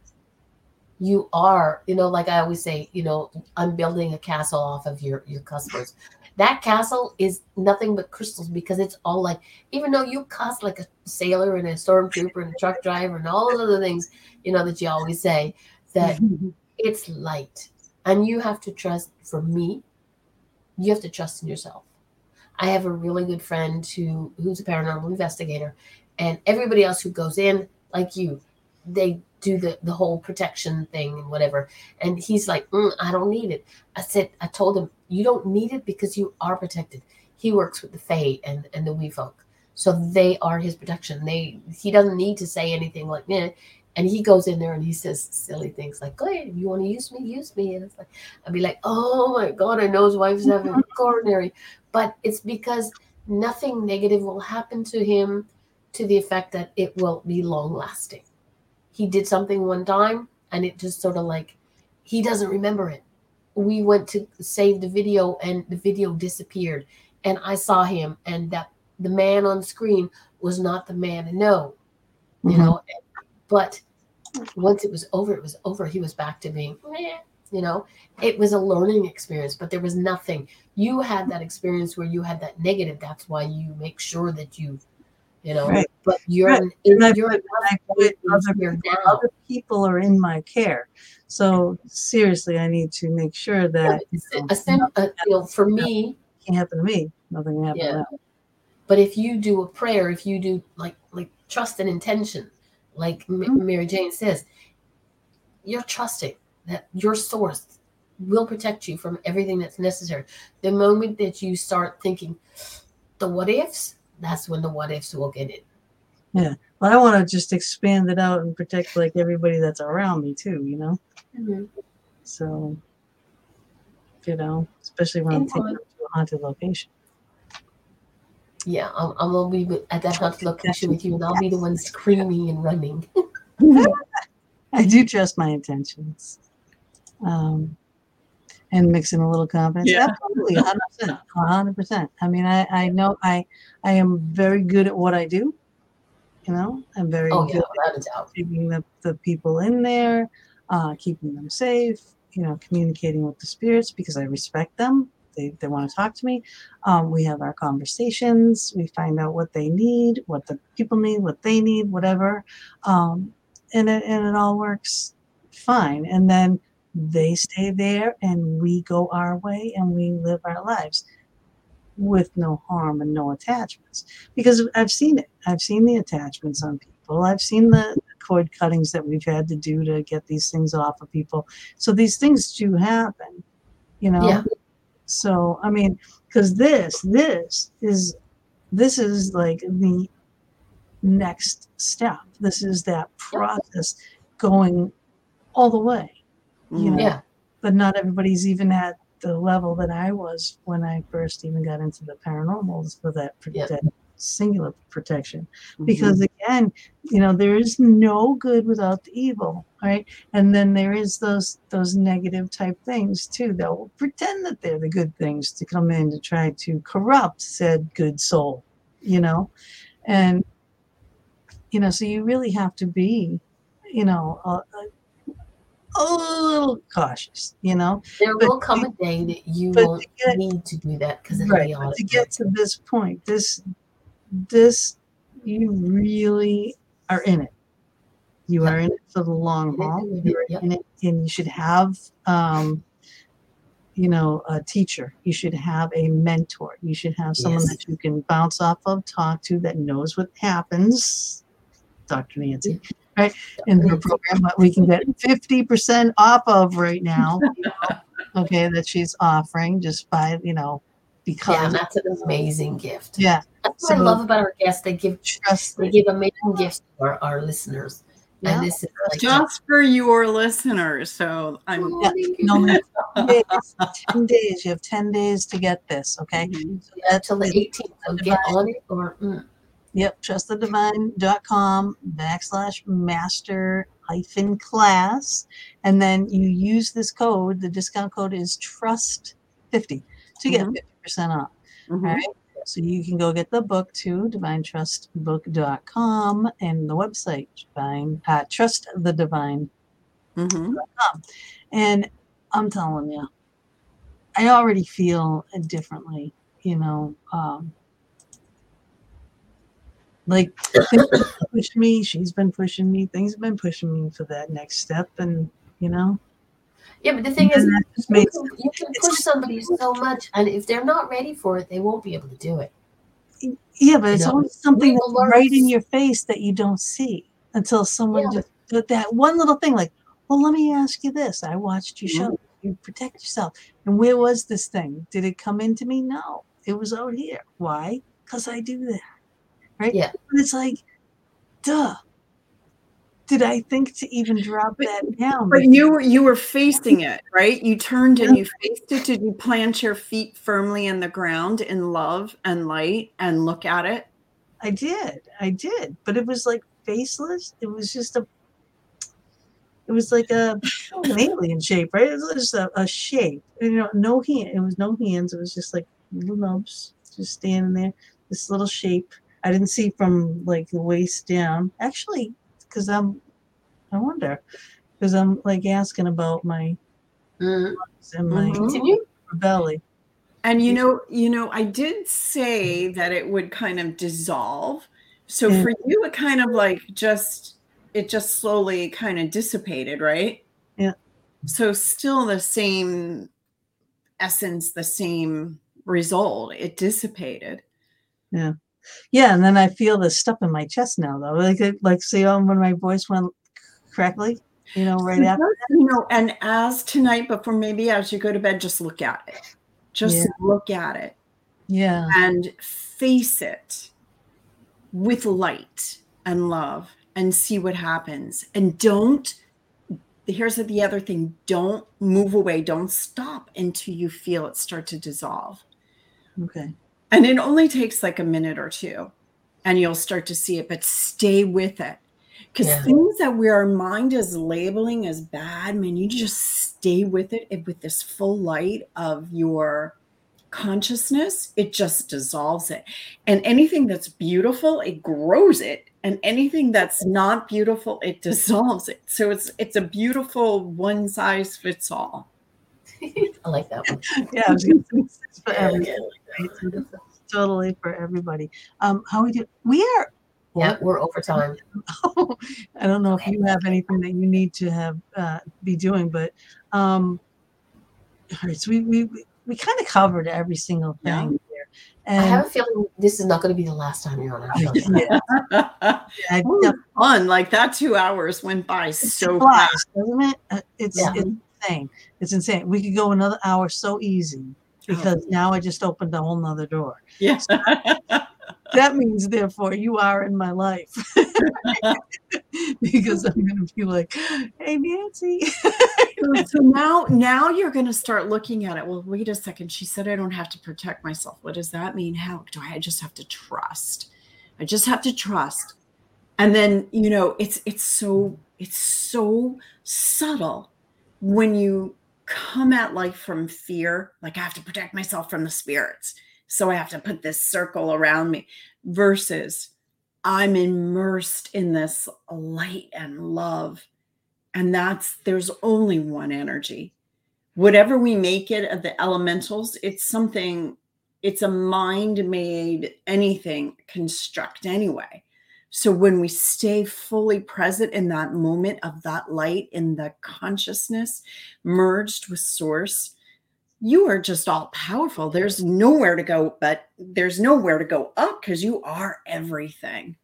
You are, you know, like I always say, you know, I'm building a castle off of your your customers. That castle is nothing but crystals because it's all like, even though you cost like a sailor and a stormtrooper and a truck driver and all those other things, you know, that you always say, that it's light. And you have to trust, for me, you have to trust in yourself. I have a really good friend who who's a paranormal investigator, and everybody else who goes in, like you, they do the the whole protection thing and whatever. And he's like, "Mm, I don't need it. I said, I told him, you don't need it because you are protected. He works with the Fae and and the Wee folk, so they are his protection. They he doesn't need to say anything like, yeah. And he goes in there and he says silly things like, "Go ahead, you want to use me, use me." And it's like, I'd be like, "Oh my god, I know his wife's having a coronary," but it's because nothing negative will happen to him to the effect that it will be long lasting. He did something one time and it just sort of like he doesn't remember it. We went to save the video and the video disappeared. And I saw him and that the man on screen was not the man to know, you Mhm. know. But once it was over, it was over. He was back to being, "Meh," you know, it was a learning experience, but there was nothing. You had that experience where you had that negative. That's why you make sure that you, you know, Right. but you're, Right. in, you're put- other other people are in my care. So seriously, I need to make sure that It's you know, a sim- uh, you know, for me, can't happen to me. Nothing can happen Yeah. But if you do a prayer, if you do like like trust and intention, like M- Mhm. Mary Jane says, you're trusting that your source will protect you from everything that's necessary. The moment that you start thinking the what ifs, that's when the what ifs will get in. But I want to just expand it out and protect like everybody that's around me too, you know? So, you know, especially when I'm In taking to a haunted location. Yeah, I'm, I'm gonna be at that haunted location with you, and I'll be the one screaming and running. I do trust my intentions. Um, and mixing a little confidence. Yeah. Absolutely, 100%. 100%. I mean, I, I know I, I am very good at what I do. You know, I'm very Oh good without a doubt. keeping the, the people in there, uh, keeping them safe, you know, communicating with the spirits because I respect them. They, they want to talk to me. Um, we have our conversations. We find out what they need, what the people need, what they need, whatever. Um, and, it, and it all works fine. And then they stay there and we go our way and we live our lives with no harm and no attachments because I've seen it. I've seen the attachments on people. I've seen the cord cuttings that we've had to do to get these things off of people. So these things do happen, you know. Yeah. So I mean, because this, this is, this is like the next step. This is that process going all the way, you know. Yeah, But not everybody's even at the level that I was when I first even got into the paranormals for that, that singular protection Mhm. because again you know there is no good without the evil right and then there is those those negative type things too that will pretend that they're the good things to come in to try to corrupt said good soul you know and you know so you really have to be you know a, a, little cautious you know? There But will come a day that you won't get- need to do that because right to get to this point this this you really are in it. You Yep. are in it for the long haul. it, you're yep. in it and you should have um you know a teacher. You should have a mentor. You should have someone Yes. that you can bounce off of talk to that knows what happens. Dr nancy right in her program that we can get 50% off of right now okay that she's offering just by you know because Yeah, that's an amazing gift. yeah That's what I love about our guests. They give trust they give amazing gifts to our, our listeners. Yeah. And this is like Just for your listeners. So I'm Oh, Yeah, no, no, 10 days, 10 days. You have 10 days to get this, okay? Mhm. So Yeah, that's till the 18th. So get on it or mm. Yep, trustthedivine.com backslash master hyphen class. And then you use this code. The discount code is trust50 to get Mhm. 50% off. Mhm. All right. So you can go get the book to divinetrustbook.com and the website, divine, uh, trust the divine. Mhm. And I'm telling you, I already feel differently, you know. Um, like things have me, she's been pushing me, things have been pushing me for that next step, and you know, yeah, but the thing is, you can, you can push somebody so much, and if they're not ready for it, they won't be able to do it. yeah, but it's know, always something that's right in your face that you don't see until someone Yeah, just that one little thing, like, well, let me ask you this: I watched your Mhm. show. You protect yourself, and where was this thing? Did it come into me? No, it was out here. Why? Because I do that, right? Yeah. But it's like, duh. Did I think to even drop But- that down? But you were you were facing it, right? You turned and you faced it. Did you plant your feet firmly in the ground in love and light and look at it? I did. I did. But it was like faceless. It was just a it was like a an alien shape, right? It was just a, a shape. You know, no hand. It was no hands. It was just like little nubs just standing there. This little shape. I didn't see from like the waist down. Actually, because I'm I wonder. Because I'm like asking about my Mm. and my Mhm. Belly. And you know, you know, I did say that it would kind of dissolve. So Yeah. for you, it kind of like just it just slowly kind of dissipated, right? Yeah. So still the same essence, the same result. It dissipated. Yeah, and then I feel the stuff in my chest now, though. Like, it- like see, um, when my voice went correctly, you know, right So after. just, you know, and as tonight, before maybe as you go to bed, just look at it. Just Yeah. look at it Yeah, and face it with light and love and see what happens. And don't, here's the other thing don't move away, don't stop until you feel it start to dissolve. okay. And it only takes like a minute or two and you'll start to see it, but stay with it. Because Yeah. things that we our mind is labeling as bad, man, you just stay with it and with this full light of your consciousness, it just dissolves it. And anything that's beautiful, it grows it. And anything that's not beautiful, it dissolves it. So it's it's a beautiful one size fits all. I like that one. Yeah, I was gonna say it's for everybody. yeah. right? It's totally for everybody. Um, how we do? We are. Yeah, we're over time. I don't know if you have anything that you need to have uh, be doing, but um, all right. So we we we, we kind of covered every single Yeah. thing here, I have a feeling this is not going to be the last time you're on our show. yeah, I Ooh, fun. Like that two hours went by It's so fast. doesn't it? Uh, It's, Yeah. it's insane. It's insane. We could go another hour so easy oh. because now I just opened a whole nother door. Yes. That means, therefore, you are in my life because I'm going to be like, "Hey, Nancy." so, so now now you're going to start looking at it. Well, wait a second. She said I don't have to protect myself. What does that mean? How do I, I just have to trust? I just have to trust. And then, you know, it's it's so it's so subtle when you come at life from fear, like I have to protect myself from the spirits. So I have to put this circle around me versus I'm immersed in this light and love. And that's there's only one energy. Whatever we make it of the elementals, it's something, it's a mind made anything construct anyway. So when we stay fully present in that moment of that light, in the consciousness merged with source, you are just all powerful. There's nowhere to go, but there's nowhere to go up because you are everything.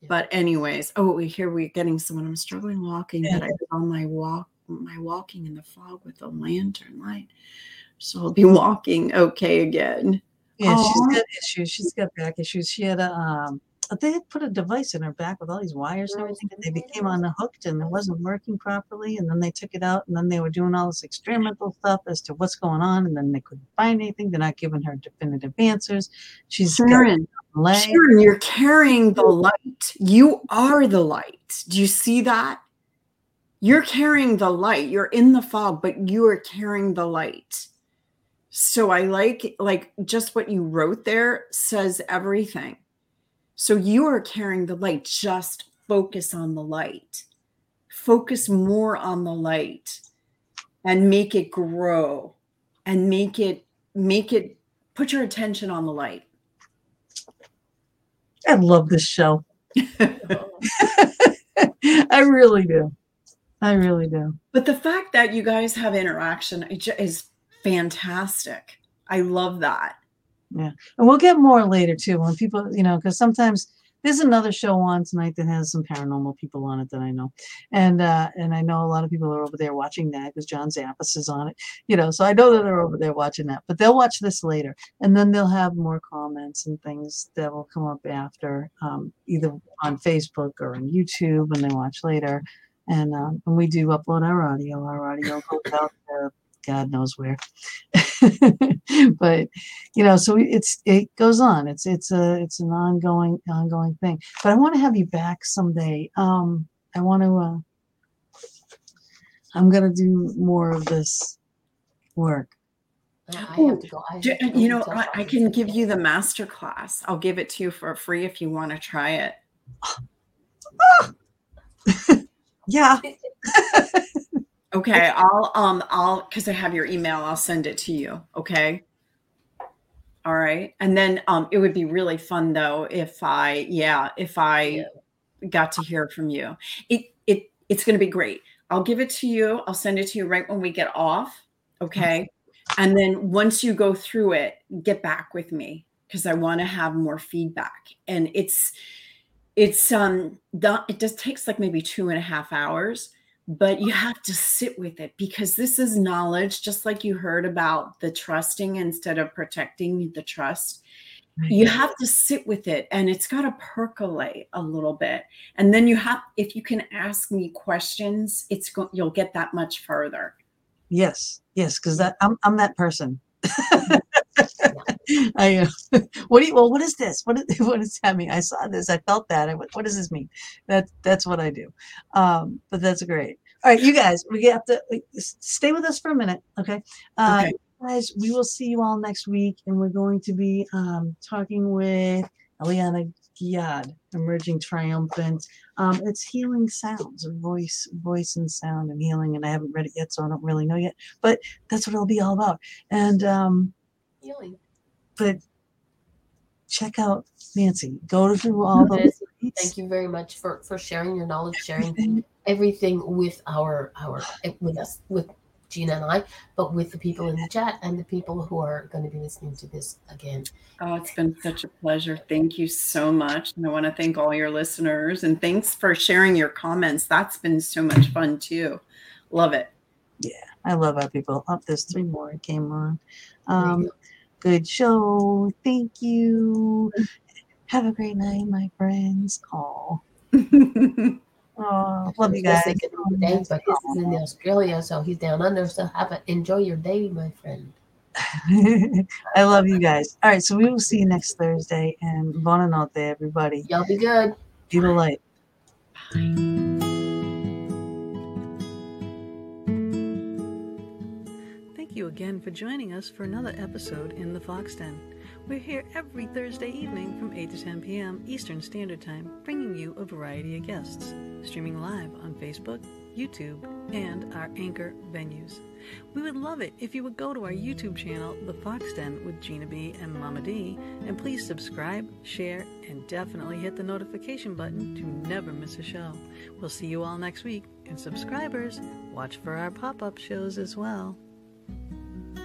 Yeah. But anyways, oh, we here we're getting someone. I'm struggling walking, Yeah. but I on my walk, my walking in the fog with the lantern light. So I'll be walking okay again. Yeah, Aw. she's got issues. She's got back issues. She had a um, they had put a device in her back with all these wires and everything, and they became unhooked and it wasn't working properly. And then they took it out, and then they were doing all this experimental stuff as to what's going on, and then they couldn't find anything. They're not giving her definitive answers. She's Sharon. Sharon, you're carrying the light. You are the light. Do you see that? You're carrying the light. You're in the fog, but you are carrying the light. So I like like just what you wrote there says everything. So you are carrying the light. Just focus on the light. Focus more on the light and make it grow and make it make it put your attention on the light. I love this show. I really do. I really do. But the fact that you guys have interaction is fantastic. I love that. And we'll get more later too when people, you know, because sometimes there's another show on tonight that has some paranormal people on it that I know, and uh, and I know a lot of people are over there watching that because John Zaffis is on it, you know. So I know that they're over there watching that, but they'll watch this later, and then they'll have more comments and things that will come up after, um, either on Facebook or on YouTube when they watch later, and um, and we do upload our audio. Our audio goes out to God knows where. but you know, so it's it goes on. It's it's a it's an ongoing ongoing thing. But I want to have you back someday. Um, I want to. Uh, I'm gonna do more of this work. I have to go. I have to go You know, I, I can give you the master class. I'll give it to you for free if you want to try it. Yeah, Okay, I'll um I'll because I have your email, I'll send it to you. Okay. All right. And then um it would be really fun though if I yeah, if I Yeah. got to hear from you. It it it's gonna be great. I'll give it to you. I'll send it to you right when we get off. Okay. And then once you go through it, get back with me because I want to have more feedback. And it's it's um the, it just takes like maybe two and a half hours but you have to sit with it because this is knowledge just like you heard about the trusting instead of protecting the trust. You have to sit with it and it's got to percolate a little bit. And then you have if you can ask me questions it's go, you'll get that much further. Yes, yes, because that I'm I'm that person. I uh, what do you well what is this? What is, what does that mean? I saw this I felt that I went what does this mean? That that's what I do. Um but that's great. All right you guys we have to we- stay with us for a minute okay? Uh Okay. guys we will see you all next week and we're going to be um talking with Eliana Giad emerging triumphant. Um it's healing sounds voice voice and sound and healing and I haven't read it yet so I don't really know yet but that's what it'll be all about. And um Healing. But check out Nancy. Go through all the Nancy, Thank you very much for for sharing your knowledge, sharing everything. everything with our our with us with Gina and I, but with the people in the chat and the people who are going to be listening to this again. oh it's been such a pleasure thank you so much and i want to thank all your listeners and thanks for sharing your comments that's been so much fun too love it Yeah, I love our people. Up there's three more that came on. There you Um, go. Good show. Thank you. Mm-hmm. Have a great night, my friends. Oh, oh love you guys. the day, but this is in Australia, so he's down under. So have a enjoy your day, my friend. I love you guys. All right, so we will see you next Thursday. And buona notte, everybody. Y'all be good. Be the light. Thank again for joining us for another episode in the Fox Den. We're here every Thursday evening from 8 to 10 p.m. Eastern Standard Time, bringing you a variety of guests, streaming live on Facebook, YouTube, and our anchor venues. We would love it if you would go to our YouTube channel, The Fox Den with Gina B and Mama D, and please subscribe, share, and definitely hit the notification button to never miss a show. We'll see you all next week, and subscribers, watch for our pop up shows as well.